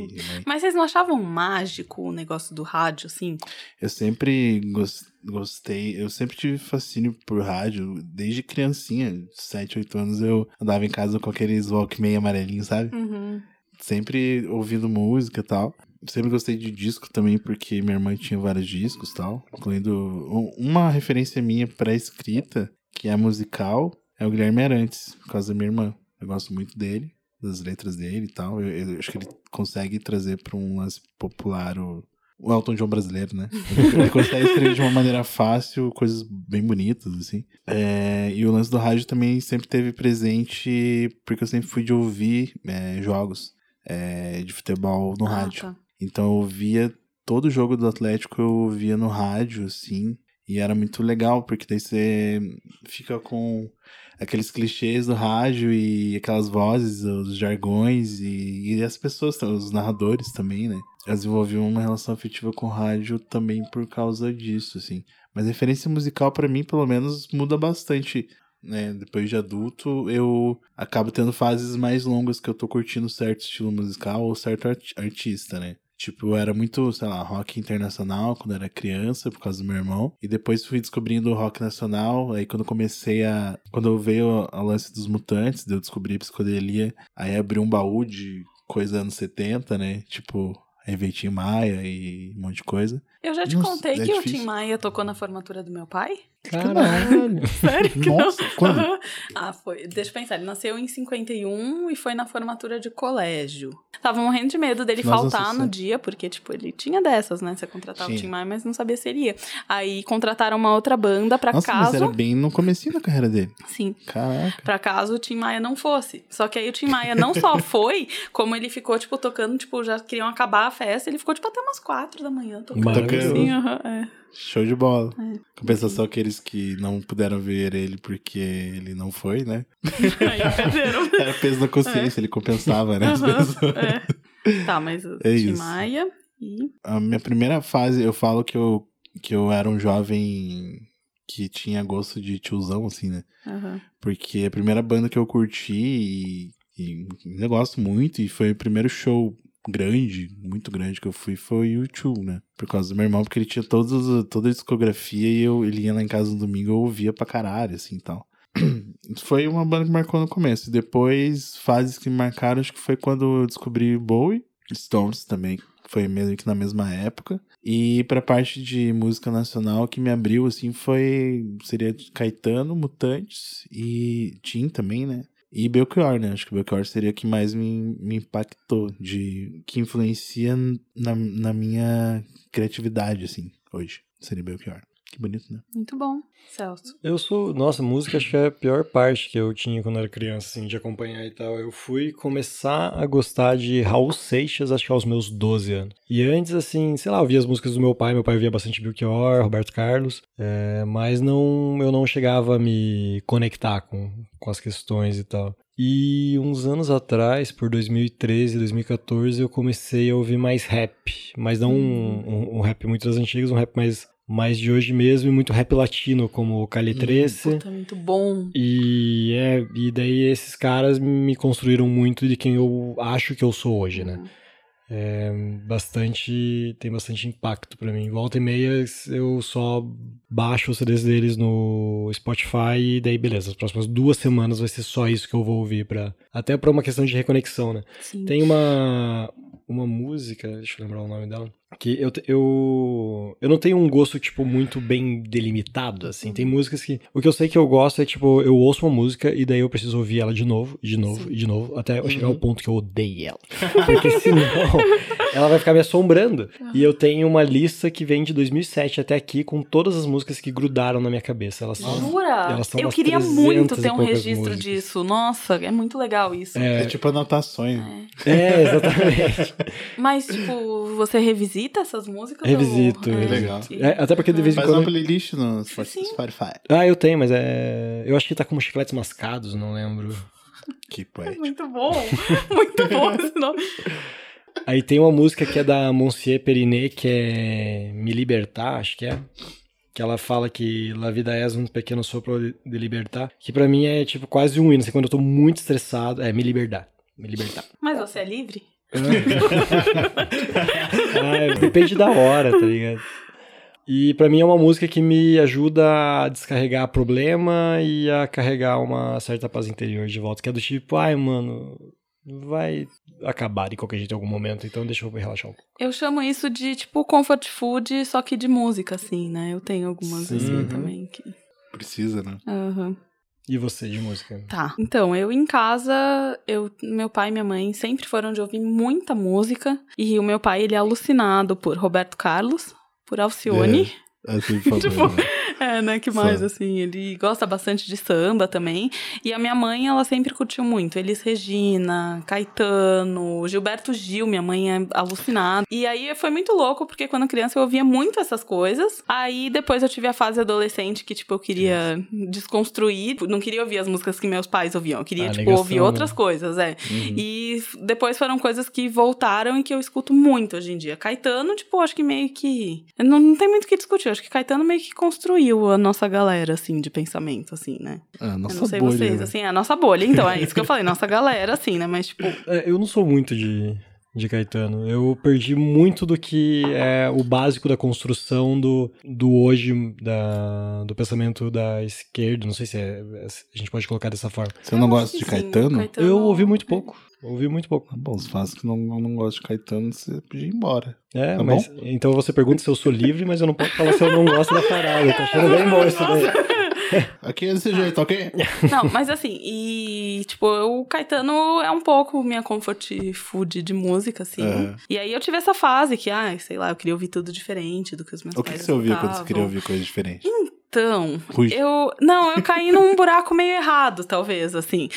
[SPEAKER 2] Mas vocês não achavam mágico o negócio do rádio, assim?
[SPEAKER 3] Eu sempre gos- gostei, eu sempre tive fascínio por rádio, desde criancinha, 7, 8 anos eu andava em casa com aqueles Walkman amarelinhos, sabe?
[SPEAKER 2] Uhum.
[SPEAKER 3] Sempre ouvindo música e tal. Sempre gostei de disco também, porque minha irmã tinha vários discos e tal. Incluindo um- uma referência minha pra escrita, que é musical, é o Guilherme Arantes, por causa da minha irmã. Eu gosto muito dele, das letras dele e tal. Eu, eu acho que ele consegue trazer pra um lance popular o, o Elton John brasileiro, né? Ele consegue escrever de uma maneira fácil, coisas bem bonitas, assim. É, e o lance do rádio também sempre teve presente, porque eu sempre fui de ouvir é, jogos é, de futebol no
[SPEAKER 2] Ah,
[SPEAKER 3] rádio.
[SPEAKER 2] tá.
[SPEAKER 3] Então eu via todo jogo do Atlético, eu via no rádio, assim. E era muito legal, porque daí você fica com aqueles clichês do rádio e aquelas vozes, os jargões e, e as pessoas, os narradores também, né? Eu desenvolvi uma relação afetiva com o rádio também por causa disso, assim. Mas referência musical, pra mim, pelo menos, muda bastante. Né? Depois de adulto, eu acabo tendo fases mais longas que eu tô curtindo certo estilo musical ou certo art- artista, né? Tipo, eu era muito, sei lá, rock internacional quando era criança, por causa do meu irmão. E depois fui descobrindo o rock nacional. Aí quando comecei a. Quando veio a lance dos mutantes, eu descobri a psicodelia. Aí abri um baú de coisa anos 70, né? Tipo, Revetinho Maia e um monte de coisa.
[SPEAKER 2] Eu já te
[SPEAKER 3] Nossa,
[SPEAKER 2] contei
[SPEAKER 3] é
[SPEAKER 2] que o
[SPEAKER 3] difícil.
[SPEAKER 2] Tim Maia tocou na formatura do meu pai?
[SPEAKER 1] Caralho.
[SPEAKER 2] Sério que não?
[SPEAKER 3] Nossa, quando?
[SPEAKER 2] Aham. Ah, foi. Deixa eu pensar. Ele nasceu em 51 e foi na formatura de colégio. Tava morrendo de medo dele
[SPEAKER 3] Nossa,
[SPEAKER 2] faltar no dia, porque, tipo, ele tinha dessas, né? Você contratava o. Tim Maia, mas não sabia se ele ia. Aí contrataram uma outra banda pra
[SPEAKER 3] Nossa, mas
[SPEAKER 2] caso.
[SPEAKER 3] era bem no comecinho da carreira dele.
[SPEAKER 2] Sim.
[SPEAKER 3] Caraca.
[SPEAKER 2] Pra caso o Tim Maia não fosse. Só que aí o Tim Maia não só foi, como ele ficou, tipo, tocando, tipo, já queriam acabar a festa, ele ficou, tipo, até umas quatro da manhã tocando. É.
[SPEAKER 3] Show de bola.
[SPEAKER 2] É.
[SPEAKER 3] Compensação aqueles que não puderam ver ele porque ele não foi, né? Era peso na consciência, ele compensava, né?
[SPEAKER 2] é. Tá, mas
[SPEAKER 3] É
[SPEAKER 2] Tim
[SPEAKER 3] isso.
[SPEAKER 2] Maia e.
[SPEAKER 3] A minha primeira fase, eu falo que eu, que eu era um jovem que tinha gosto de tiozão, assim, né? Porque a primeira banda que eu curti e, e eu gosto muito, e foi o primeiro show grande, muito grande que eu fui, foi o U2, né? Por causa do meu irmão, porque ele tinha todos, toda a discografia e eu, ele ia lá em casa no domingo eu ouvia pra caralho, assim, e tal. Foi uma banda que marcou no começo. Depois, fases que me marcaram, acho que foi quando eu descobri Bowie, Stones também, foi meio que na mesma época. E pra parte de música nacional, que me abriu, assim, foi. Seria Caetano, Mutantes e Tim também, né? E Belchior, né? Acho que Belchior seria que mais me, me impactou, de que influencia na, na minha criatividade, assim, hoje. Seria Belchior. Que bonito, né?
[SPEAKER 2] Muito bom, Celso.
[SPEAKER 1] Eu sou. Nossa, música acho que é a pior parte que eu tinha quando era criança, assim, de acompanhar e tal. Eu fui começar a gostar de Raul Seixas, acho que aos meus 12 anos. E antes, assim, sei lá, eu via as músicas do meu pai, meu pai via bastante Belchior, Roberto Carlos, é, mas não, eu não chegava a me conectar com, com as questões e tal. E uns anos atrás, por 2013, 2014, eu comecei a ouvir mais rap. Mas não um, um- um rap muito das antigas, um rap mais, mais de hoje mesmo e muito rap latino, como o Cali 13.
[SPEAKER 2] Puta, muito bom.
[SPEAKER 1] E, é, e daí esses caras me construíram muito de quem eu acho que eu sou hoje, né? É bastante. tem bastante impacto pra mim. Volta e meia eu só baixo os CDs deles no Spotify e daí beleza. As próximas duas semanas vai ser só isso que eu vou ouvir para Até pra uma questão de reconexão, né?
[SPEAKER 2] Sim.
[SPEAKER 1] Tem uma, uma música, deixa eu lembrar o nome dela, que eu, eu, eu não tenho um gosto, tipo, muito bem delimitado, assim. Tem músicas que... O que eu sei que eu gosto é, tipo, eu ouço uma música e daí eu preciso ouvir ela de novo, de novo
[SPEAKER 2] Sim.
[SPEAKER 1] e de novo, até eu chegar ao ponto que eu odeio ela. Porque senão ela vai ficar me assombrando. E eu tenho uma lista que vem de 2007 até aqui com todas as músicas que grudaram na minha cabeça. Elas são...
[SPEAKER 2] Jura?
[SPEAKER 1] Elas são
[SPEAKER 2] Eu queria
[SPEAKER 1] 300
[SPEAKER 2] muito ter um registro
[SPEAKER 1] músicas.
[SPEAKER 2] disso. Nossa, é muito legal isso.
[SPEAKER 3] É, tipo anotações.
[SPEAKER 1] É, exatamente.
[SPEAKER 2] Mas, tipo, você revisita essas músicas?
[SPEAKER 1] Revisito,
[SPEAKER 2] ou...
[SPEAKER 1] revisito.
[SPEAKER 3] Legal.
[SPEAKER 1] É, até porque de vez em
[SPEAKER 3] Faz
[SPEAKER 1] quando...
[SPEAKER 3] uma playlist no
[SPEAKER 2] Sim.
[SPEAKER 3] Spotify.
[SPEAKER 1] Ah, eu tenho, mas é. Eu acho que tá como chicletes mascados, não lembro.
[SPEAKER 3] Que
[SPEAKER 2] É
[SPEAKER 3] poético.
[SPEAKER 2] muito bom. Muito bom esse nome.
[SPEAKER 1] Aí tem uma música que é da Monsieur Perinet, que é Me Libertar, acho que é. Que ela fala que La vida é um pequeno sopro de libertar. Que pra mim é tipo quase um hino. Assim, quando eu tô muito estressado, é me libertar. Me libertar.
[SPEAKER 2] Mas você é livre?
[SPEAKER 1] Ah, depende da hora, tá ligado? E pra mim é uma música que me ajuda a descarregar problema e a carregar uma certa paz interior de volta. Que é do tipo, ai, mano, vai acabar de qualquer jeito em algum momento, então deixa eu relaxar um pouco.
[SPEAKER 2] Eu chamo isso de, tipo, comfort food, só que de música, assim, né? Eu tenho algumas,
[SPEAKER 1] Sim.
[SPEAKER 2] assim,
[SPEAKER 1] Uhum.
[SPEAKER 2] também. Que...
[SPEAKER 3] Precisa, né?
[SPEAKER 2] Aham.
[SPEAKER 1] E você, de música?
[SPEAKER 2] Tá. Então, eu em casa, eu, meu pai e minha mãe sempre foram de ouvir muita música. E o meu pai, ele é alucinado por Roberto Carlos, por Alcione.
[SPEAKER 3] Assim, por favor.
[SPEAKER 2] Tipo,
[SPEAKER 3] né?
[SPEAKER 2] É, né? Que mais,
[SPEAKER 3] Fã.
[SPEAKER 2] assim, ele gosta bastante de samba também. E a minha mãe, ela sempre curtiu muito. Elis Regina, Caetano, Gilberto Gil, minha mãe é alucinada. E aí foi muito louco, porque quando criança eu ouvia muito essas coisas. Aí depois eu tive a fase adolescente que, tipo, eu queria desconstruir. Não queria ouvir as músicas que meus pais ouviam. Eu queria,
[SPEAKER 1] Ah,
[SPEAKER 2] tipo, ouvir outras
[SPEAKER 1] né?
[SPEAKER 2] coisas, é.
[SPEAKER 3] Uhum.
[SPEAKER 2] E depois foram coisas que voltaram e que eu escuto muito hoje em dia. Caetano, tipo, acho que meio que. Não, não tem muito o que discutir. Acho que Caetano meio que construiu a nossa galera, assim, de pensamento, assim, né?
[SPEAKER 3] Ah, nossa
[SPEAKER 2] eu não sei
[SPEAKER 3] bolha,
[SPEAKER 2] vocês,
[SPEAKER 3] né?
[SPEAKER 2] assim, é a nossa bolha. Então, é isso que eu falei, nossa galera, assim, né? Mas, tipo,
[SPEAKER 1] É, eu não sou muito de, de Caetano. Eu perdi muito do que é o básico da construção do, do hoje, da, do pensamento da esquerda. Não sei se é- a gente pode colocar dessa forma.
[SPEAKER 3] Você não
[SPEAKER 2] eu
[SPEAKER 3] gosta de Caetano?
[SPEAKER 2] Caetano-
[SPEAKER 1] Eu ouvi muito pouco. Ouvi muito pouco.
[SPEAKER 3] Tá bom, se faz que não, não gosta de Caetano, você podia ir embora.
[SPEAKER 1] É,
[SPEAKER 3] Tá
[SPEAKER 1] mas então você pergunta se eu sou livre, mas eu não posso falar se eu não gosto da parada. Eu tô achando bem bom isso daí.
[SPEAKER 3] Aqui é desse jeito, ok?
[SPEAKER 2] Não, mas assim, e tipo, o Caetano é um pouco minha comfort food de música, assim.
[SPEAKER 3] Aham.
[SPEAKER 2] E aí eu tive essa fase que, ai, sei lá, eu queria ouvir tudo diferente do que os meus
[SPEAKER 3] O que,
[SPEAKER 2] pais
[SPEAKER 3] que você ouvia quando você queria ouvir coisa diferente?
[SPEAKER 2] Então,
[SPEAKER 3] Rui.
[SPEAKER 2] eu. Não, eu caí num buraco meio errado, talvez, assim.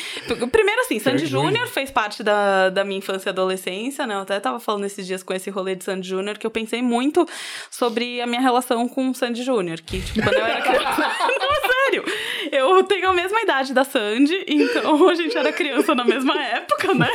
[SPEAKER 2] Primeiro, assim, Sandy. Júnior fez parte da, da minha infância e adolescência, né? Eu até tava falando esses dias com esse rolê de Sandy Júnior que eu pensei muito sobre a minha relação com o Sandy Júnior. Que, tipo, quando eu era criança. não, sério. Eu tenho a mesma idade da Sandy, então a gente era criança na mesma época, né?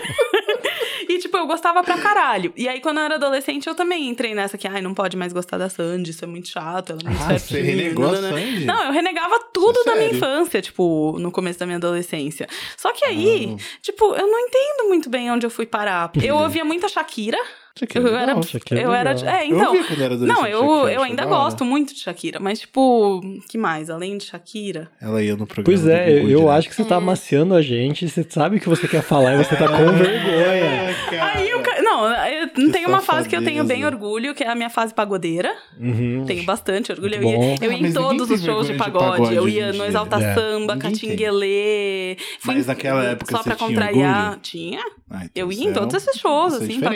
[SPEAKER 2] E, tipo, eu gostava pra caralho. E aí, quando eu era adolescente, eu também entrei nessa que, ai, não pode mais gostar da Sandy, isso é muito chato, ela é muito
[SPEAKER 3] Ah, você
[SPEAKER 2] certinha,
[SPEAKER 3] renegou a
[SPEAKER 2] nanana.
[SPEAKER 3] Sandy?
[SPEAKER 2] Não, eu renegava tudo
[SPEAKER 3] Isso é
[SPEAKER 2] da minha infância, tipo, no começo da minha adolescência. Só que aí,
[SPEAKER 3] Ah.
[SPEAKER 2] tipo, eu não entendo muito bem onde eu fui parar. Eu ouvia muita Shakira.
[SPEAKER 3] Shakira
[SPEAKER 2] Eu
[SPEAKER 3] é
[SPEAKER 2] era.
[SPEAKER 3] legal.
[SPEAKER 1] Shakira é
[SPEAKER 2] Eu era. É, então.
[SPEAKER 3] eu era adolescente.
[SPEAKER 2] Não, eu,
[SPEAKER 3] Shakira,
[SPEAKER 2] eu ainda gosto muito de Shakira, mas, tipo, que mais? Além de Shakira?
[SPEAKER 3] Ela ia no programa.
[SPEAKER 1] Pois é,
[SPEAKER 3] do
[SPEAKER 1] eu,
[SPEAKER 3] direto.
[SPEAKER 1] acho que você tá amaciando a gente, você sabe o que você quer falar e você tá com vergonha.
[SPEAKER 3] Cara.
[SPEAKER 2] Aí eu. Não, eu tem uma fase que eu tenho bem orgulho, que é a minha fase pagodeira.
[SPEAKER 1] Uhum.
[SPEAKER 2] Tenho bastante orgulho. Eu ia, eu ia em todos os shows de
[SPEAKER 3] vergonha de
[SPEAKER 2] pagode.
[SPEAKER 3] pagode
[SPEAKER 2] eu ia
[SPEAKER 3] em
[SPEAKER 2] no. Exalta
[SPEAKER 1] É.
[SPEAKER 2] Samba,
[SPEAKER 3] Ninguém.
[SPEAKER 2] Catinguelê.
[SPEAKER 3] Mas
[SPEAKER 2] em-
[SPEAKER 3] naquela época
[SPEAKER 2] Só
[SPEAKER 3] você
[SPEAKER 2] pra
[SPEAKER 3] tinha
[SPEAKER 2] contrariar. Tinha.
[SPEAKER 3] Ah, então
[SPEAKER 2] Eu ia em
[SPEAKER 3] é
[SPEAKER 2] todos esses shows,
[SPEAKER 3] é
[SPEAKER 2] assim,
[SPEAKER 3] diferente,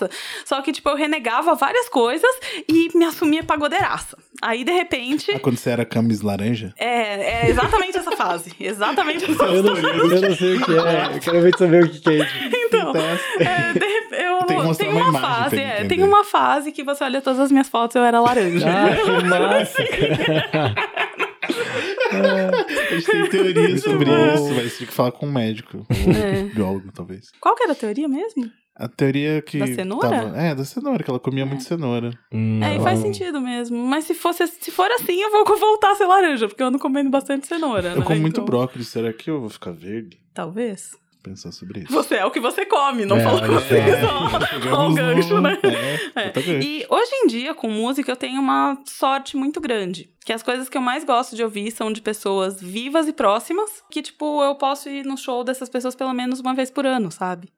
[SPEAKER 2] pagodeiraça. Só que, tipo, eu renegava várias coisas e me assumia pagodeiraça. Aí, de repente.
[SPEAKER 3] Ah, quando você era camis laranja?
[SPEAKER 2] É, é exatamente essa fase. Exatamente essa
[SPEAKER 1] Eu não, eu não sei o que é, eu quero ver saber o que é isso.
[SPEAKER 2] Então,
[SPEAKER 3] Então,
[SPEAKER 2] é, de rep- eu
[SPEAKER 3] Tem uma
[SPEAKER 2] uma, fase, é, tem uma fase que você olha todas as minhas fotos, eu era laranja.
[SPEAKER 1] Ah, que massa, cara.
[SPEAKER 3] a gente tem teoria sobre isso, mas tem que falar com um médico.
[SPEAKER 2] É.
[SPEAKER 3] Ou biólogo, talvez.
[SPEAKER 2] Qual que era a teoria mesmo?
[SPEAKER 3] A teoria que.
[SPEAKER 2] Da cenoura?
[SPEAKER 3] tava- É, da cenoura, que ela comia muito cenoura.
[SPEAKER 1] Hum,
[SPEAKER 2] É, e faz sentido mesmo. Mas se, fosse, se for assim, eu vou voltar a ser laranja, porque eu ando comendo bastante cenoura,
[SPEAKER 3] Eu
[SPEAKER 2] né?
[SPEAKER 3] como muito
[SPEAKER 2] Então,
[SPEAKER 3] brócolis, será que eu vou ficar verde?
[SPEAKER 2] Talvez.
[SPEAKER 3] Pensar sobre isso.
[SPEAKER 2] Você é o que você come, não
[SPEAKER 1] É,
[SPEAKER 2] falando
[SPEAKER 1] olha
[SPEAKER 2] assim,
[SPEAKER 1] só.
[SPEAKER 2] só. O gancho,
[SPEAKER 3] no-
[SPEAKER 2] né?
[SPEAKER 3] É,
[SPEAKER 2] É. E hoje em dia, com música, eu tenho uma sorte muito grande. Que as coisas que eu mais gosto de ouvir são de pessoas vivas e próximas. Que, tipo, eu posso ir no show dessas pessoas pelo menos uma vez por ano, sabe?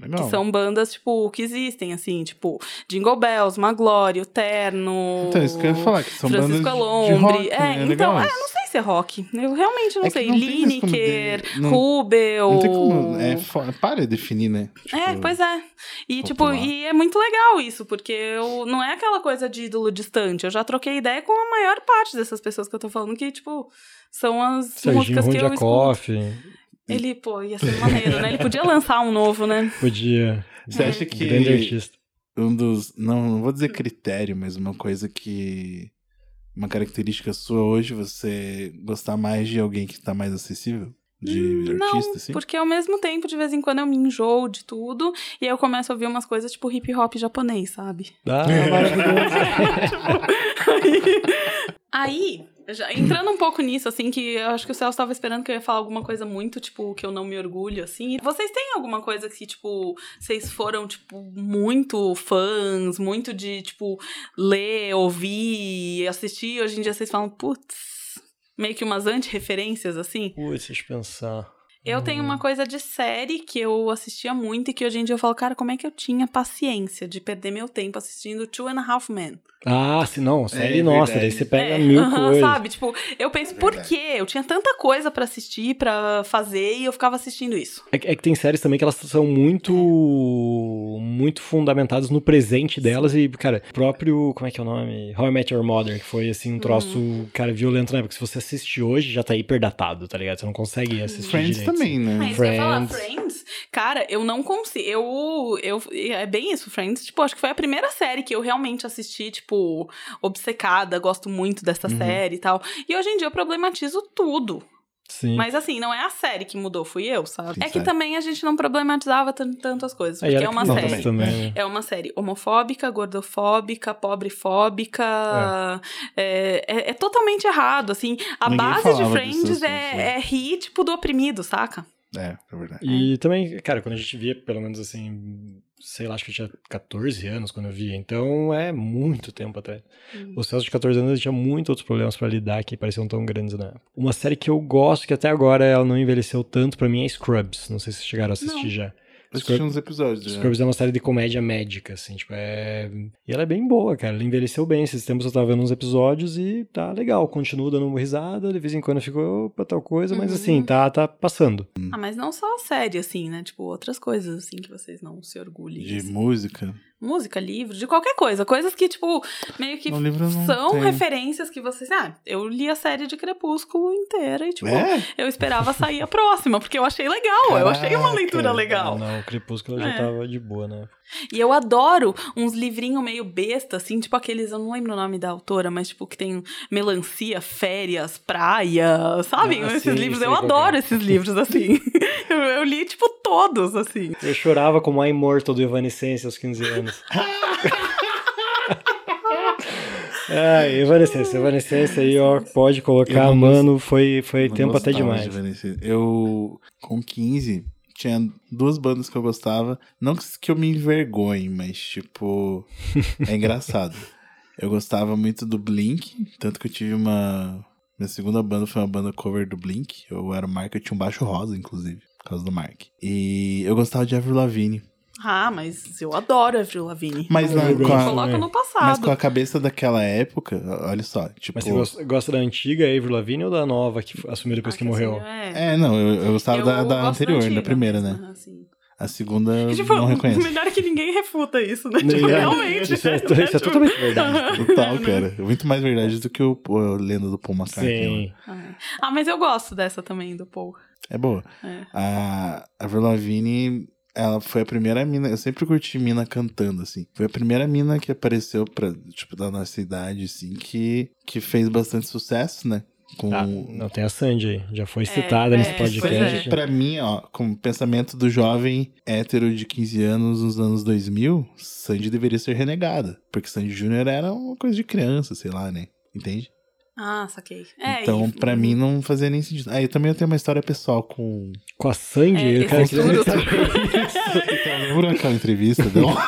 [SPEAKER 3] Legal.
[SPEAKER 2] Que são bandas, tipo, que existem, assim, tipo, Jingle Bells, Maglória, o Terno.
[SPEAKER 3] Então, isso que eu ia falar, que são
[SPEAKER 2] Francisco
[SPEAKER 3] bandas de, de
[SPEAKER 2] Alombre.
[SPEAKER 3] rock,
[SPEAKER 2] é,
[SPEAKER 3] né?
[SPEAKER 2] então, é, não sei se é rock. Eu realmente não
[SPEAKER 3] É
[SPEAKER 2] sei.
[SPEAKER 3] não tem mais como
[SPEAKER 2] Lineker,
[SPEAKER 3] de- não-
[SPEAKER 2] Rubel.
[SPEAKER 3] Não tem como. É, para de definir, né?
[SPEAKER 2] É,
[SPEAKER 3] Tipo,
[SPEAKER 2] pois é. E, tipo,
[SPEAKER 3] popular.
[SPEAKER 2] e é muito legal isso, porque eu, não é aquela coisa de ídolo distante. Eu já troquei ideia com a maior parte dessas pessoas que eu tô falando, que, tipo, são as
[SPEAKER 1] Serginho
[SPEAKER 2] músicas que eu escuto.
[SPEAKER 1] Rondjakoff,
[SPEAKER 2] Ele, pô, ia ser maneiro, né? Ele podia lançar um novo, né?
[SPEAKER 1] podia.
[SPEAKER 3] Você acha que
[SPEAKER 1] Grande artista.
[SPEAKER 3] um dos. Não, não vou dizer critério, mas uma coisa que. Uma característica sua hoje, você gostar mais de alguém que tá mais acessível? De
[SPEAKER 2] Não,
[SPEAKER 3] artista, assim?
[SPEAKER 2] porque ao mesmo tempo, de vez em quando, eu me enjoo de tudo e aí eu começo a ouvir umas coisas tipo hip hop japonês, sabe?
[SPEAKER 1] Ah, maravilhoso.
[SPEAKER 2] Aí, já entrando um pouco nisso, assim, que eu acho que o Celso tava esperando que eu ia falar alguma coisa muito, tipo, que eu não me orgulho, assim. Vocês têm alguma coisa que, tipo, vocês foram, tipo, muito fãs, muito de, tipo, ler, ouvir, assistir, e hoje em dia vocês falam, putz, meio que umas anti-referências, assim?
[SPEAKER 1] Putz, eu pensar.
[SPEAKER 2] Eu tenho uma coisa de série que eu assistia muito e que hoje em dia eu falo, cara, como é que eu tinha paciência de perder meu tempo assistindo Two and a Half Men?
[SPEAKER 1] Ah, se não, série
[SPEAKER 3] É
[SPEAKER 1] nossa,
[SPEAKER 3] verdade.
[SPEAKER 1] daí você pega
[SPEAKER 2] É,
[SPEAKER 1] mil
[SPEAKER 2] aham,
[SPEAKER 1] coisas.
[SPEAKER 2] Sabe? Tipo, eu penso, por
[SPEAKER 3] verdade.
[SPEAKER 2] quê? Eu tinha tanta coisa pra assistir, pra fazer, e eu ficava assistindo isso.
[SPEAKER 1] É, que- é que tem séries também que elas são muito muito fundamentadas no presente delas e, cara, o próprio, como é que é o nome? How I Met Your Mother, que foi assim um troço,
[SPEAKER 2] Uhum.
[SPEAKER 1] cara, violento na época. Se você assiste hoje, já tá hiperdatado, tá ligado? Você não consegue assistir
[SPEAKER 3] Friends
[SPEAKER 1] direito.
[SPEAKER 3] também, né?
[SPEAKER 2] Mas eu ia falar,
[SPEAKER 1] Friends.
[SPEAKER 2] Cara, eu não consigo. Eu, eu. É bem isso, Friends. Tipo, acho que foi a primeira série que eu realmente assisti, tipo, obcecada, gosto muito dessa
[SPEAKER 3] Uhum.
[SPEAKER 2] série e tal. E hoje em dia eu problematizo tudo.
[SPEAKER 1] Sim.
[SPEAKER 2] Mas assim, não é a série que mudou, fui eu, sabe?
[SPEAKER 3] Sim,
[SPEAKER 2] é que
[SPEAKER 3] sério.
[SPEAKER 2] também a gente não problematizava tan- tanto as coisas.
[SPEAKER 1] Aí
[SPEAKER 2] Porque é uma série.
[SPEAKER 1] também.
[SPEAKER 2] É uma série homofóbica, gordofóbica, pobrefóbica. É, é, é totalmente errado, assim. A
[SPEAKER 3] Ninguém
[SPEAKER 2] base de Friends
[SPEAKER 3] assuntos,
[SPEAKER 2] é,
[SPEAKER 3] né?
[SPEAKER 2] é rir, tipo, do oprimido, saca?
[SPEAKER 3] É, é verdade.
[SPEAKER 1] E também, cara, quando a gente via, pelo menos assim, sei lá, acho que eu tinha 14 anos quando eu via, então é muito tempo até.
[SPEAKER 2] Hum.
[SPEAKER 1] O Celso de 14 anos tinha muitos outros problemas pra lidar que pareciam tão grandes na época. Uma série que eu gosto, que até agora ela não envelheceu tanto pra mim, é Scrubs. Não sei se vocês chegaram a assistir
[SPEAKER 2] Não.
[SPEAKER 1] já.
[SPEAKER 3] Assisti uns episódios já.
[SPEAKER 1] Scrubs é uma série de comédia médica, assim, tipo, é... E ela é bem boa, cara, ela envelheceu bem. Esses tempos eu tava vendo uns episódios e tá legal, continua dando uma risada, de vez em quando ficou opa, tal coisa, mas
[SPEAKER 2] Uhum.
[SPEAKER 1] assim, tá, tá passando.
[SPEAKER 2] Ah, mas não só a série, assim, né? Tipo, outras coisas, assim, que vocês não se orgulhem.
[SPEAKER 3] De
[SPEAKER 2] assim.
[SPEAKER 3] música.
[SPEAKER 2] Música, livro, de qualquer coisa. Coisas que, tipo, meio que são
[SPEAKER 3] tem.
[SPEAKER 2] referências que vocês. Ah, eu li a série de Crepúsculo inteira e, tipo,
[SPEAKER 3] É?
[SPEAKER 2] eu esperava sair a próxima, porque eu achei legal. eu achei uma
[SPEAKER 3] Caraca.
[SPEAKER 2] leitura legal.
[SPEAKER 1] Não, o Crepúsculo já
[SPEAKER 2] É.
[SPEAKER 1] tava de boa, né?
[SPEAKER 2] E eu adoro uns livrinhos meio besta, assim, tipo aqueles, eu não lembro o nome da autora, mas tipo que tem melancia, férias, praia, sabe?
[SPEAKER 1] Ah,
[SPEAKER 2] esses
[SPEAKER 1] sim,
[SPEAKER 2] livros, eu
[SPEAKER 1] que
[SPEAKER 2] adoro
[SPEAKER 1] é.
[SPEAKER 2] esses livros, assim. eu, eu li, tipo, todos, assim.
[SPEAKER 1] Eu chorava como a Immortal do Evanescence aos 15 anos. Ai, Evanescence, Evanescence aí, ó, pode colocar,
[SPEAKER 3] Eu
[SPEAKER 1] mano, foi, foi tempo até demais.
[SPEAKER 3] Eu, com 15, tinha duas bandas que eu gostava. Não que eu me envergonhe, mas, tipo, é engraçado. Eu gostava muito do Blink, tanto que eu tive uma. Minha segunda banda foi uma banda cover do Blink. Eu era o Mark, eu tinha um baixo rosa, inclusive, por causa do Mark. E eu gostava de Avril Lavigne.
[SPEAKER 2] Ah, mas eu adoro Avril Lavigne.
[SPEAKER 3] Mas, na,
[SPEAKER 1] Eu
[SPEAKER 3] com a,
[SPEAKER 2] Coloca no
[SPEAKER 3] mas
[SPEAKER 2] passado.
[SPEAKER 3] com a cabeça daquela época, olha só, tipo.
[SPEAKER 1] Mas você gosta, gosta da antiga Avril Lavigne ou da nova que assumiu depois
[SPEAKER 2] Ah,
[SPEAKER 1] que
[SPEAKER 2] assim,
[SPEAKER 1] morreu?
[SPEAKER 2] é.
[SPEAKER 3] É, não, eu, eu gostava
[SPEAKER 2] Eu
[SPEAKER 3] da, da anterior, da,
[SPEAKER 2] antiga.
[SPEAKER 3] primeira, né?
[SPEAKER 2] Aham, sim.
[SPEAKER 3] A segunda
[SPEAKER 2] E, tipo,
[SPEAKER 3] não reconheço.
[SPEAKER 2] melhor é que ninguém refuta isso, né? Tipo,
[SPEAKER 1] É,
[SPEAKER 2] realmente.
[SPEAKER 1] Isso é,
[SPEAKER 2] né?
[SPEAKER 1] isso é
[SPEAKER 2] Tipo,
[SPEAKER 1] totalmente verdade.
[SPEAKER 3] Total, cara. Muito mais verdade do que o, o lenda do Paul McCartney.
[SPEAKER 1] Sim.
[SPEAKER 3] né?
[SPEAKER 2] Ah, mas eu gosto dessa também, do Paul.
[SPEAKER 3] É boa.
[SPEAKER 2] É.
[SPEAKER 3] A Avril Lavigne, ela foi a primeira mina... Eu sempre curti mina cantando, assim. Foi a primeira mina que apareceu pra, tipo, da nossa idade, assim, que, que fez bastante sucesso, né? Com...
[SPEAKER 1] Ah, não tem a Sandy aí, já foi citada
[SPEAKER 2] é,
[SPEAKER 1] nesse
[SPEAKER 2] pois
[SPEAKER 1] podcast.
[SPEAKER 2] é.
[SPEAKER 3] Pra mim, ó, como pensamento do jovem hétero de 15 anos nos anos 2000, Sandy deveria ser renegada. Porque Sandy Júnior era uma coisa de criança, sei lá, né? Entende?
[SPEAKER 2] Ah, saquei. É,
[SPEAKER 3] então,
[SPEAKER 2] e-
[SPEAKER 3] pra mim, não fazia nem sentido. Ah, eu também tenho uma história pessoal com.
[SPEAKER 1] Com a Sandy,
[SPEAKER 2] É,
[SPEAKER 1] eu quero que
[SPEAKER 3] Então, lembra aquela entrevista dela?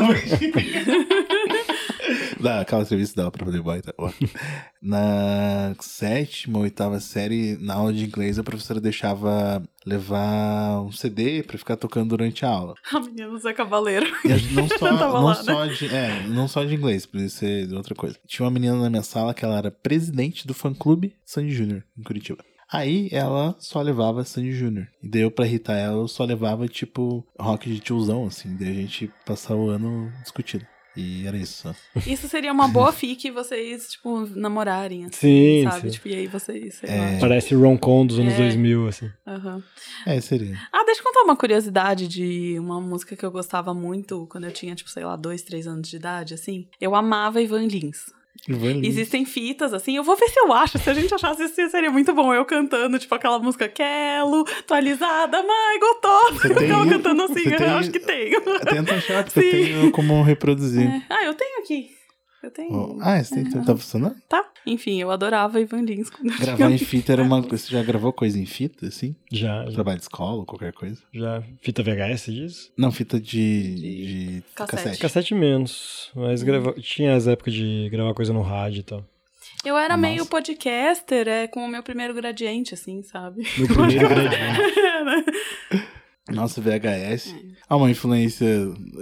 [SPEAKER 3] da, aquela entrevista dela pra Playboy. Tá? Na sétima, oitava série, na aula de inglês, a professora deixava levar um CD pra ficar tocando durante a aula.
[SPEAKER 2] A menina do Zé Cavaleiro.
[SPEAKER 3] E não só, não,
[SPEAKER 2] lá,
[SPEAKER 3] só de, é, não só de inglês, podia ser de outra coisa. Tinha uma menina na minha sala que ela era presidente do fã-clube Sandy Júnior, em Curitiba. Aí ela só levava Sandy Júnior. E daí eu, pra irritar ela, eu só levava, tipo, rock de tiozão, assim. Daí a gente passava o ano discutindo. E era isso.
[SPEAKER 2] Isso seria uma boa fic vocês, tipo, namorarem, assim,
[SPEAKER 1] Sim,
[SPEAKER 2] sabe?
[SPEAKER 1] sim.
[SPEAKER 2] Tipo, e aí vocês, sei
[SPEAKER 3] É.
[SPEAKER 2] lá.
[SPEAKER 1] Parece Roncon dos anos
[SPEAKER 2] É.
[SPEAKER 1] 2000, assim.
[SPEAKER 2] Aham.
[SPEAKER 3] É, seria.
[SPEAKER 2] Ah, deixa eu contar uma curiosidade de uma música que eu gostava muito quando eu tinha, tipo, sei lá, dois, três anos de idade, assim. Eu amava Ivan Lins. Existem fitas, assim, eu vou ver se eu acho. Se a gente achasse isso, seria muito bom. Eu cantando, tipo, aquela música Quelo, atualizada, mãe,
[SPEAKER 3] tem
[SPEAKER 2] Eu
[SPEAKER 3] isso?
[SPEAKER 2] cantando assim, eu
[SPEAKER 3] tem-
[SPEAKER 2] acho que tenho.
[SPEAKER 3] Tenta achar, porque eu tenho como reproduzir.
[SPEAKER 2] É. Ah, eu tenho aqui. Eu tenho.
[SPEAKER 3] Oh, Ah, você tem, tá funcionando?
[SPEAKER 2] Tá. Enfim, eu adorava Ivan Lins. quando eu
[SPEAKER 3] Gravar em fita era uma coisa. Você já gravou coisa em fita, assim?
[SPEAKER 1] Já, já,
[SPEAKER 3] Trabalho de escola ou qualquer coisa?
[SPEAKER 1] já. Fita VHS disso?
[SPEAKER 3] Não, fita de, de
[SPEAKER 2] Cassete.
[SPEAKER 3] cassete.
[SPEAKER 1] Cassete menos, mas grava... tinha as épocas de gravar coisa no rádio e tal.
[SPEAKER 2] Eu era
[SPEAKER 3] Nossa.
[SPEAKER 2] meio podcaster, é, com o meu primeiro gradiente, assim, sabe?
[SPEAKER 1] No primeiro gradinho.
[SPEAKER 3] Nossa, VHS. É uma influência.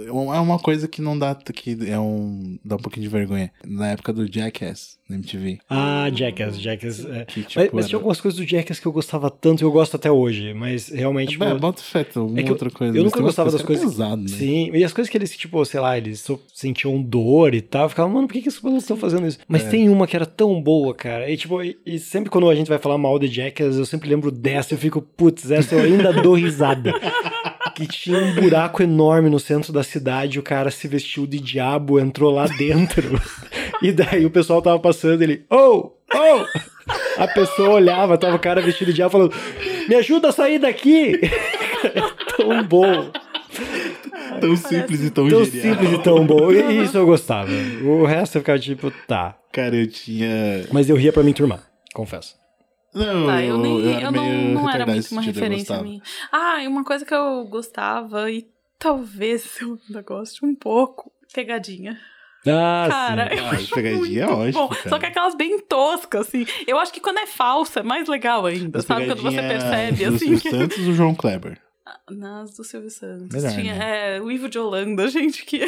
[SPEAKER 3] É uma coisa que não dá. que é um. dá um pouquinho de vergonha. Na época do Jackass, na MTV.
[SPEAKER 1] Ah, Jackass, Jackass. É.
[SPEAKER 3] Que, tipo,
[SPEAKER 1] Mas, mas
[SPEAKER 3] era-
[SPEAKER 1] tinha algumas coisas do Jackass que eu gostava tanto e eu gosto até hoje, mas realmente.
[SPEAKER 3] É,
[SPEAKER 1] tipo,
[SPEAKER 3] bota fé, uma
[SPEAKER 1] é que eu-
[SPEAKER 3] outra coisa.
[SPEAKER 1] eu nunca gostava das coisas.
[SPEAKER 3] pesado, né?
[SPEAKER 1] Sim, e as coisas que eles, tipo, sei lá, eles sentiam dor e tal. Eu ficava, mano, por que, que esses malucos estão fazendo isso? Mas
[SPEAKER 3] É.
[SPEAKER 1] tem uma que era tão boa, cara. E, tipo, e, e sempre quando a gente vai falar mal de Jackass, eu sempre lembro dessa. Eu fico, putz, essa eu ainda dou risada. que tinha um buraco enorme no centro da cidade, o cara se vestiu de diabo, entrou lá dentro. e daí o pessoal tava passando, ele, oh, oh! A pessoa olhava, tava o cara vestido de diabo falando, me ajuda a sair daqui! é tão bom.
[SPEAKER 3] Tão simples e tão,
[SPEAKER 1] Tão
[SPEAKER 3] genial.
[SPEAKER 1] simples e tão bom. E isso eu gostava. O resto eu ficava tipo, tá.
[SPEAKER 3] Cara, eu tinha.
[SPEAKER 1] Mas eu ria pra me turmar, confesso.
[SPEAKER 3] Não,
[SPEAKER 2] Tá, eu, nem, eu,
[SPEAKER 3] era
[SPEAKER 2] não, não era muito uma
[SPEAKER 3] eu
[SPEAKER 2] referência
[SPEAKER 3] gostava.
[SPEAKER 2] minha. Ah, e uma coisa que eu gostava, e talvez eu ainda goste um pouco, pegadinha.
[SPEAKER 1] Ah,
[SPEAKER 2] Cara,
[SPEAKER 1] sim.
[SPEAKER 2] eu
[SPEAKER 3] Ah,
[SPEAKER 2] acho
[SPEAKER 3] pegadinha é ótimo.
[SPEAKER 2] Só que aquelas bem toscas, assim. Eu acho que quando é falsa é mais legal ainda,
[SPEAKER 3] As
[SPEAKER 2] sabe? Quando você percebe, assim. Que-
[SPEAKER 3] Santos ou João Kleber?
[SPEAKER 2] Nas do Silvio Santos.
[SPEAKER 3] Melhor,
[SPEAKER 2] Tinha,
[SPEAKER 3] né?
[SPEAKER 2] é, o Ivo de Holanda, gente, que...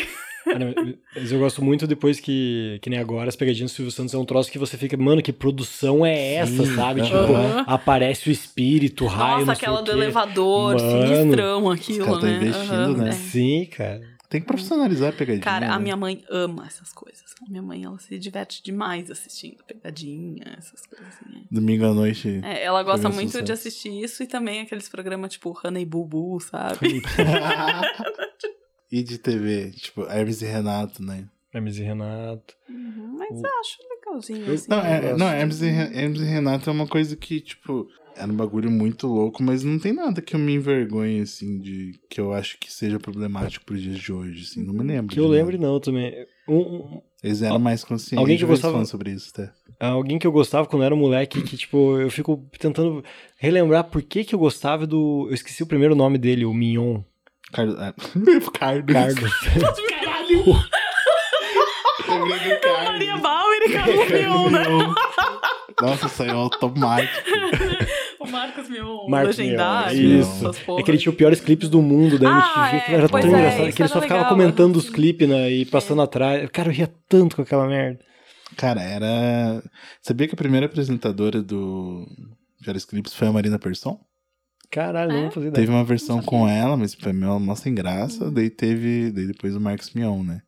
[SPEAKER 1] Não, Mas eu gosto muito depois que, que nem agora, as pegadinhas do Silvio Santos é um troço que você fica, mano, que produção é essa,
[SPEAKER 3] Sim,
[SPEAKER 1] sabe?
[SPEAKER 3] aham.
[SPEAKER 1] Tipo, aparece o espírito, o raio,
[SPEAKER 2] Nossa,
[SPEAKER 1] não sei
[SPEAKER 2] aquela
[SPEAKER 1] o
[SPEAKER 2] do
[SPEAKER 1] quê.
[SPEAKER 2] elevador,
[SPEAKER 1] Mano,
[SPEAKER 2] sinistrão aquilo,
[SPEAKER 3] tão
[SPEAKER 2] né?
[SPEAKER 3] investindo,
[SPEAKER 2] Aham,
[SPEAKER 3] né?
[SPEAKER 2] é.
[SPEAKER 1] Sim, cara.
[SPEAKER 3] Tem que profissionalizar a pegadinha.
[SPEAKER 2] Cara, a
[SPEAKER 3] né?
[SPEAKER 2] minha mãe ama essas coisas. A minha mãe, ela se diverte demais assistindo pegadinha, essas coisas assim.
[SPEAKER 3] Domingo à noite.
[SPEAKER 2] É, ela gosta muito
[SPEAKER 3] sucesso.
[SPEAKER 2] de assistir isso e também aqueles programas tipo Honey Boo Boo, sabe?
[SPEAKER 3] e de TV, tipo, Hermes e Renato, né?
[SPEAKER 1] Hermes e Renato.
[SPEAKER 2] Uhum, mas
[SPEAKER 1] O-
[SPEAKER 2] eu acho legalzinho,
[SPEAKER 1] Eu-
[SPEAKER 2] assim.
[SPEAKER 3] Não, é, não Hermes, e, Re- Hermes e Renato é uma coisa que, tipo, era um bagulho muito louco, mas não tem nada que eu me envergonhe, assim, de que eu acho que seja problemático pros dias de hoje, assim, não me lembro.
[SPEAKER 1] Que eu
[SPEAKER 3] nada.
[SPEAKER 1] lembre não também. Um- um-
[SPEAKER 3] Eles eram mais conscientes.
[SPEAKER 1] Alguém que
[SPEAKER 3] Eu
[SPEAKER 1] gostava-
[SPEAKER 3] falando sobre isso, tá?
[SPEAKER 1] alguém que eu gostava quando eu era moleque, que, tipo, eu fico tentando relembrar por que que eu gostava do... Eu esqueci o primeiro nome dele, o Mignon.
[SPEAKER 3] Carlos. Ah, Carlos.
[SPEAKER 1] Carlos.
[SPEAKER 3] Lembrei do
[SPEAKER 2] Maria Bauer e Carlos Mion, né?
[SPEAKER 3] Nossa, saiu automático.
[SPEAKER 2] O Marcos Mion,
[SPEAKER 1] Marcos
[SPEAKER 2] legendário.
[SPEAKER 3] Mion,
[SPEAKER 2] essas
[SPEAKER 1] É que ele tinha os piores clipes do mundo da
[SPEAKER 2] Ah,
[SPEAKER 1] MTV,
[SPEAKER 2] é,
[SPEAKER 1] que era tão
[SPEAKER 2] é,
[SPEAKER 1] engraçado.
[SPEAKER 2] isso
[SPEAKER 1] Que ele só
[SPEAKER 2] era
[SPEAKER 1] ficava
[SPEAKER 2] legal,
[SPEAKER 1] comentando
[SPEAKER 2] assim.
[SPEAKER 1] os clipes, né? E passando atrás. Cara, eu ria tanto com aquela merda.
[SPEAKER 3] Cara, era. Sabia que a primeira apresentadora do Piores Clips foi a Marina Persson?
[SPEAKER 1] Caralho,
[SPEAKER 2] É?
[SPEAKER 1] não fazia ideia.
[SPEAKER 3] Teve uma versão com ela, mas foi meio mó sem graça. Daí teve. Daí depois o Marcos Mion, né?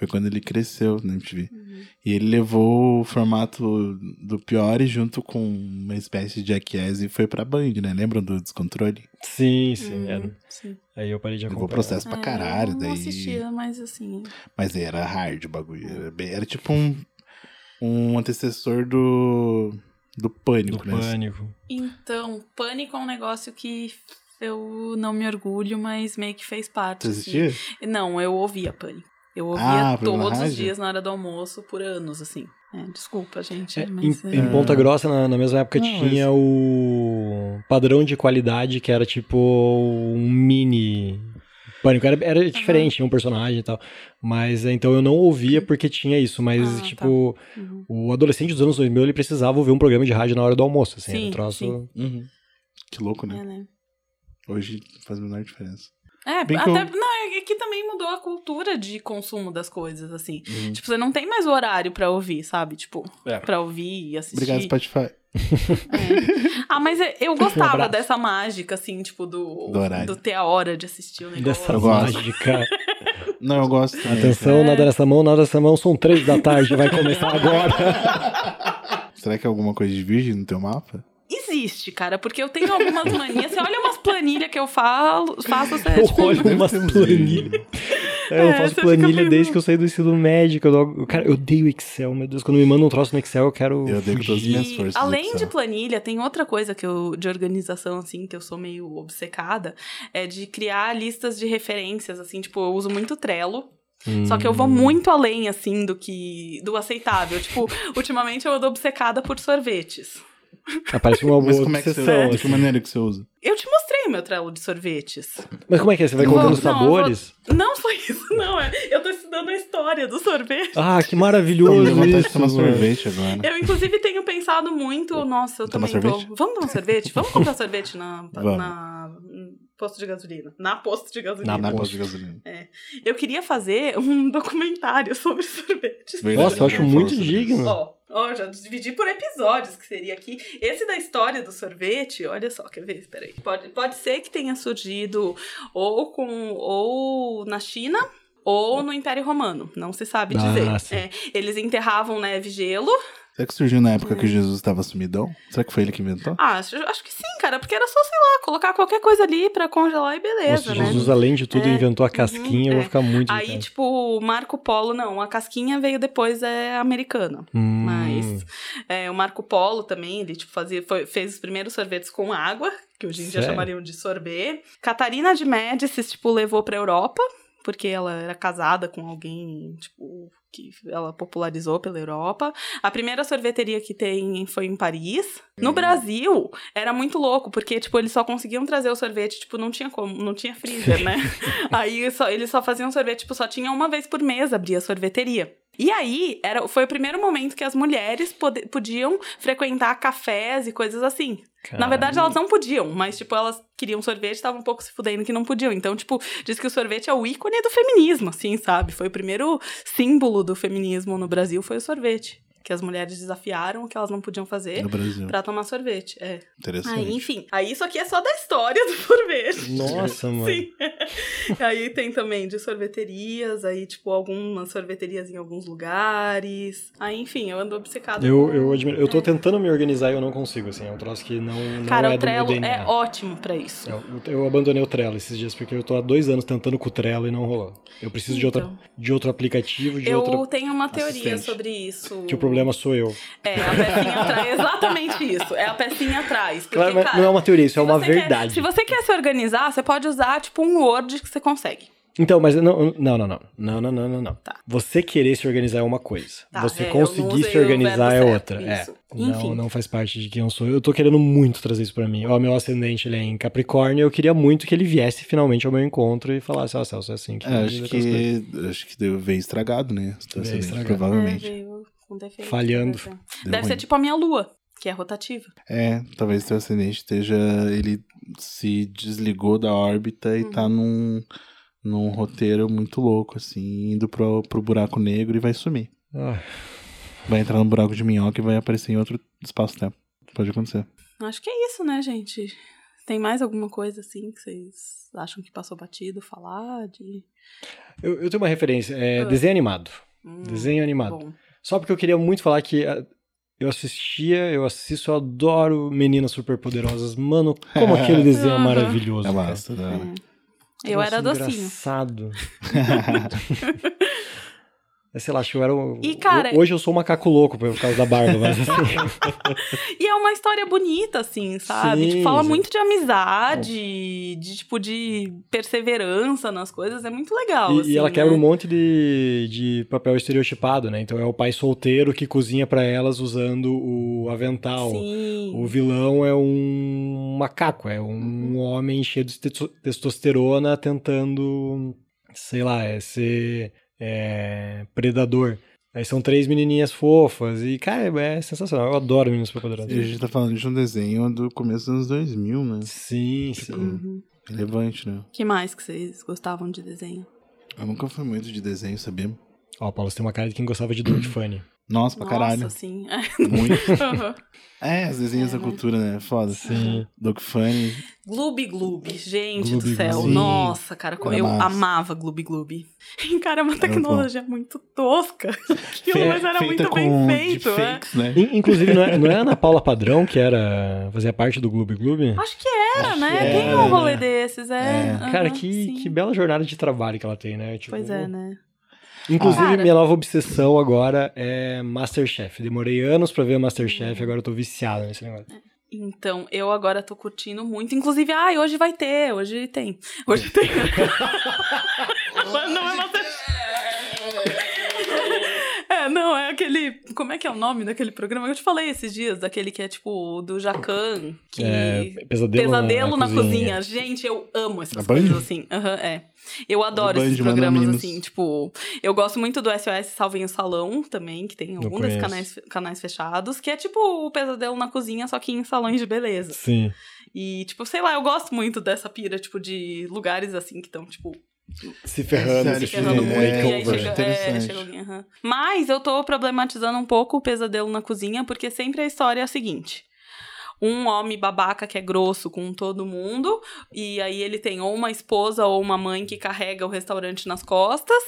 [SPEAKER 3] Foi quando ele cresceu na MTV.
[SPEAKER 2] Uhum.
[SPEAKER 3] E ele levou o formato do Piore junto com uma espécie de Jackass e foi pra Band, né? Lembram do descontrole?
[SPEAKER 1] Sim, sim.
[SPEAKER 2] Hum,
[SPEAKER 1] era.
[SPEAKER 2] sim.
[SPEAKER 1] Aí eu parei de
[SPEAKER 3] Levou
[SPEAKER 1] acompanhar.
[SPEAKER 3] processo pra
[SPEAKER 2] É,
[SPEAKER 3] caralho.
[SPEAKER 2] eu não
[SPEAKER 3] daí...
[SPEAKER 2] assistia, mas assim...
[SPEAKER 3] Mas era hard o bagulho. Era, bem- era tipo um, um antecessor do. Do
[SPEAKER 1] Do
[SPEAKER 3] pânico, né?
[SPEAKER 1] pânico.
[SPEAKER 2] Então, Pânico é um negócio que eu não me orgulho, mas meio que fez parte.
[SPEAKER 3] Você
[SPEAKER 2] assim.
[SPEAKER 3] assistia?
[SPEAKER 2] Não, eu ouvia Pânico. Eu ouvia
[SPEAKER 3] Ah,
[SPEAKER 2] todos os dias na hora do almoço por anos, assim. É, desculpa, gente,
[SPEAKER 1] É,
[SPEAKER 2] mas...
[SPEAKER 1] em,
[SPEAKER 2] é-
[SPEAKER 1] em Ponta Grossa, na, na mesma época,
[SPEAKER 3] Não,
[SPEAKER 1] tinha o padrão de qualidade que era tipo um mini. Pânico era, era diferente, tinha um personagem e tal. Mas é, então eu não ouvia porque tinha isso. Mas,
[SPEAKER 2] Ah, tá.
[SPEAKER 1] tipo,
[SPEAKER 2] Uhum.
[SPEAKER 1] o adolescente dos anos 2000 ele precisava ouvir um programa de rádio na hora do almoço. Assim, era um
[SPEAKER 2] Sim,
[SPEAKER 1] troço.
[SPEAKER 2] sim.
[SPEAKER 3] Uhum. Que louco, né?
[SPEAKER 2] É, né?
[SPEAKER 3] Hoje faz a menor diferença.
[SPEAKER 2] É,
[SPEAKER 3] Bem
[SPEAKER 2] até,
[SPEAKER 3] eu-
[SPEAKER 2] não, é mudou a cultura de consumo das coisas, assim.
[SPEAKER 3] Uhum.
[SPEAKER 2] Tipo, você não tem mais horário pra ouvir, sabe? Tipo,
[SPEAKER 1] É.
[SPEAKER 2] pra ouvir e assistir.
[SPEAKER 3] Obrigado, Spotify.
[SPEAKER 2] É. Ah, mas eu gostava
[SPEAKER 1] abraço.
[SPEAKER 2] dessa mágica, assim, tipo, do,
[SPEAKER 3] Do horário.
[SPEAKER 2] do ter a hora de assistir o negócio.
[SPEAKER 1] Dessa
[SPEAKER 3] Eu gosto.
[SPEAKER 1] mágica.
[SPEAKER 3] Não, eu gosto também.
[SPEAKER 1] Atenção,
[SPEAKER 2] É.
[SPEAKER 1] nada nessa mão, nada nessa mão. São três da tarde, vai começar agora.
[SPEAKER 3] Será que é alguma coisa de virgem no teu mapa?
[SPEAKER 2] Existe, cara, porque eu tenho algumas manias. Você olha umas planilhas que eu falo, faço, você,
[SPEAKER 1] Eu
[SPEAKER 2] tipo,
[SPEAKER 1] olho umas planilhas. É, eu
[SPEAKER 2] É,
[SPEAKER 1] faço planilha desde que eu saí do ensino médio. Eu, não- cara, eu odeio Excel, meu Deus. Quando me mandam um troço no Excel, eu quero.
[SPEAKER 3] Eu odeio todas as
[SPEAKER 1] fugir.
[SPEAKER 3] minhas forças.
[SPEAKER 2] além de planilha, tem outra coisa que eu, de organização, assim, que eu sou meio obcecada, é de criar listas de referências, assim, tipo, eu uso muito Trello. Só que eu vou
[SPEAKER 1] Hum.
[SPEAKER 2] muito além, assim, do que. do aceitável. tipo, ultimamente eu ando obcecada por sorvetes.
[SPEAKER 1] Aparece uma boa
[SPEAKER 3] Mas como é que você
[SPEAKER 1] obsessão,
[SPEAKER 3] De que
[SPEAKER 1] assim.
[SPEAKER 3] maneira que você usa?
[SPEAKER 2] Eu te mostrei o meu Trello de sorvetes.
[SPEAKER 1] Mas como é que é? Você vai
[SPEAKER 3] Não,
[SPEAKER 1] colocando
[SPEAKER 2] não,
[SPEAKER 1] sabores?
[SPEAKER 2] Não só isso, não. É, eu tô estudando a história do sorvete.
[SPEAKER 1] Ah, que maravilhoso
[SPEAKER 3] de
[SPEAKER 1] isso.
[SPEAKER 3] tomar sorvete agora.
[SPEAKER 2] Eu, inclusive, tenho pensado muito. Nossa, eu
[SPEAKER 3] Tomar
[SPEAKER 2] também
[SPEAKER 3] sorvete?
[SPEAKER 2] tô. Vamos tomar sorvete? Vamos comprar sorvete na,
[SPEAKER 3] Vamos.
[SPEAKER 2] na posto de gasolina. Na posto de gasolina.
[SPEAKER 1] Na
[SPEAKER 3] Na
[SPEAKER 1] posto.
[SPEAKER 3] de gasolina.
[SPEAKER 2] Eu queria fazer um documentário sobre sorvetes.
[SPEAKER 3] Verdade,
[SPEAKER 1] Nossa, eu acho muito digno.
[SPEAKER 2] Ó, ó, já dividi por episódios, que seria aqui. Esse da história do sorvete, olha só, quer ver? Espera aí. Pode, pode ser que tenha surgido ou com ou na China ou no Império Romano, não se sabe
[SPEAKER 1] Ah,
[SPEAKER 2] dizer.
[SPEAKER 1] sim.
[SPEAKER 2] É, eles enterravam neve e gelo.
[SPEAKER 3] Será que surgiu na época que Jesus estava sumidão? Será que foi ele que inventou?
[SPEAKER 2] Ah, acho, acho que sim, cara, porque era só, sei lá, colocar qualquer coisa ali pra congelar e beleza,
[SPEAKER 1] Nossa,
[SPEAKER 2] né?
[SPEAKER 1] Jesus, além de tudo,
[SPEAKER 2] É,
[SPEAKER 1] inventou a
[SPEAKER 2] uhum,
[SPEAKER 1] casquinha, eu vou
[SPEAKER 2] é.
[SPEAKER 1] ficar muito
[SPEAKER 2] Aí, tipo, Marco Polo, não, a casquinha veio depois, é americana.
[SPEAKER 1] Hum,
[SPEAKER 2] Mas é, o Marco Polo também, ele tipo, fazia, foi- fez os primeiros sorvetes com água, que hoje em dia
[SPEAKER 1] Sério?
[SPEAKER 2] chamariam de sorbet. Catarina de Médicis, tipo, levou pra Europa, porque ela era casada com alguém, tipo, que ela popularizou pela Europa. A primeira sorveteria que tem foi em Paris. No Brasil, era muito louco, porque, tipo, eles só conseguiam trazer o sorvete, tipo, não tinha como, não tinha freezer, né? Aí só, eles só faziam sorvete, tipo, só tinha uma vez por mês abria a sorveteria. E aí, era, foi o primeiro momento que as mulheres pode- podiam frequentar cafés e coisas assim. Na verdade, elas não podiam, mas, tipo, elas queriam sorvete e estavam um pouco se fudendo que não podiam. Então, tipo, diz que o sorvete é o ícone do feminismo, assim, sabe? Foi o primeiro símbolo do feminismo no Brasil, foi o sorvete. Que as mulheres desafiaram o que elas não podiam fazer pra tomar sorvete. É.
[SPEAKER 3] Interessante.
[SPEAKER 2] Aí, enfim. Aí isso aqui é só da história do sorvete.
[SPEAKER 1] Nossa, mano.
[SPEAKER 2] Sim. aí tem também de sorveterias, aí, tipo, algumas sorveterias em alguns lugares. Aí, enfim, eu ando obcecada.
[SPEAKER 1] Eu,
[SPEAKER 2] com-
[SPEAKER 1] eu admiro. Eu tô tentando me organizar e eu não consigo, assim. É um troço que não, não
[SPEAKER 2] Cara,
[SPEAKER 1] é
[SPEAKER 2] o Trello é ótimo pra isso.
[SPEAKER 1] Eu, eu abandonei o Trello esses dias, porque eu tô há dois anos tentando com o Trello e não rolou. Eu preciso de, outra,
[SPEAKER 2] Então.
[SPEAKER 1] de outro aplicativo, de
[SPEAKER 2] Eu
[SPEAKER 1] outra.
[SPEAKER 2] tenho uma teoria
[SPEAKER 3] assistente.
[SPEAKER 2] sobre isso.
[SPEAKER 1] Que o problema sou eu.
[SPEAKER 2] É, a pecinha atrás. Exatamente isso. É a pecinha atrás. Porque,
[SPEAKER 1] claro,
[SPEAKER 2] cara,
[SPEAKER 1] não é uma teoria, isso é uma
[SPEAKER 2] verdade. Quer, se você quer se organizar, você pode usar, tipo, um Word que você consegue.
[SPEAKER 1] Então, mas não, não, não, não, não, não, não, não.
[SPEAKER 2] Tá.
[SPEAKER 1] Você querer se organizar é uma coisa.
[SPEAKER 2] Tá,
[SPEAKER 1] você
[SPEAKER 2] é,
[SPEAKER 1] conseguir se organizar é outra.
[SPEAKER 2] É. Isso.
[SPEAKER 1] É. Não, não faz parte de quem eu sou. Eu tô querendo muito trazer isso para mim. Ó, meu ascendente ele é em Capricórnio. Eu queria muito que ele viesse finalmente ao meu encontro e falasse, ó, oh, Celso, é assim que.
[SPEAKER 3] É, acho que acho que deu, veio estragado, né? Veio
[SPEAKER 1] estragado.
[SPEAKER 3] Provavelmente.
[SPEAKER 2] É, veio com defeito,
[SPEAKER 1] Falhando.
[SPEAKER 2] Deve,
[SPEAKER 3] Deu
[SPEAKER 2] deve ser
[SPEAKER 3] ruim.
[SPEAKER 2] tipo a minha lua, que é rotativa.
[SPEAKER 3] É, talvez teu acidente esteja. Ele se desligou da órbita e
[SPEAKER 2] Uhum.
[SPEAKER 3] tá num, num roteiro muito louco, assim, indo pro, pro buraco negro e vai sumir.
[SPEAKER 1] Ah,
[SPEAKER 3] Vai entrar no buraco de minhoca e vai aparecer em outro espaço-tempo. Pode acontecer.
[SPEAKER 2] Acho que é isso, né, gente? Tem mais alguma coisa assim que vocês acham que passou batido falar de.
[SPEAKER 1] eu, eu tenho uma referência, é
[SPEAKER 2] Ah.
[SPEAKER 1] desenho animado.
[SPEAKER 2] Hum,
[SPEAKER 1] Desenho animado.
[SPEAKER 2] Bom.
[SPEAKER 1] Só porque eu queria muito falar que ah, eu assistia, eu assisto, eu adoro Meninas Superpoderosas. Mano, como aquele desenho é maravilhoso.
[SPEAKER 3] É
[SPEAKER 1] cara.
[SPEAKER 3] massa, da hora.
[SPEAKER 2] Eu
[SPEAKER 1] Nossa,
[SPEAKER 2] era docinho.
[SPEAKER 1] engraçado. É, Sei lá, acho que eu era o...
[SPEAKER 2] E, cara-
[SPEAKER 1] Hoje eu sou um macaco louco por causa da barba, mas assim...
[SPEAKER 2] E é uma história bonita, assim, sabe?
[SPEAKER 1] Sim,
[SPEAKER 2] Tipo, fala muito de amizade, de tipo de perseverança nas coisas. É muito legal.
[SPEAKER 1] E,
[SPEAKER 2] assim,
[SPEAKER 1] e ela quebra
[SPEAKER 2] né?
[SPEAKER 1] um monte de, de papel estereotipado, né? Então é o pai solteiro que cozinha pra elas usando o avental.
[SPEAKER 2] Sim.
[SPEAKER 1] O vilão é um macaco, é um
[SPEAKER 2] Uhum.
[SPEAKER 1] homem cheio de testo- testosterona tentando, sei lá, é ser é, predador. Aí são três menininhas fofas e, cara, é sensacional. Eu adoro Meninas
[SPEAKER 3] E a
[SPEAKER 1] Superpoderosas.
[SPEAKER 3] gente tá falando de um desenho do começo dos anos 2000, né?
[SPEAKER 1] Sim, sim.
[SPEAKER 2] Uhum.
[SPEAKER 3] Relevante, né?
[SPEAKER 2] que mais que vocês gostavam de desenho?
[SPEAKER 3] Eu nunca fui muito de desenho, sabia?
[SPEAKER 1] Ó, Paulo, você tem uma cara de quem gostava de Dog Funny.
[SPEAKER 3] Nossa, pra caralho.
[SPEAKER 2] Nossa, sim.
[SPEAKER 3] Muito. É, os desenhos
[SPEAKER 2] É,
[SPEAKER 3] da
[SPEAKER 2] né?
[SPEAKER 3] cultura, né? Foda.
[SPEAKER 1] Sim.
[SPEAKER 3] Dog Funny.
[SPEAKER 2] Gloob Gloob, gente
[SPEAKER 1] Gloob
[SPEAKER 2] do céu.
[SPEAKER 1] Gloob.
[SPEAKER 2] Nossa, cara,
[SPEAKER 3] Era
[SPEAKER 2] eu
[SPEAKER 3] massa.
[SPEAKER 2] amava Gloob Gloob. Cara, é uma tecnologia muito tosca. Aquilo,
[SPEAKER 3] Fe-
[SPEAKER 2] mas era
[SPEAKER 3] feita
[SPEAKER 2] muito bem feito, né?
[SPEAKER 3] deepfakes, né?
[SPEAKER 1] In- Inclusive, não é, não é a Ana Paula Padrão que era fazia parte do Gloob Gloob?
[SPEAKER 2] Acho que era,
[SPEAKER 3] Acho
[SPEAKER 2] né?
[SPEAKER 3] que
[SPEAKER 2] Tem
[SPEAKER 3] era,
[SPEAKER 2] um rolê
[SPEAKER 3] né?
[SPEAKER 2] desses, é.
[SPEAKER 3] É.
[SPEAKER 1] Cara, que,
[SPEAKER 2] sim.
[SPEAKER 1] que bela jornada de trabalho que ela tem, né? Tipo,
[SPEAKER 2] Pois é, né?
[SPEAKER 1] Inclusive,
[SPEAKER 2] Cara.
[SPEAKER 1] minha nova obsessão agora é Masterchef. Demorei anos pra ver Masterchef, agora eu tô viciado nesse negócio.
[SPEAKER 2] Então, eu agora tô curtindo muito. Inclusive, ai, hoje vai ter, hoje tem. Hoje tem. Mas não é Masterchef. Não, é aquele. Como é que é o nome daquele programa? Eu te falei esses dias, daquele que é tipo do Jacan, que.
[SPEAKER 1] É, pesadelo,
[SPEAKER 2] Pesadelo
[SPEAKER 1] na,
[SPEAKER 2] na, cozinha. Gente, eu amo essas
[SPEAKER 3] Na
[SPEAKER 2] coisas
[SPEAKER 3] Band?
[SPEAKER 2] assim. Aham, é. Eu adoro
[SPEAKER 3] Band,
[SPEAKER 2] esses programas assim, tipo, eu gosto muito do SOS Salvem o Salão também, que tem algum desses canais, canais fechados, que é tipo o Pesadelo na cozinha, só que em salões de beleza.
[SPEAKER 1] Sim.
[SPEAKER 2] E, tipo, sei lá, eu gosto muito dessa pira, tipo, de lugares assim que estão, tipo,
[SPEAKER 1] Se ferrando,
[SPEAKER 3] sério,
[SPEAKER 1] se
[SPEAKER 3] se
[SPEAKER 1] ferrando muito.
[SPEAKER 2] e chega, é,
[SPEAKER 3] Interessante.
[SPEAKER 2] chega alguém, aham. Mas eu tô problematizando um pouco o pesadelo na cozinha, porque sempre a história é a seguinte. Um homem babaca que é grosso com todo mundo, e aí ele tem ou uma esposa ou uma mãe que carrega o restaurante nas costas.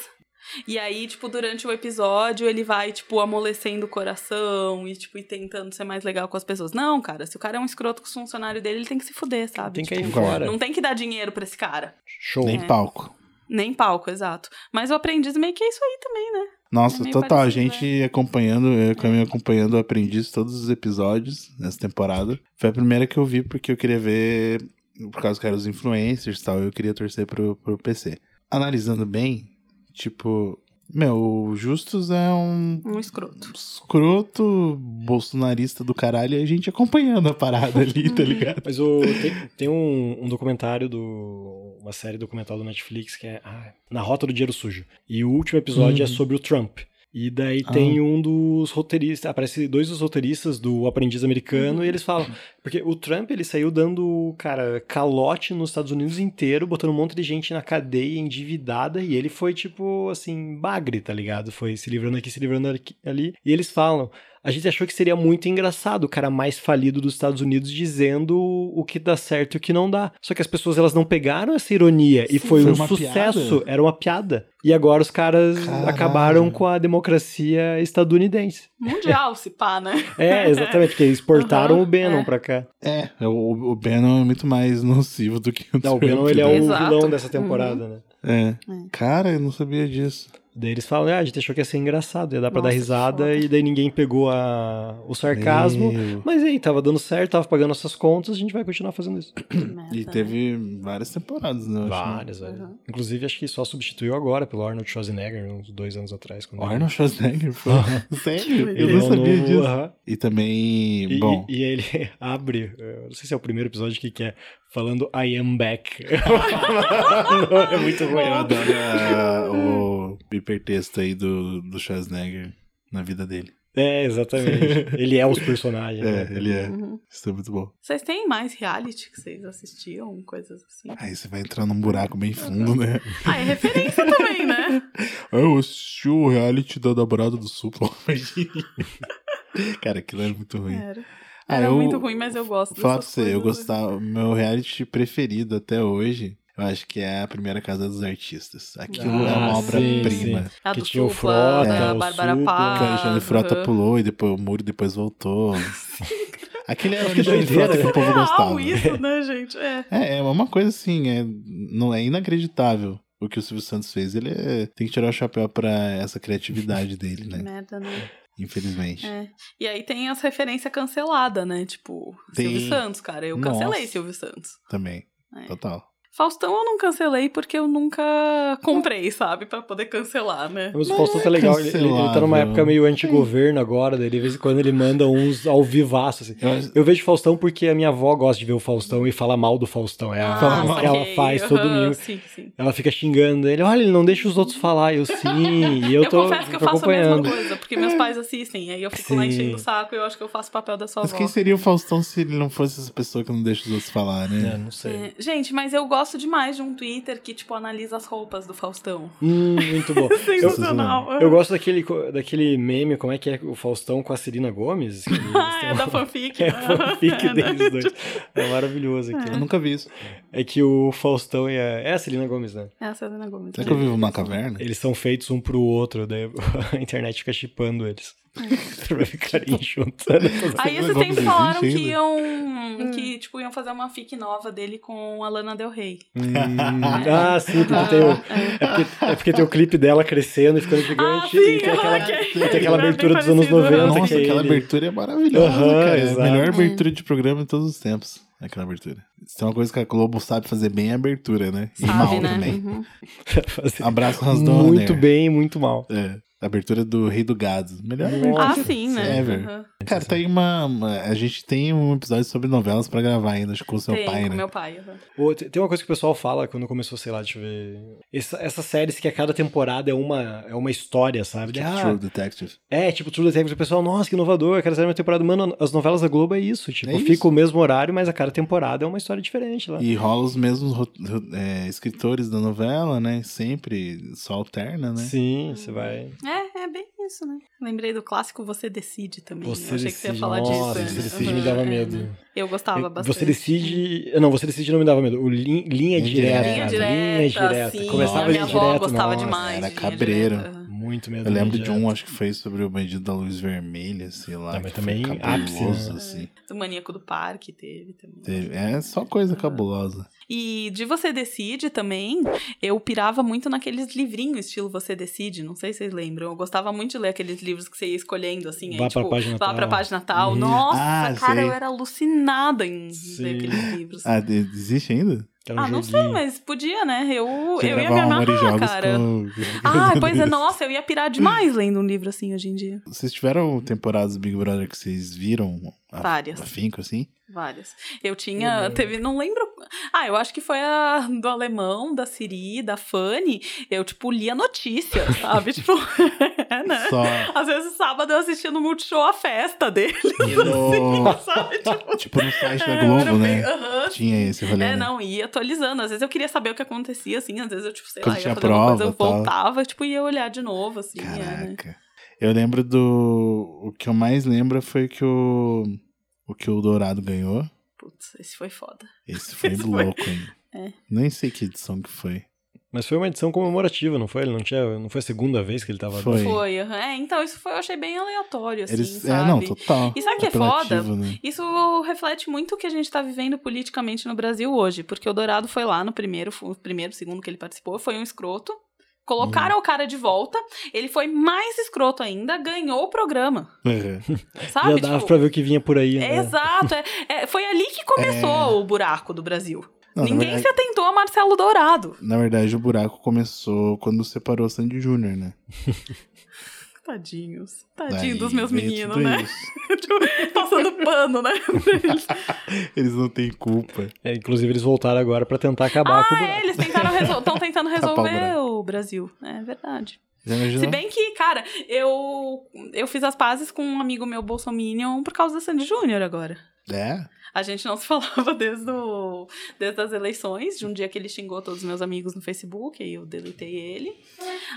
[SPEAKER 2] E aí, tipo, durante o episódio, ele vai, tipo, amolecendo o coração e, tipo, e tentando ser mais legal com as pessoas. Não, cara, se o cara é um escroto com os funcionários dele, ele tem que se fuder, sabe?
[SPEAKER 1] Tem que ir
[SPEAKER 2] Tipo,
[SPEAKER 1] fora.
[SPEAKER 2] Não tem que dar dinheiro pra esse cara.
[SPEAKER 1] Show.
[SPEAKER 3] Nem
[SPEAKER 2] É.
[SPEAKER 3] palco.
[SPEAKER 2] Nem palco, exato. Mas o aprendiz meio que é isso aí também, né?
[SPEAKER 3] Nossa,
[SPEAKER 2] É
[SPEAKER 3] total. A
[SPEAKER 2] parecido,
[SPEAKER 3] gente acompanhando, eu a Camila acompanhando o Aprendiz todos os episódios nessa temporada. Foi a primeira que eu vi porque eu queria ver, por causa que eram os influencers e tal, eu queria torcer pro, pro PC. Analisando bem, tipo, meu, o Justus é um
[SPEAKER 2] Um escroto.
[SPEAKER 3] escroto bolsonarista do caralho e a gente acompanhando a parada ali, tá ligado?
[SPEAKER 1] Mas o, tem, tem um, um documentário do. Uma série documental do Netflix que é ah, Na Rota do Dinheiro Sujo. E o último episódio é sobre o Trump. E daí
[SPEAKER 3] Ah.
[SPEAKER 1] tem um dos roteiristas, aparece dois dos roteiristas do Aprendiz Americano e eles falam, porque o Trump ele saiu dando, cara, calote nos Estados Unidos inteiro, botando um monte de gente na cadeia endividada e ele foi tipo assim, bagre, tá ligado? Foi se livrando aqui, se livrando aqui, ali. E eles falam, a gente achou que seria muito engraçado o cara mais falido dos Estados Unidos dizendo o que dá certo e o que não dá. Só que as pessoas elas não pegaram essa ironia e
[SPEAKER 3] Sim,
[SPEAKER 1] foi,
[SPEAKER 3] foi
[SPEAKER 1] um sucesso,
[SPEAKER 3] piada.
[SPEAKER 1] era uma piada. E agora os caras
[SPEAKER 3] Caralho.
[SPEAKER 1] acabaram com a democracia estadunidense.
[SPEAKER 2] Mundial, se pá, né?
[SPEAKER 1] É, exatamente, porque eles exportaram
[SPEAKER 2] Aham,
[SPEAKER 1] o Bannon
[SPEAKER 2] é.
[SPEAKER 1] pra cá.
[SPEAKER 3] É, o, o Bannon é muito mais nocivo do que o
[SPEAKER 1] Não, o Bannon ele é o
[SPEAKER 2] Exato.
[SPEAKER 1] vilão dessa temporada, né?
[SPEAKER 3] É. Cara, eu não sabia disso.
[SPEAKER 1] Daí eles falam, ah, a gente achou que ia ser engraçado, ia dar pra
[SPEAKER 2] Nossa,
[SPEAKER 1] dar
[SPEAKER 2] que
[SPEAKER 1] risada,
[SPEAKER 2] foda.
[SPEAKER 1] e daí ninguém pegou a... o sarcasmo.
[SPEAKER 3] Meu.
[SPEAKER 1] Mas aí, tava dando certo, tava pagando nossas contas, a gente vai continuar fazendo isso.
[SPEAKER 2] Merda,
[SPEAKER 3] E
[SPEAKER 2] né?
[SPEAKER 3] teve várias temporadas, né? né?
[SPEAKER 1] Várias, velho.
[SPEAKER 2] Uhum.
[SPEAKER 1] Inclusive, acho que só substituiu agora pelo Arnold Schwarzenegger, uns dois anos atrás. Quando
[SPEAKER 3] O
[SPEAKER 1] ele-
[SPEAKER 3] Arnold Schwarzenegger foi. Sério? Eu
[SPEAKER 1] ele
[SPEAKER 3] não
[SPEAKER 1] é o
[SPEAKER 3] sabia
[SPEAKER 1] novo-
[SPEAKER 3] disso. E também.
[SPEAKER 1] E,
[SPEAKER 3] bom.
[SPEAKER 1] e, e ele abre, eu não sei se é o primeiro episódio que, que é, falando I am back. é muito ruim.
[SPEAKER 3] Eu adoro a- o hipertexto aí do, do Schwarzenegger na vida dele.
[SPEAKER 1] É, exatamente. Ele é os personagens.
[SPEAKER 3] É,
[SPEAKER 1] né?
[SPEAKER 3] ele é.
[SPEAKER 2] Uhum.
[SPEAKER 3] Isso é muito bom.
[SPEAKER 2] Vocês têm mais reality que vocês assistiam? Coisas assim?
[SPEAKER 3] Aí você vai entrar num buraco bem fundo, né?
[SPEAKER 2] Ah, é referência também, né?
[SPEAKER 3] Ah, Eu assisti o reality da namorada do Supla. Cara, aquilo era muito ruim.
[SPEAKER 2] Era.
[SPEAKER 3] Ah,
[SPEAKER 2] Era
[SPEAKER 3] eu-
[SPEAKER 2] muito ruim, mas eu gosto
[SPEAKER 3] Falar pra você, eu gostava. Meu reality preferido até hoje, eu acho que é a primeira casa dos artistas. Aquilo é
[SPEAKER 1] Ah,
[SPEAKER 3] uma
[SPEAKER 1] sim,
[SPEAKER 3] obra-prima.
[SPEAKER 2] A
[SPEAKER 1] Que
[SPEAKER 2] do
[SPEAKER 1] tinha o Frota,
[SPEAKER 2] da
[SPEAKER 1] o
[SPEAKER 2] Bárbara. Paz.
[SPEAKER 3] Que o Alexandre Frota
[SPEAKER 2] aham.
[SPEAKER 3] pulou e depois o muro depois voltou. Aquele era o
[SPEAKER 1] Que
[SPEAKER 3] Alexandre Frota que o povo gostava.
[SPEAKER 2] isso, né, gente? É.
[SPEAKER 3] É, é uma coisa assim, é, não é inacreditável o que o Silvio Santos fez. Ele é- tem que tirar o chapéu pra essa criatividade dele,
[SPEAKER 2] Que
[SPEAKER 3] né?
[SPEAKER 2] merda, né?
[SPEAKER 3] Infelizmente.
[SPEAKER 2] É. E aí tem as referências canceladas, né? Tipo,
[SPEAKER 3] Tem.
[SPEAKER 2] Silvio Santos, cara. Eu cancelei
[SPEAKER 3] Nossa.
[SPEAKER 2] Silvio Santos.
[SPEAKER 3] Também.
[SPEAKER 2] É.
[SPEAKER 3] Total.
[SPEAKER 2] Faustão eu não cancelei porque eu nunca comprei, sabe? Pra poder cancelar, né?
[SPEAKER 1] Mas o
[SPEAKER 3] Mas
[SPEAKER 1] Faustão
[SPEAKER 3] é
[SPEAKER 1] tá legal. Ele, ele- ele tá numa época meio anti-governo agora, daí de vez em quando ele manda uns ao vivaço, assim.
[SPEAKER 3] Eu
[SPEAKER 1] Eu vejo Faustão porque a minha avó gosta de ver o Faustão e fala mal do Faustão. É a
[SPEAKER 2] Ah,
[SPEAKER 1] ela faz todo
[SPEAKER 2] Aham,
[SPEAKER 1] domingo.
[SPEAKER 2] Sim, sim.
[SPEAKER 1] Ela fica xingando ele, olha, ele não deixa os outros falar. Eu sim, e eu,
[SPEAKER 2] Eu,
[SPEAKER 1] tô,
[SPEAKER 2] confesso que eu faço a mesma
[SPEAKER 1] acompanhando.
[SPEAKER 2] coisa, porque meus pais assistem, aí eu fico lá
[SPEAKER 1] Sim.
[SPEAKER 2] enchendo o saco e eu acho que eu faço o papel da sua
[SPEAKER 3] Mas
[SPEAKER 2] avó.
[SPEAKER 3] quem seria o Faustão se ele não fosse essa pessoa que não deixa os outros falar,
[SPEAKER 1] É,
[SPEAKER 3] né?
[SPEAKER 1] não sei.
[SPEAKER 2] É, gente, mas eu gosto demais de um Twitter que, tipo, analisa as roupas do Faustão.
[SPEAKER 1] Hum, muito bom. Eu,
[SPEAKER 2] Sensacional.
[SPEAKER 1] eu gosto daquele, daquele meme, como é que é o Faustão com a Celina Gomes?
[SPEAKER 2] Ah, é da fanfic.
[SPEAKER 1] É fanfic
[SPEAKER 2] É,
[SPEAKER 1] deles dois. É maravilhoso
[SPEAKER 3] Eu
[SPEAKER 1] aquilo.
[SPEAKER 3] nunca vi isso.
[SPEAKER 1] É que o Faustão e a... É a Celina Gomes, né?
[SPEAKER 2] É a Selena Gomes.
[SPEAKER 3] Será que eu vivo numa caverna?
[SPEAKER 1] Eles são feitos um pro outro, daí a internet fica chipando eles. pra ficarem juntos.
[SPEAKER 2] Aí esse
[SPEAKER 3] Selena
[SPEAKER 2] tempo
[SPEAKER 3] Gomez
[SPEAKER 2] falaram que iam. Que, tipo, iam fazer uma fic nova dele com a Lana Del Rey.
[SPEAKER 1] Hum, ah, sim, porque tem o, é, porque, é porque tem o clipe dela crescendo e ficando gigante.
[SPEAKER 2] Ah, sim,
[SPEAKER 1] e tem aquela,
[SPEAKER 2] ok.
[SPEAKER 1] e tem aquela
[SPEAKER 2] É
[SPEAKER 1] abertura dos anos
[SPEAKER 2] parecido.
[SPEAKER 1] 90.
[SPEAKER 3] Nossa,
[SPEAKER 1] que é
[SPEAKER 3] aquela
[SPEAKER 1] ele.
[SPEAKER 3] abertura é maravilhosa, cara. É a melhor abertura de programa de todos os tempos. Aquela abertura. Se tem uma coisa que a Globo sabe fazer bem é a abertura, né? E
[SPEAKER 2] Sabe,
[SPEAKER 3] mal
[SPEAKER 2] né?
[SPEAKER 3] também.
[SPEAKER 2] Uhum.
[SPEAKER 3] Abraço, Hans Donner.
[SPEAKER 1] muito bem, muito mal.
[SPEAKER 3] É. Abertura do Rei do Gado. Melhor.
[SPEAKER 2] Ah, sim, né?
[SPEAKER 3] Ever.
[SPEAKER 2] Uhum.
[SPEAKER 3] Cara, tem uma, uma- A gente tem um episódio sobre novelas pra gravar ainda, acho que com o seu
[SPEAKER 2] Tem,
[SPEAKER 3] pai,
[SPEAKER 2] com
[SPEAKER 3] né?
[SPEAKER 2] meu pai. uhum.
[SPEAKER 1] Ô, te- Tem uma coisa que o pessoal fala quando começou, sei lá, deixa eu ver. Essa- essas séries que a cada temporada é uma, é uma história, sabe? De, ah,
[SPEAKER 3] True Detective.
[SPEAKER 1] é, tipo, True Detective, o pessoal, nossa, que inovador, cada série é uma temporada. Mano, as novelas da Globo é isso. Tipo,
[SPEAKER 3] É isso.
[SPEAKER 1] fica o mesmo horário, mas a cada temporada é uma história diferente lá.
[SPEAKER 3] E rola os mesmos ro- ro- é, escritores da novela, né? Sempre só alterna, né?
[SPEAKER 1] Sim, você vai.
[SPEAKER 2] É, é bem isso, né? Lembrei do clássico Você Decide também.
[SPEAKER 1] Você
[SPEAKER 2] Eu achei que você ia
[SPEAKER 1] decide.
[SPEAKER 2] falar
[SPEAKER 1] Nossa,
[SPEAKER 2] disso.
[SPEAKER 1] Você
[SPEAKER 2] né?
[SPEAKER 1] decide
[SPEAKER 2] Uhum,
[SPEAKER 1] me dava
[SPEAKER 2] é.
[SPEAKER 1] medo.
[SPEAKER 2] Eu gostava bastante.
[SPEAKER 1] Você decide. Não, você decide não me dava medo. O lin- linha
[SPEAKER 3] Linha
[SPEAKER 1] direta.
[SPEAKER 3] direta.
[SPEAKER 2] Linha direta, sim.
[SPEAKER 1] Começava
[SPEAKER 2] a minha
[SPEAKER 1] linha
[SPEAKER 2] avó
[SPEAKER 1] direta.
[SPEAKER 2] gostava
[SPEAKER 1] nossa,
[SPEAKER 2] demais.
[SPEAKER 3] era cabreiro.
[SPEAKER 1] Muito medo.
[SPEAKER 3] Eu
[SPEAKER 1] da
[SPEAKER 3] lembro de um, acho que foi sobre o bandido da luz vermelha, sei lá.
[SPEAKER 1] Mas
[SPEAKER 3] que
[SPEAKER 1] também
[SPEAKER 3] foi
[SPEAKER 1] ápice,
[SPEAKER 3] cabuloso,
[SPEAKER 1] né?
[SPEAKER 3] assim.
[SPEAKER 2] O Maníaco do Parque teve também.
[SPEAKER 3] Teve- É só coisa cabulosa.
[SPEAKER 2] E de Você Decide também, eu pirava muito naqueles livrinhos estilo Você Decide, não sei se vocês lembram. Eu gostava muito de ler aqueles livros que você ia escolhendo, assim.
[SPEAKER 1] Vá
[SPEAKER 2] aí,
[SPEAKER 1] pra
[SPEAKER 2] tipo,
[SPEAKER 1] página
[SPEAKER 2] Vá
[SPEAKER 1] tal.
[SPEAKER 2] pra página tal. Nossa,
[SPEAKER 3] Ah,
[SPEAKER 2] cara,
[SPEAKER 3] sei.
[SPEAKER 2] eu era alucinada em
[SPEAKER 1] Sim.
[SPEAKER 2] ler aqueles livros.
[SPEAKER 3] Ah, existe ainda?
[SPEAKER 1] Era um
[SPEAKER 2] Ah, não sei, mas podia, né? Eu,
[SPEAKER 3] Você
[SPEAKER 2] eu ia me amarrar, cara.
[SPEAKER 3] com-
[SPEAKER 2] Ah, pois é, nossa, eu ia pirar demais lendo um livro assim hoje em dia.
[SPEAKER 3] Vocês tiveram temporadas do Big Brother que vocês viram?
[SPEAKER 2] Várias.
[SPEAKER 3] Afinco, assim?
[SPEAKER 2] Várias. Eu tinha, teve, não lembro Ah, eu acho que foi a do alemão, da Siri, da Fanny. Eu, tipo, li a notícia, sabe? tipo, é, né?
[SPEAKER 3] Só.
[SPEAKER 2] Às vezes, sábado, eu assistia no Multishow a festa dele,
[SPEAKER 3] E no,
[SPEAKER 2] sabe? Tipo,
[SPEAKER 3] tipo, no site da
[SPEAKER 2] é, eu
[SPEAKER 3] Globo,
[SPEAKER 2] bem-
[SPEAKER 3] né?
[SPEAKER 2] aham.
[SPEAKER 3] Tinha esse rolê.
[SPEAKER 2] É,
[SPEAKER 3] né?
[SPEAKER 2] não, ia atualizando. Às vezes eu queria saber o que acontecia, assim. Às vezes eu, tipo, sei
[SPEAKER 3] Quando
[SPEAKER 2] lá, ia fazer uma coisa,
[SPEAKER 3] prova
[SPEAKER 2] eu voltava, tipo, ia olhar de novo, assim. é, né?
[SPEAKER 3] Eu lembro do. O que eu mais lembro foi que o. O que o Dourado ganhou.
[SPEAKER 2] Putz, esse foi foda.
[SPEAKER 3] Esse foi
[SPEAKER 2] Esse foi-
[SPEAKER 3] louco, hein?
[SPEAKER 2] É.
[SPEAKER 3] Nem sei que edição que foi.
[SPEAKER 1] Mas foi uma edição comemorativa, não foi? Ele não tinha. Não foi a segunda vez que ele tava
[SPEAKER 3] Foi.
[SPEAKER 2] Foi. É, então isso foi, eu achei bem aleatório, assim,
[SPEAKER 3] Eles.
[SPEAKER 2] sabe?
[SPEAKER 3] É, não, total.
[SPEAKER 2] E sabe o que é foda?
[SPEAKER 3] Né?
[SPEAKER 2] Isso reflete muito o que a gente tá vivendo politicamente no Brasil hoje, porque o Dourado foi lá no primeiro, o primeiro, segundo que ele participou, foi um escroto. Colocaram o cara de volta, ele foi mais escroto ainda, ganhou o programa,
[SPEAKER 3] Uhum.
[SPEAKER 2] sabe?
[SPEAKER 1] Já dava
[SPEAKER 2] Tipo,
[SPEAKER 1] pra ver o que vinha por aí.
[SPEAKER 2] é
[SPEAKER 1] né?
[SPEAKER 2] exato, é- é, foi ali que começou o buraco do Brasil.
[SPEAKER 3] Não,
[SPEAKER 2] Ninguém
[SPEAKER 3] verdade-
[SPEAKER 2] se atentou a Marcelo Dourado.
[SPEAKER 3] Na verdade, o buraco começou quando separou o Sandy Júnior, né?
[SPEAKER 2] Tadinhos, tadinho
[SPEAKER 3] Daí
[SPEAKER 2] dos meus meninos, né? Tipo, Passando pano, né?
[SPEAKER 3] Eles não têm culpa.
[SPEAKER 1] É, inclusive, eles voltaram agora pra tentar acabar com o
[SPEAKER 2] Ah,
[SPEAKER 1] buraco.
[SPEAKER 2] é, eles tentaram estão tentando resolver
[SPEAKER 3] buraco.
[SPEAKER 2] o Brasil. É verdade. Se bem que, cara, eu eu fiz as pazes com um amigo meu bolsominion por causa da Sandy Júnior agora.
[SPEAKER 3] É?
[SPEAKER 2] A gente não se falava desde, o, desde as eleições, de um dia que ele xingou todos os meus amigos no Facebook, e eu deletei ele.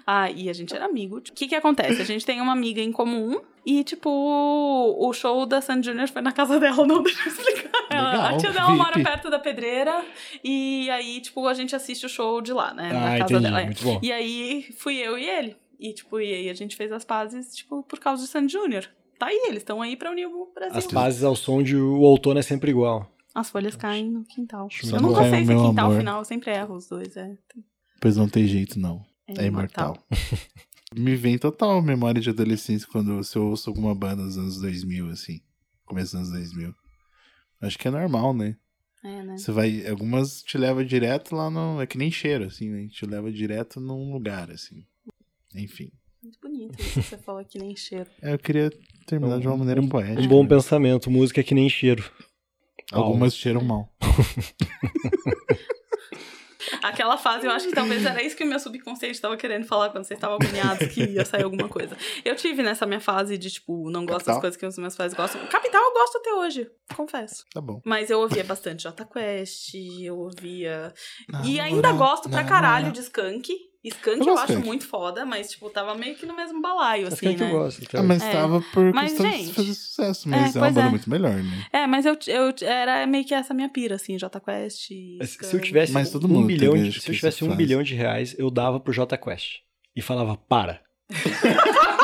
[SPEAKER 2] Ah, e a gente era amigo. O que que acontece? A gente tem uma amiga em comum, e, tipo, o show da Sandy Júnior foi na casa dela, não deixa eu explicar.
[SPEAKER 3] Legal,
[SPEAKER 2] a tia dela mora perto da pedreira, e aí, tipo, a gente assiste o show de lá, né? na
[SPEAKER 1] Ah,
[SPEAKER 2] casa
[SPEAKER 1] entendi.
[SPEAKER 2] dela. é.
[SPEAKER 1] Muito bom.
[SPEAKER 2] E aí fui eu e ele. E, tipo, e aí a gente fez as pazes, tipo, por causa de Sandy Júnior. Tá aí, eles estão aí pra unir o Brasil.
[SPEAKER 1] As pazes ao som de o outono é sempre igual.
[SPEAKER 2] As folhas caem no quintal. Eu nunca sei se é quintal ou final, eu sempre erro os dois. É,
[SPEAKER 3] Pois não tem jeito, não.
[SPEAKER 2] é,
[SPEAKER 3] É imortal. Me vem total memória de adolescência quando eu ouço alguma banda dos anos 2000, assim. Começo dos anos 2000. Acho que é normal, né?
[SPEAKER 2] É, né?
[SPEAKER 3] Você vai. Algumas te leva direto lá no. É que nem cheiro, assim, né? Te leva direto num lugar, assim. Enfim.
[SPEAKER 2] Muito bonito isso que você falou que nem cheiro.
[SPEAKER 3] É, Eu queria terminar de uma maneira
[SPEAKER 1] um,
[SPEAKER 3] poética.
[SPEAKER 1] Um bom
[SPEAKER 3] né?
[SPEAKER 1] pensamento. Música é que nem cheiro.
[SPEAKER 3] Algumas cheiram mal.
[SPEAKER 2] Aquela fase, eu acho que talvez era isso que o meu subconsciente tava querendo falar quando vocês estavam agoniados que ia sair alguma coisa. Eu tive nessa minha fase de, tipo, não gosto das
[SPEAKER 3] Capital?
[SPEAKER 2] coisas que os meus pais gostam. Capital eu gosto até hoje, confesso.
[SPEAKER 3] Tá bom.
[SPEAKER 2] Mas eu ouvia bastante Jota Quest, eu ouvia. e
[SPEAKER 3] Namora,
[SPEAKER 2] ainda gosto pra caralho
[SPEAKER 3] namora.
[SPEAKER 2] de Skunk. Skunk
[SPEAKER 3] Eu
[SPEAKER 2] eu, acho muito foda, mas, tipo, tava meio que no mesmo balaio, assim,
[SPEAKER 1] que
[SPEAKER 2] né?
[SPEAKER 1] eu gosto.
[SPEAKER 3] Ah,
[SPEAKER 1] cara.
[SPEAKER 3] mas
[SPEAKER 2] É.
[SPEAKER 3] tava por
[SPEAKER 2] Mas,
[SPEAKER 3] questão
[SPEAKER 2] gente,
[SPEAKER 3] de fazer sucesso,
[SPEAKER 2] é,
[SPEAKER 3] mas é, uma
[SPEAKER 2] pois
[SPEAKER 3] banda
[SPEAKER 2] é.
[SPEAKER 3] muito melhor, né?
[SPEAKER 2] É, mas eu, eu era meio que essa minha pira, assim, Jota Quest.
[SPEAKER 1] Mas Se eu
[SPEAKER 2] Skunk.
[SPEAKER 1] tivesse
[SPEAKER 3] Mas todo
[SPEAKER 1] um
[SPEAKER 3] mundo
[SPEAKER 1] bilhão de, se eu tivesse um
[SPEAKER 3] fase.
[SPEAKER 1] bilhão de reais, eu dava pro Jota Quest. E falava, para.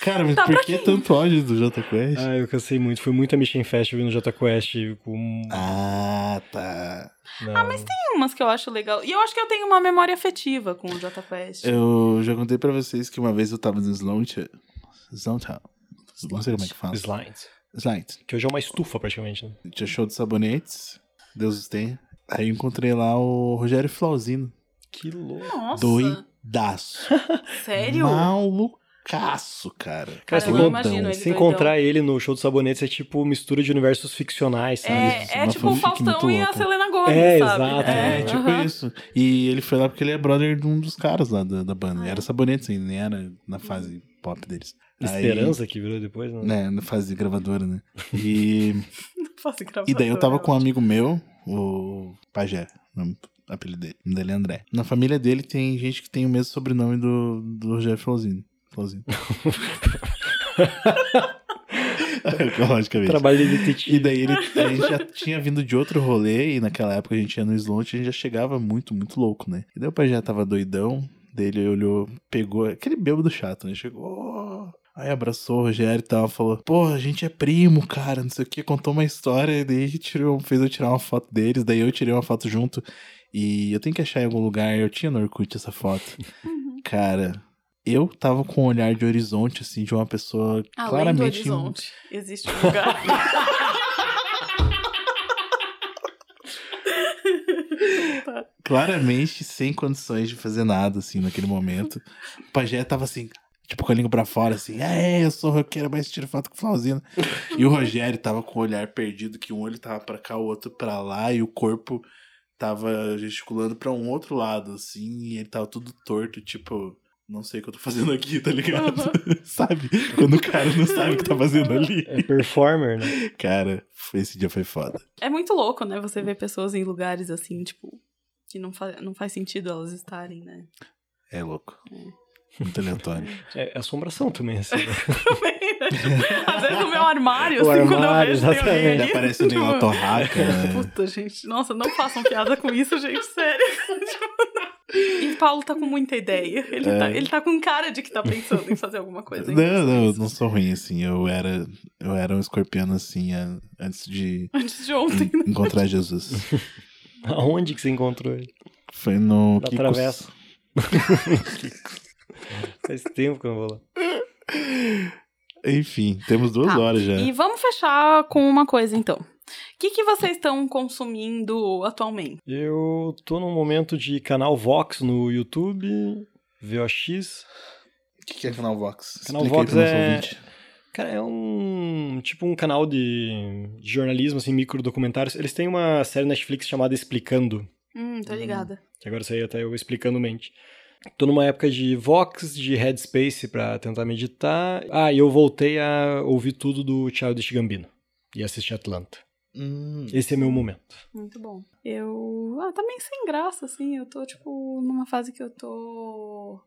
[SPEAKER 3] Cara, mas
[SPEAKER 2] Tá,
[SPEAKER 3] por que tanto ódio do Jota Quest?
[SPEAKER 1] Ah, eu cansei muito. Fui muito a Mission Fest ouvindo Jota Quest com...
[SPEAKER 3] Ah, tá.
[SPEAKER 1] Ah,
[SPEAKER 2] mas Tem umas que eu acho legal. E eu acho que eu tenho uma memória afetiva com o Jota Quest.
[SPEAKER 3] Eu já contei pra vocês que uma vez eu tava no Sloantown. Sloantown. Não sei como é que fala.
[SPEAKER 1] Slides.
[SPEAKER 3] Slide.
[SPEAKER 1] Que hoje é uma estufa, praticamente. Né?
[SPEAKER 3] Tinha show de sabonetes. Deus os tenha. Aí eu encontrei lá o Rogério Flauzino.
[SPEAKER 1] Que louco.
[SPEAKER 2] Nossa.
[SPEAKER 3] Doidaço.
[SPEAKER 2] Sério?
[SPEAKER 3] Malucaço, cara.
[SPEAKER 2] Cara,
[SPEAKER 1] se
[SPEAKER 2] eu imagino ele
[SPEAKER 1] Se
[SPEAKER 2] doidão.
[SPEAKER 1] encontrar ele no show do Sabonetes é tipo mistura de universos ficcionais, sabe?
[SPEAKER 3] isso,
[SPEAKER 2] É, é tipo o Faustão e a. Selena Gomez,
[SPEAKER 1] É,
[SPEAKER 2] sabe?
[SPEAKER 1] exato,
[SPEAKER 3] É,
[SPEAKER 1] É,
[SPEAKER 3] tipo isso. E ele foi lá porque ele é brother de um dos caras lá da, da banda. Era sabonetes ainda, nem era na fase pop deles. Aí-
[SPEAKER 1] Esperança que virou depois, né?
[SPEAKER 3] né, na fase de gravadora, né? E,
[SPEAKER 2] Faço
[SPEAKER 3] e daí eu tava com um amigo meu, o Pajé, o nome- apelido dele. O nome dele é André. Na família dele tem gente que tem o mesmo sobrenome do, do Rogério Flauzino. Flauzino. Logicamente.
[SPEAKER 1] Trabalho de
[SPEAKER 3] E
[SPEAKER 1] detetive.
[SPEAKER 3] daí ele, a gente já tinha vindo de outro rolê e naquela época a gente ia no Slot e a gente já chegava muito, muito louco, né? E daí o pai já tava doidão, dele olhou, pegou, aquele bêbado chato, né? Chegou. Aí abraçou o Rogério e tal, falou, pô, a gente é primo, cara, não sei o que, contou uma história, e daí tirou, fez eu tirar uma foto deles, daí eu tirei uma foto junto. E eu tenho que achar em algum lugar, eu tinha no Orkut essa foto.
[SPEAKER 2] Uhum.
[SPEAKER 3] Cara, eu tava com um olhar de horizonte, assim, de uma pessoa
[SPEAKER 2] Além
[SPEAKER 3] claramente.
[SPEAKER 2] do horizonte, existe um lugar.
[SPEAKER 3] claramente sem condições de fazer nada, assim, naquele momento. O Pajé tava assim, tipo, com a língua pra fora, assim, é, eu sou roqueiro, mas tira foto com Flauzina. e o Rogério tava com o olhar perdido, que um olho tava pra cá, o outro pra lá, e o corpo tava gesticulando pra um outro lado, assim, e ele tava tudo torto, tipo, não sei o que eu tô fazendo aqui, tá ligado? sabe? Quando o cara não sabe o que tá fazendo ali.
[SPEAKER 1] É performer, né?
[SPEAKER 3] Cara, esse dia foi foda.
[SPEAKER 2] É muito louco, né? Você ver pessoas em lugares assim, tipo, que não, fa não faz sentido elas estarem, né?
[SPEAKER 3] É louco. Muito aleatório.
[SPEAKER 1] É, é assombração também, assim. né?
[SPEAKER 2] Também, né? Tipo, às vezes no meu armário,
[SPEAKER 1] O
[SPEAKER 2] assim, quando eu
[SPEAKER 1] armário,
[SPEAKER 2] vejo tem alguém
[SPEAKER 1] exatamente.
[SPEAKER 2] ali,
[SPEAKER 3] Aparece nem uma
[SPEAKER 2] tipo,
[SPEAKER 3] torraca. né?
[SPEAKER 2] Puta, gente. Nossa, não façam piada com isso, gente. Sério. e o Paulo tá com muita ideia. Ele,
[SPEAKER 3] É.
[SPEAKER 2] tá, ele tá com cara de que tá pensando em fazer alguma coisa.
[SPEAKER 3] Não, não, eu não sou ruim assim. Eu era, eu era um escorpiano assim antes de
[SPEAKER 2] Antes de ontem.
[SPEAKER 3] en- encontrar Jesus.
[SPEAKER 1] Aonde que você encontrou ele?
[SPEAKER 3] Foi no
[SPEAKER 1] Na
[SPEAKER 3] Kikos.
[SPEAKER 1] travessa. Faz tempo que eu não vou lá.
[SPEAKER 3] Enfim, temos duas
[SPEAKER 2] Tá.
[SPEAKER 3] horas já.
[SPEAKER 2] E vamos fechar com uma coisa, então. O que, que vocês estão consumindo atualmente?
[SPEAKER 1] Eu tô num momento de canal Vox no YouTube, VOX.
[SPEAKER 3] O que, que é canal Vox?
[SPEAKER 1] Canal
[SPEAKER 3] Explica
[SPEAKER 1] Vox é-
[SPEAKER 3] ouvinte.
[SPEAKER 1] Cara, é um tipo um canal de, de jornalismo, assim, micro documentários. Eles têm uma série Netflix chamada Explicando,
[SPEAKER 2] Hum, tô ligada.
[SPEAKER 1] que agora saiu até eu explicando mente. Tô numa época de Vox, de Headspace pra tentar meditar. Ah, e eu voltei a ouvir tudo do Childish Gambino e assistir Atlanta.
[SPEAKER 3] Hum,
[SPEAKER 1] Esse é meu momento.
[SPEAKER 2] Muito bom. Eu. Ah, tá meio sem graça, assim. Eu tô, tipo, numa fase que eu tô.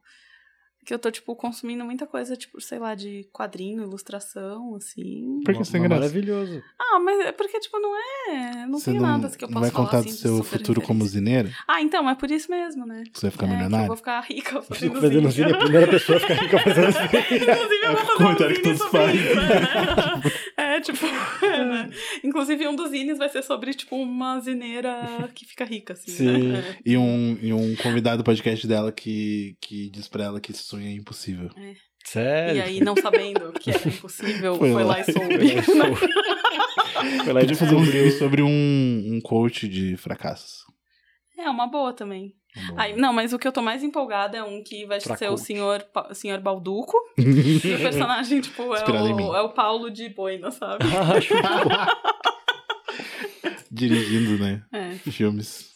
[SPEAKER 2] Que eu tô, tipo, consumindo muita coisa, tipo, sei lá, de quadrinho, ilustração, assim.
[SPEAKER 3] Por que
[SPEAKER 1] ma-
[SPEAKER 3] graça?
[SPEAKER 1] Maravilhoso.
[SPEAKER 2] Ah, mas é porque, tipo, não é. Não
[SPEAKER 3] Você
[SPEAKER 2] tem
[SPEAKER 3] não,
[SPEAKER 2] nada que eu
[SPEAKER 3] não
[SPEAKER 2] possa
[SPEAKER 3] vai
[SPEAKER 2] falar
[SPEAKER 3] contar
[SPEAKER 2] assim,
[SPEAKER 3] do seu futuro como zineiro?
[SPEAKER 2] Ah, então, é por isso mesmo, né?
[SPEAKER 3] Você vai ficar
[SPEAKER 2] é, que eu
[SPEAKER 3] milionário?
[SPEAKER 2] vou ficar rica fazendo
[SPEAKER 1] fazendo
[SPEAKER 2] zine.
[SPEAKER 1] zine, a primeira pessoa a ficar rica fazendo zine.
[SPEAKER 2] Inclusive, eu vou
[SPEAKER 3] É o
[SPEAKER 2] fazer um
[SPEAKER 3] comentário que
[SPEAKER 2] zine
[SPEAKER 3] todos
[SPEAKER 2] sobre
[SPEAKER 3] fazem.
[SPEAKER 2] isso, né? É, tipo... é, né? Inclusive, um dos zines vai ser sobre, tipo, uma zineira que fica rica, assim,
[SPEAKER 1] Sim.
[SPEAKER 2] né?
[SPEAKER 3] E um, e um convidado do podcast dela que, que diz pra ela que sonho é impossível.
[SPEAKER 2] É.
[SPEAKER 1] Sério?
[SPEAKER 2] E aí, não sabendo que era impossível,
[SPEAKER 3] Foi
[SPEAKER 2] foi,
[SPEAKER 3] lá.
[SPEAKER 2] lá e soube.
[SPEAKER 1] Foi lá e
[SPEAKER 3] fazer um vídeo sobre um, um coach de fracassos.
[SPEAKER 2] É, uma boa também.
[SPEAKER 3] Bom.
[SPEAKER 2] Aí, não, mas o que eu tô mais empolgada é um que vai
[SPEAKER 1] Pra
[SPEAKER 2] ser o
[SPEAKER 1] coach.
[SPEAKER 2] senhor, Pa- o senhor Balduco. e o personagem, tipo, é o, é o Paulo de Boina, sabe?
[SPEAKER 1] Ah,
[SPEAKER 3] Dirigindo, né?
[SPEAKER 2] É.
[SPEAKER 3] Filmes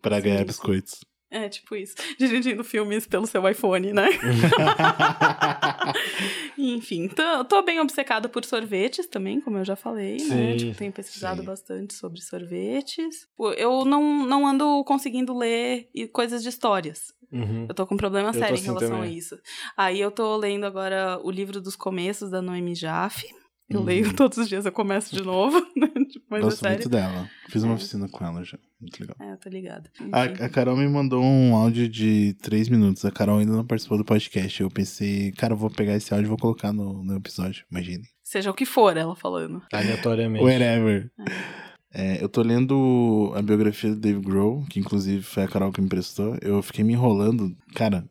[SPEAKER 3] pra ganhar biscoitos.
[SPEAKER 2] É, tipo isso. Dirigindo filmes pelo seu iPhone, né? Enfim, tô, tô bem obcecada por sorvetes também, como eu já falei, né?
[SPEAKER 1] Sim,
[SPEAKER 2] Tipo, tenho pesquisado
[SPEAKER 3] sim.
[SPEAKER 2] bastante sobre sorvetes. Eu não, não ando conseguindo ler coisas de histórias.
[SPEAKER 1] Uhum.
[SPEAKER 2] Eu tô com um problema sério em relação a
[SPEAKER 1] também.
[SPEAKER 2] isso. Aí eu tô lendo agora o livro dos começos da Noemi Jaffe. Eu
[SPEAKER 3] Uhum.
[SPEAKER 2] leio todos os dias, eu começo de novo, né? Tipo, mas
[SPEAKER 3] Gosto
[SPEAKER 2] é sério.
[SPEAKER 3] muito dela. Fiz uma
[SPEAKER 2] É.
[SPEAKER 3] oficina com ela já. Muito legal.
[SPEAKER 2] É, eu tô ligada.
[SPEAKER 3] A, a Carol me mandou um áudio de três minutos. A Carol ainda não participou do podcast. Eu pensei, cara, eu vou pegar esse áudio e vou colocar no, no episódio. Imagine.
[SPEAKER 2] Seja o que for, ela falando.
[SPEAKER 1] Aleatoriamente.
[SPEAKER 3] Whatever. É, eu tô lendo a biografia do Dave Grohl, que inclusive foi a Carol que me emprestou. Eu fiquei me enrolando. Cara,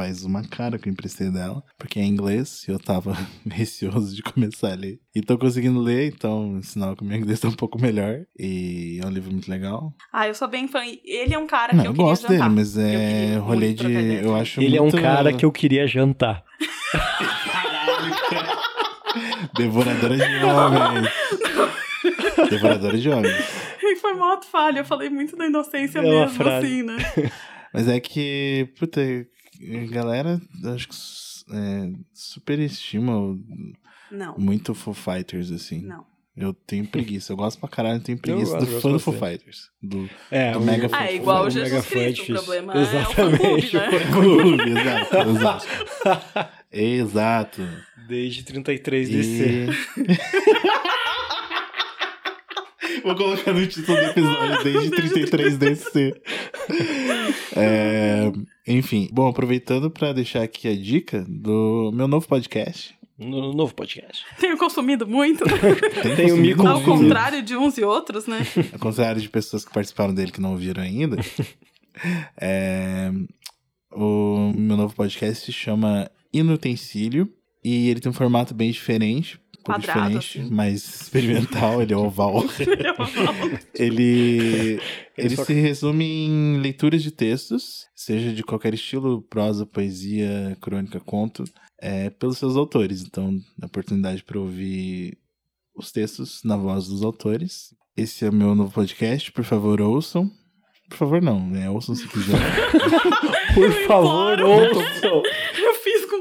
[SPEAKER 3] faz uma cara que eu emprestei dela, porque é em inglês e eu tava receoso de começar a ler. E tô conseguindo ler, então sinal que o meu inglês tá um pouco melhor. E é um livro muito legal.
[SPEAKER 2] Ah, eu sou bem fã. Ele é um cara
[SPEAKER 3] Não,
[SPEAKER 2] que eu,
[SPEAKER 3] eu
[SPEAKER 2] queria
[SPEAKER 3] gosto
[SPEAKER 2] jantar.
[SPEAKER 3] dele, mas é rolê
[SPEAKER 2] muito
[SPEAKER 3] de. Eu acho
[SPEAKER 1] Ele é um
[SPEAKER 3] muito-
[SPEAKER 1] cara que eu queria jantar.
[SPEAKER 3] Devoradora de homens. Devoradora de homens.
[SPEAKER 2] Foi uma falha, eu falei muito da inocência
[SPEAKER 1] É
[SPEAKER 2] mesmo,
[SPEAKER 1] frase.
[SPEAKER 2] assim, né?
[SPEAKER 3] Mas é que, puta, a galera acho que é, superestima o-
[SPEAKER 2] Não,
[SPEAKER 3] muito Foo Fighters, assim.
[SPEAKER 2] não.
[SPEAKER 3] Eu tenho preguiça. Eu gosto pra caralho, eu tenho preguiça
[SPEAKER 1] gosto,
[SPEAKER 3] do
[SPEAKER 1] gosto
[SPEAKER 3] fã do Foo. Fighters. Do
[SPEAKER 1] É,
[SPEAKER 3] Do
[SPEAKER 1] o-
[SPEAKER 3] Mega
[SPEAKER 2] Ah, é igual
[SPEAKER 3] o
[SPEAKER 2] o Jesus Cristo. O
[SPEAKER 1] difícil.
[SPEAKER 2] problema é o
[SPEAKER 1] Exatamente,
[SPEAKER 2] fã-clube, né?
[SPEAKER 3] exato, exato. Exato.
[SPEAKER 1] Desde 33DC.
[SPEAKER 3] E... Vou colocar no título do episódio desde 33DC. É, enfim, bom, aproveitando pra deixar aqui a dica do meu novo podcast.
[SPEAKER 1] No novo podcast.
[SPEAKER 2] Tenho consumido muito,
[SPEAKER 1] Tem o mico
[SPEAKER 2] ao
[SPEAKER 1] consumido.
[SPEAKER 2] contrário de uns e outros, né?
[SPEAKER 3] Ao contrário de pessoas que participaram dele que não ouviram ainda. é, o meu novo podcast se chama Inutensílio. E ele tem um formato bem diferente.
[SPEAKER 2] Quadrado,
[SPEAKER 3] diferente,
[SPEAKER 2] assim.
[SPEAKER 3] mais experimental, ele é oval.
[SPEAKER 2] É
[SPEAKER 3] ele ele
[SPEAKER 1] só-
[SPEAKER 3] se resume em leituras de textos, seja de qualquer estilo, prosa, poesia, crônica, conto, é, pelos seus autores. Então, a oportunidade para ouvir os textos na voz dos autores. Esse é o meu novo podcast, por favor, ouçam. Por favor, não, né? Ouçam se quiser.
[SPEAKER 1] Por favor, ouçam.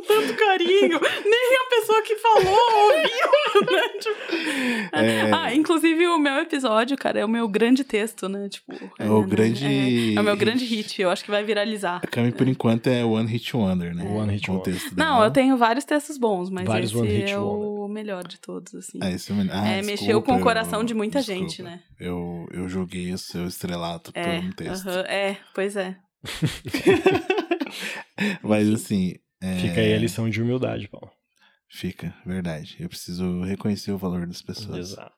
[SPEAKER 2] Eu tanto carinho. Nem a pessoa que falou ouviu, né? Tipo,
[SPEAKER 3] É.
[SPEAKER 2] Ah, inclusive o meu episódio, cara, é o meu grande texto, né? Tipo,
[SPEAKER 3] É o
[SPEAKER 2] né?
[SPEAKER 3] grande
[SPEAKER 2] É, é o meu grande
[SPEAKER 3] hit.
[SPEAKER 2] hit. Eu acho que vai viralizar.
[SPEAKER 3] A Cami, por enquanto, é One Hit Wonder, né?
[SPEAKER 1] One Hit Wonder.
[SPEAKER 3] texto
[SPEAKER 2] Não,
[SPEAKER 3] dela.
[SPEAKER 2] eu tenho vários textos bons, mas
[SPEAKER 1] Vários One
[SPEAKER 2] esse
[SPEAKER 1] Hit
[SPEAKER 2] é o melhor de todos, assim.
[SPEAKER 3] Ah, esse é, o melhor. Ah,
[SPEAKER 2] É,
[SPEAKER 3] desculpa,
[SPEAKER 2] mexeu com o
[SPEAKER 3] eu-
[SPEAKER 2] coração de muita
[SPEAKER 3] desculpa.
[SPEAKER 2] gente, né?
[SPEAKER 3] Eu, eu joguei o seu estrelato
[SPEAKER 2] É,
[SPEAKER 3] por um texto.
[SPEAKER 2] aham, é, pois é.
[SPEAKER 3] Mas assim. É,
[SPEAKER 1] Fica aí a lição de humildade, Paulo.
[SPEAKER 3] Fica, verdade. Eu preciso reconhecer o valor das pessoas.
[SPEAKER 1] Exato.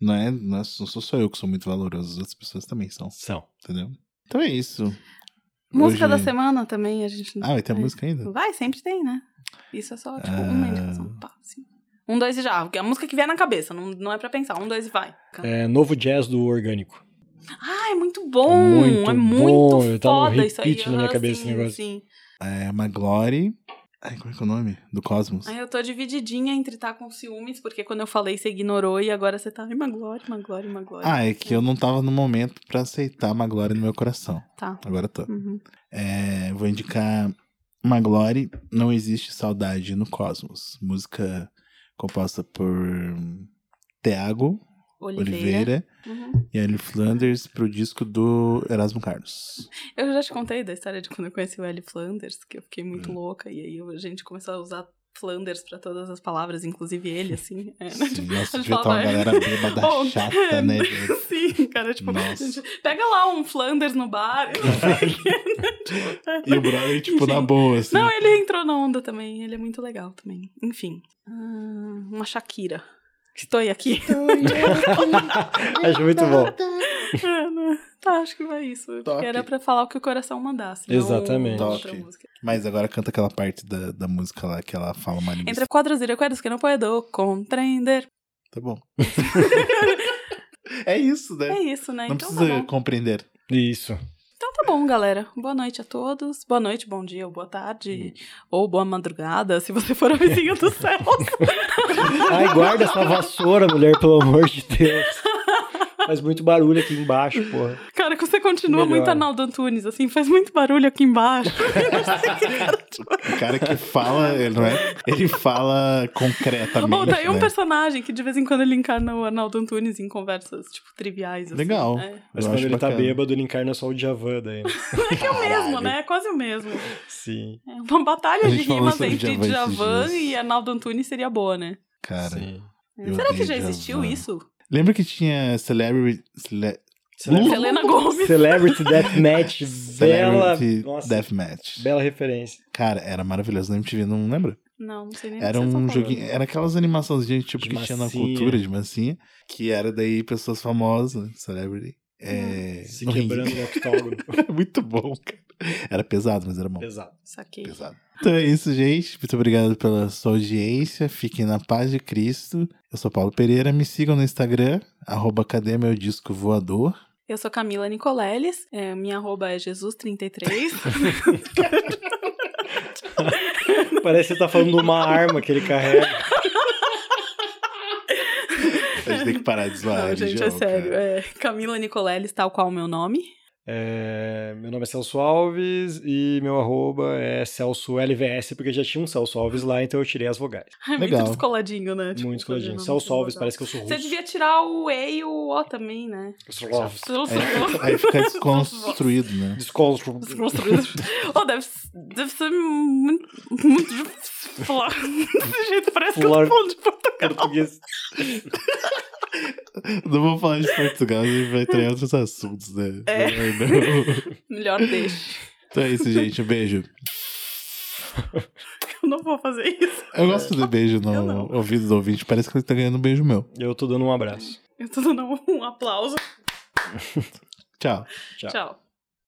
[SPEAKER 3] Não é, não é- não sou só eu que sou muito valoroso, as outras pessoas também são,
[SPEAKER 1] São.
[SPEAKER 3] entendeu? Então é isso.
[SPEAKER 2] Música
[SPEAKER 3] Hoje-
[SPEAKER 2] da semana também, a gente.
[SPEAKER 3] Ah, vai ter
[SPEAKER 2] é.
[SPEAKER 3] música ainda?
[SPEAKER 2] Vai, sempre tem, né? Isso é só, tipo,
[SPEAKER 3] Ah.
[SPEAKER 2] uma indicação. Pá, assim. Um, dois e já. Porque a música que vier na cabeça, não, não é pra pensar. Um, dois e vai.
[SPEAKER 1] É, novo jazz do Orgânico.
[SPEAKER 2] Ah, é muito bom!
[SPEAKER 1] Muito
[SPEAKER 2] é muito
[SPEAKER 1] bom, tá no
[SPEAKER 2] foda isso aí.
[SPEAKER 1] na minha
[SPEAKER 2] aham,
[SPEAKER 1] cabeça
[SPEAKER 2] sim,
[SPEAKER 1] esse negócio.
[SPEAKER 2] Sim.
[SPEAKER 3] É Maglore. Ai, como é que é o nome? Do Cosmos.
[SPEAKER 2] Aí eu tô divididinha entre estar com ciúmes, porque quando eu falei você ignorou e agora você tá. Ai, Maglore, Maglore, Maglore.
[SPEAKER 3] Ah, é que eu não tava no momento pra aceitar Maglore no meu coração.
[SPEAKER 2] Tá.
[SPEAKER 3] Agora tô.
[SPEAKER 2] Uhum.
[SPEAKER 3] É, vou indicar Maglore, Não Existe Saudade no Cosmos. Música composta por Thiago
[SPEAKER 2] Oliveira.
[SPEAKER 3] Oliveira,
[SPEAKER 2] Uhum.
[SPEAKER 3] e Ellie Flanders pro disco do Erasmo Carlos.
[SPEAKER 2] Eu já te contei da história de quando eu conheci o Ellie Flanders, que eu fiquei muito louca, e aí a gente começou a usar Flanders pra todas as palavras, inclusive ele, assim. É, né?
[SPEAKER 3] Sim,
[SPEAKER 2] Tipo,
[SPEAKER 3] nossa,
[SPEAKER 2] a
[SPEAKER 3] estar uma
[SPEAKER 2] falava,
[SPEAKER 3] galera bêbada
[SPEAKER 2] "Oh,
[SPEAKER 3] chata, né?
[SPEAKER 2] Sim, cara, tipo,
[SPEAKER 3] Nossa.
[SPEAKER 2] gente, pega lá um Flanders no bar. e não sei o quê, né? Tipo,
[SPEAKER 3] E o brother, tipo, na
[SPEAKER 2] Enfim.
[SPEAKER 3] boa, assim.
[SPEAKER 2] Não, ele entrou na onda também, ele é muito legal também. Enfim, ah, uma Shakira. Estou aqui.
[SPEAKER 1] Acho muito bom.
[SPEAKER 2] Tá, acho que vai isso.
[SPEAKER 3] Toque.
[SPEAKER 2] Era pra falar o que o coração mandasse. não
[SPEAKER 1] Exatamente.
[SPEAKER 3] Mas agora canta aquela parte da, da música lá que ela fala uma língua.
[SPEAKER 2] Entre quadros e recuerdos que não puedo compreender.
[SPEAKER 3] Tá bom. é isso, né?
[SPEAKER 2] É isso, né?
[SPEAKER 3] Não
[SPEAKER 2] então
[SPEAKER 3] precisa
[SPEAKER 2] tá
[SPEAKER 3] compreender.
[SPEAKER 1] Isso.
[SPEAKER 2] Tá bom, galera. Boa noite a todos. Boa noite, bom dia, ou boa tarde, ou boa madrugada, se você for a vizinha do céu.
[SPEAKER 1] Ai, guarda essa vassoura, mulher, pelo amor de Deus. Faz muito barulho aqui embaixo, porra.
[SPEAKER 2] Cara, que você continua
[SPEAKER 1] Melhor.
[SPEAKER 2] muito Arnaldo Antunes, assim, faz muito barulho aqui embaixo.
[SPEAKER 3] O cara que fala, ele não é? Ele fala concretamente.
[SPEAKER 2] Ou daí um
[SPEAKER 3] né?
[SPEAKER 2] personagem que de vez em quando ele encarna o Arnaldo Antunes em conversas, tipo, triviais. Assim,
[SPEAKER 3] Legal.
[SPEAKER 2] É,
[SPEAKER 1] Mas
[SPEAKER 3] Eu
[SPEAKER 1] quando ele tá
[SPEAKER 3] bacana.
[SPEAKER 1] bêbado, ele encarna só o Djavan daí. né?
[SPEAKER 2] é o mesmo, né? É quase o mesmo.
[SPEAKER 1] Sim.
[SPEAKER 2] É uma batalha de rimas entre
[SPEAKER 3] Djavan dias.
[SPEAKER 2] e Arnaldo Antunes seria boa, né?
[SPEAKER 3] Cara,
[SPEAKER 2] Será que já existiu
[SPEAKER 3] Djavan.
[SPEAKER 2] isso?
[SPEAKER 3] lembra que tinha Celebrity... Cele...
[SPEAKER 1] Celebra-
[SPEAKER 2] Selena Gomes.
[SPEAKER 1] Celebrity Deathmatch. Bela.
[SPEAKER 3] Celebrity
[SPEAKER 1] Nossa,
[SPEAKER 3] Deathmatch.
[SPEAKER 1] bela referência.
[SPEAKER 3] Cara, era maravilhoso na MTV, não lembra?
[SPEAKER 2] Não, não sei nem
[SPEAKER 3] Era
[SPEAKER 2] o que vocês
[SPEAKER 3] um joguinho, era aquelas animaçõezinhas tipo
[SPEAKER 1] De
[SPEAKER 3] que tinha na
[SPEAKER 1] massinha.
[SPEAKER 3] cultura de massinha, que era daí pessoas famosas, celebrity, é,
[SPEAKER 1] Se
[SPEAKER 3] no ringue.
[SPEAKER 1] quebrando no octógono.
[SPEAKER 3] Muito bom, cara. Era pesado, mas era bom.
[SPEAKER 1] Pesado.
[SPEAKER 2] Saquei.
[SPEAKER 3] Pesado. Então é isso, gente. Muito obrigado pela sua audiência. Fiquem na paz de Cristo. Eu sou Paulo Pereira. Me sigam no Instagram, arroba cadê meu disco voador.
[SPEAKER 2] Eu sou Camila Nicoleles, é, minha arroba é Jesus33.
[SPEAKER 1] Parece que você tá falando de uma arma que ele carrega.
[SPEAKER 3] A gente tem que parar de zoar.
[SPEAKER 2] Não, gente, é sério. É Camila Nicoleles, tal qual o meu nome.
[SPEAKER 1] É, meu nome é Celso Alves e meu arroba é Celso LVS, porque já tinha um Celso Alves lá, então eu tirei as vogais.
[SPEAKER 2] É
[SPEAKER 3] Legal.
[SPEAKER 2] muito descoladinho, né? Tipo,
[SPEAKER 1] Muito
[SPEAKER 2] fazer
[SPEAKER 1] escoladinho.
[SPEAKER 2] nome
[SPEAKER 1] Celso Alves,
[SPEAKER 2] legal.
[SPEAKER 1] parece que eu sou russo.
[SPEAKER 2] Você devia tirar o E e o O também, né?
[SPEAKER 1] Celso Alves.
[SPEAKER 3] É, aí fica desconstruído, né?
[SPEAKER 1] Desconstru...
[SPEAKER 2] Desconstruído. oh, deve, deve ser muito, muito difícil falar desse jeito. Parece que eu tô falando de Portugal.
[SPEAKER 1] português.
[SPEAKER 3] Não vou falar de Portugal, a gente vai entrar em outros assuntos, né?
[SPEAKER 2] É.
[SPEAKER 3] Melhor não.
[SPEAKER 2] Melhor deixe.
[SPEAKER 3] Então é isso, gente. Um beijo.
[SPEAKER 2] Eu não vou fazer isso.
[SPEAKER 3] Eu gosto de beijo no ouvido do ouvinte. Parece que ele tá ganhando um beijo meu.
[SPEAKER 1] Eu tô dando um abraço.
[SPEAKER 2] Eu tô dando um aplauso.
[SPEAKER 3] Tchau.
[SPEAKER 1] Tchau.
[SPEAKER 2] Tchau.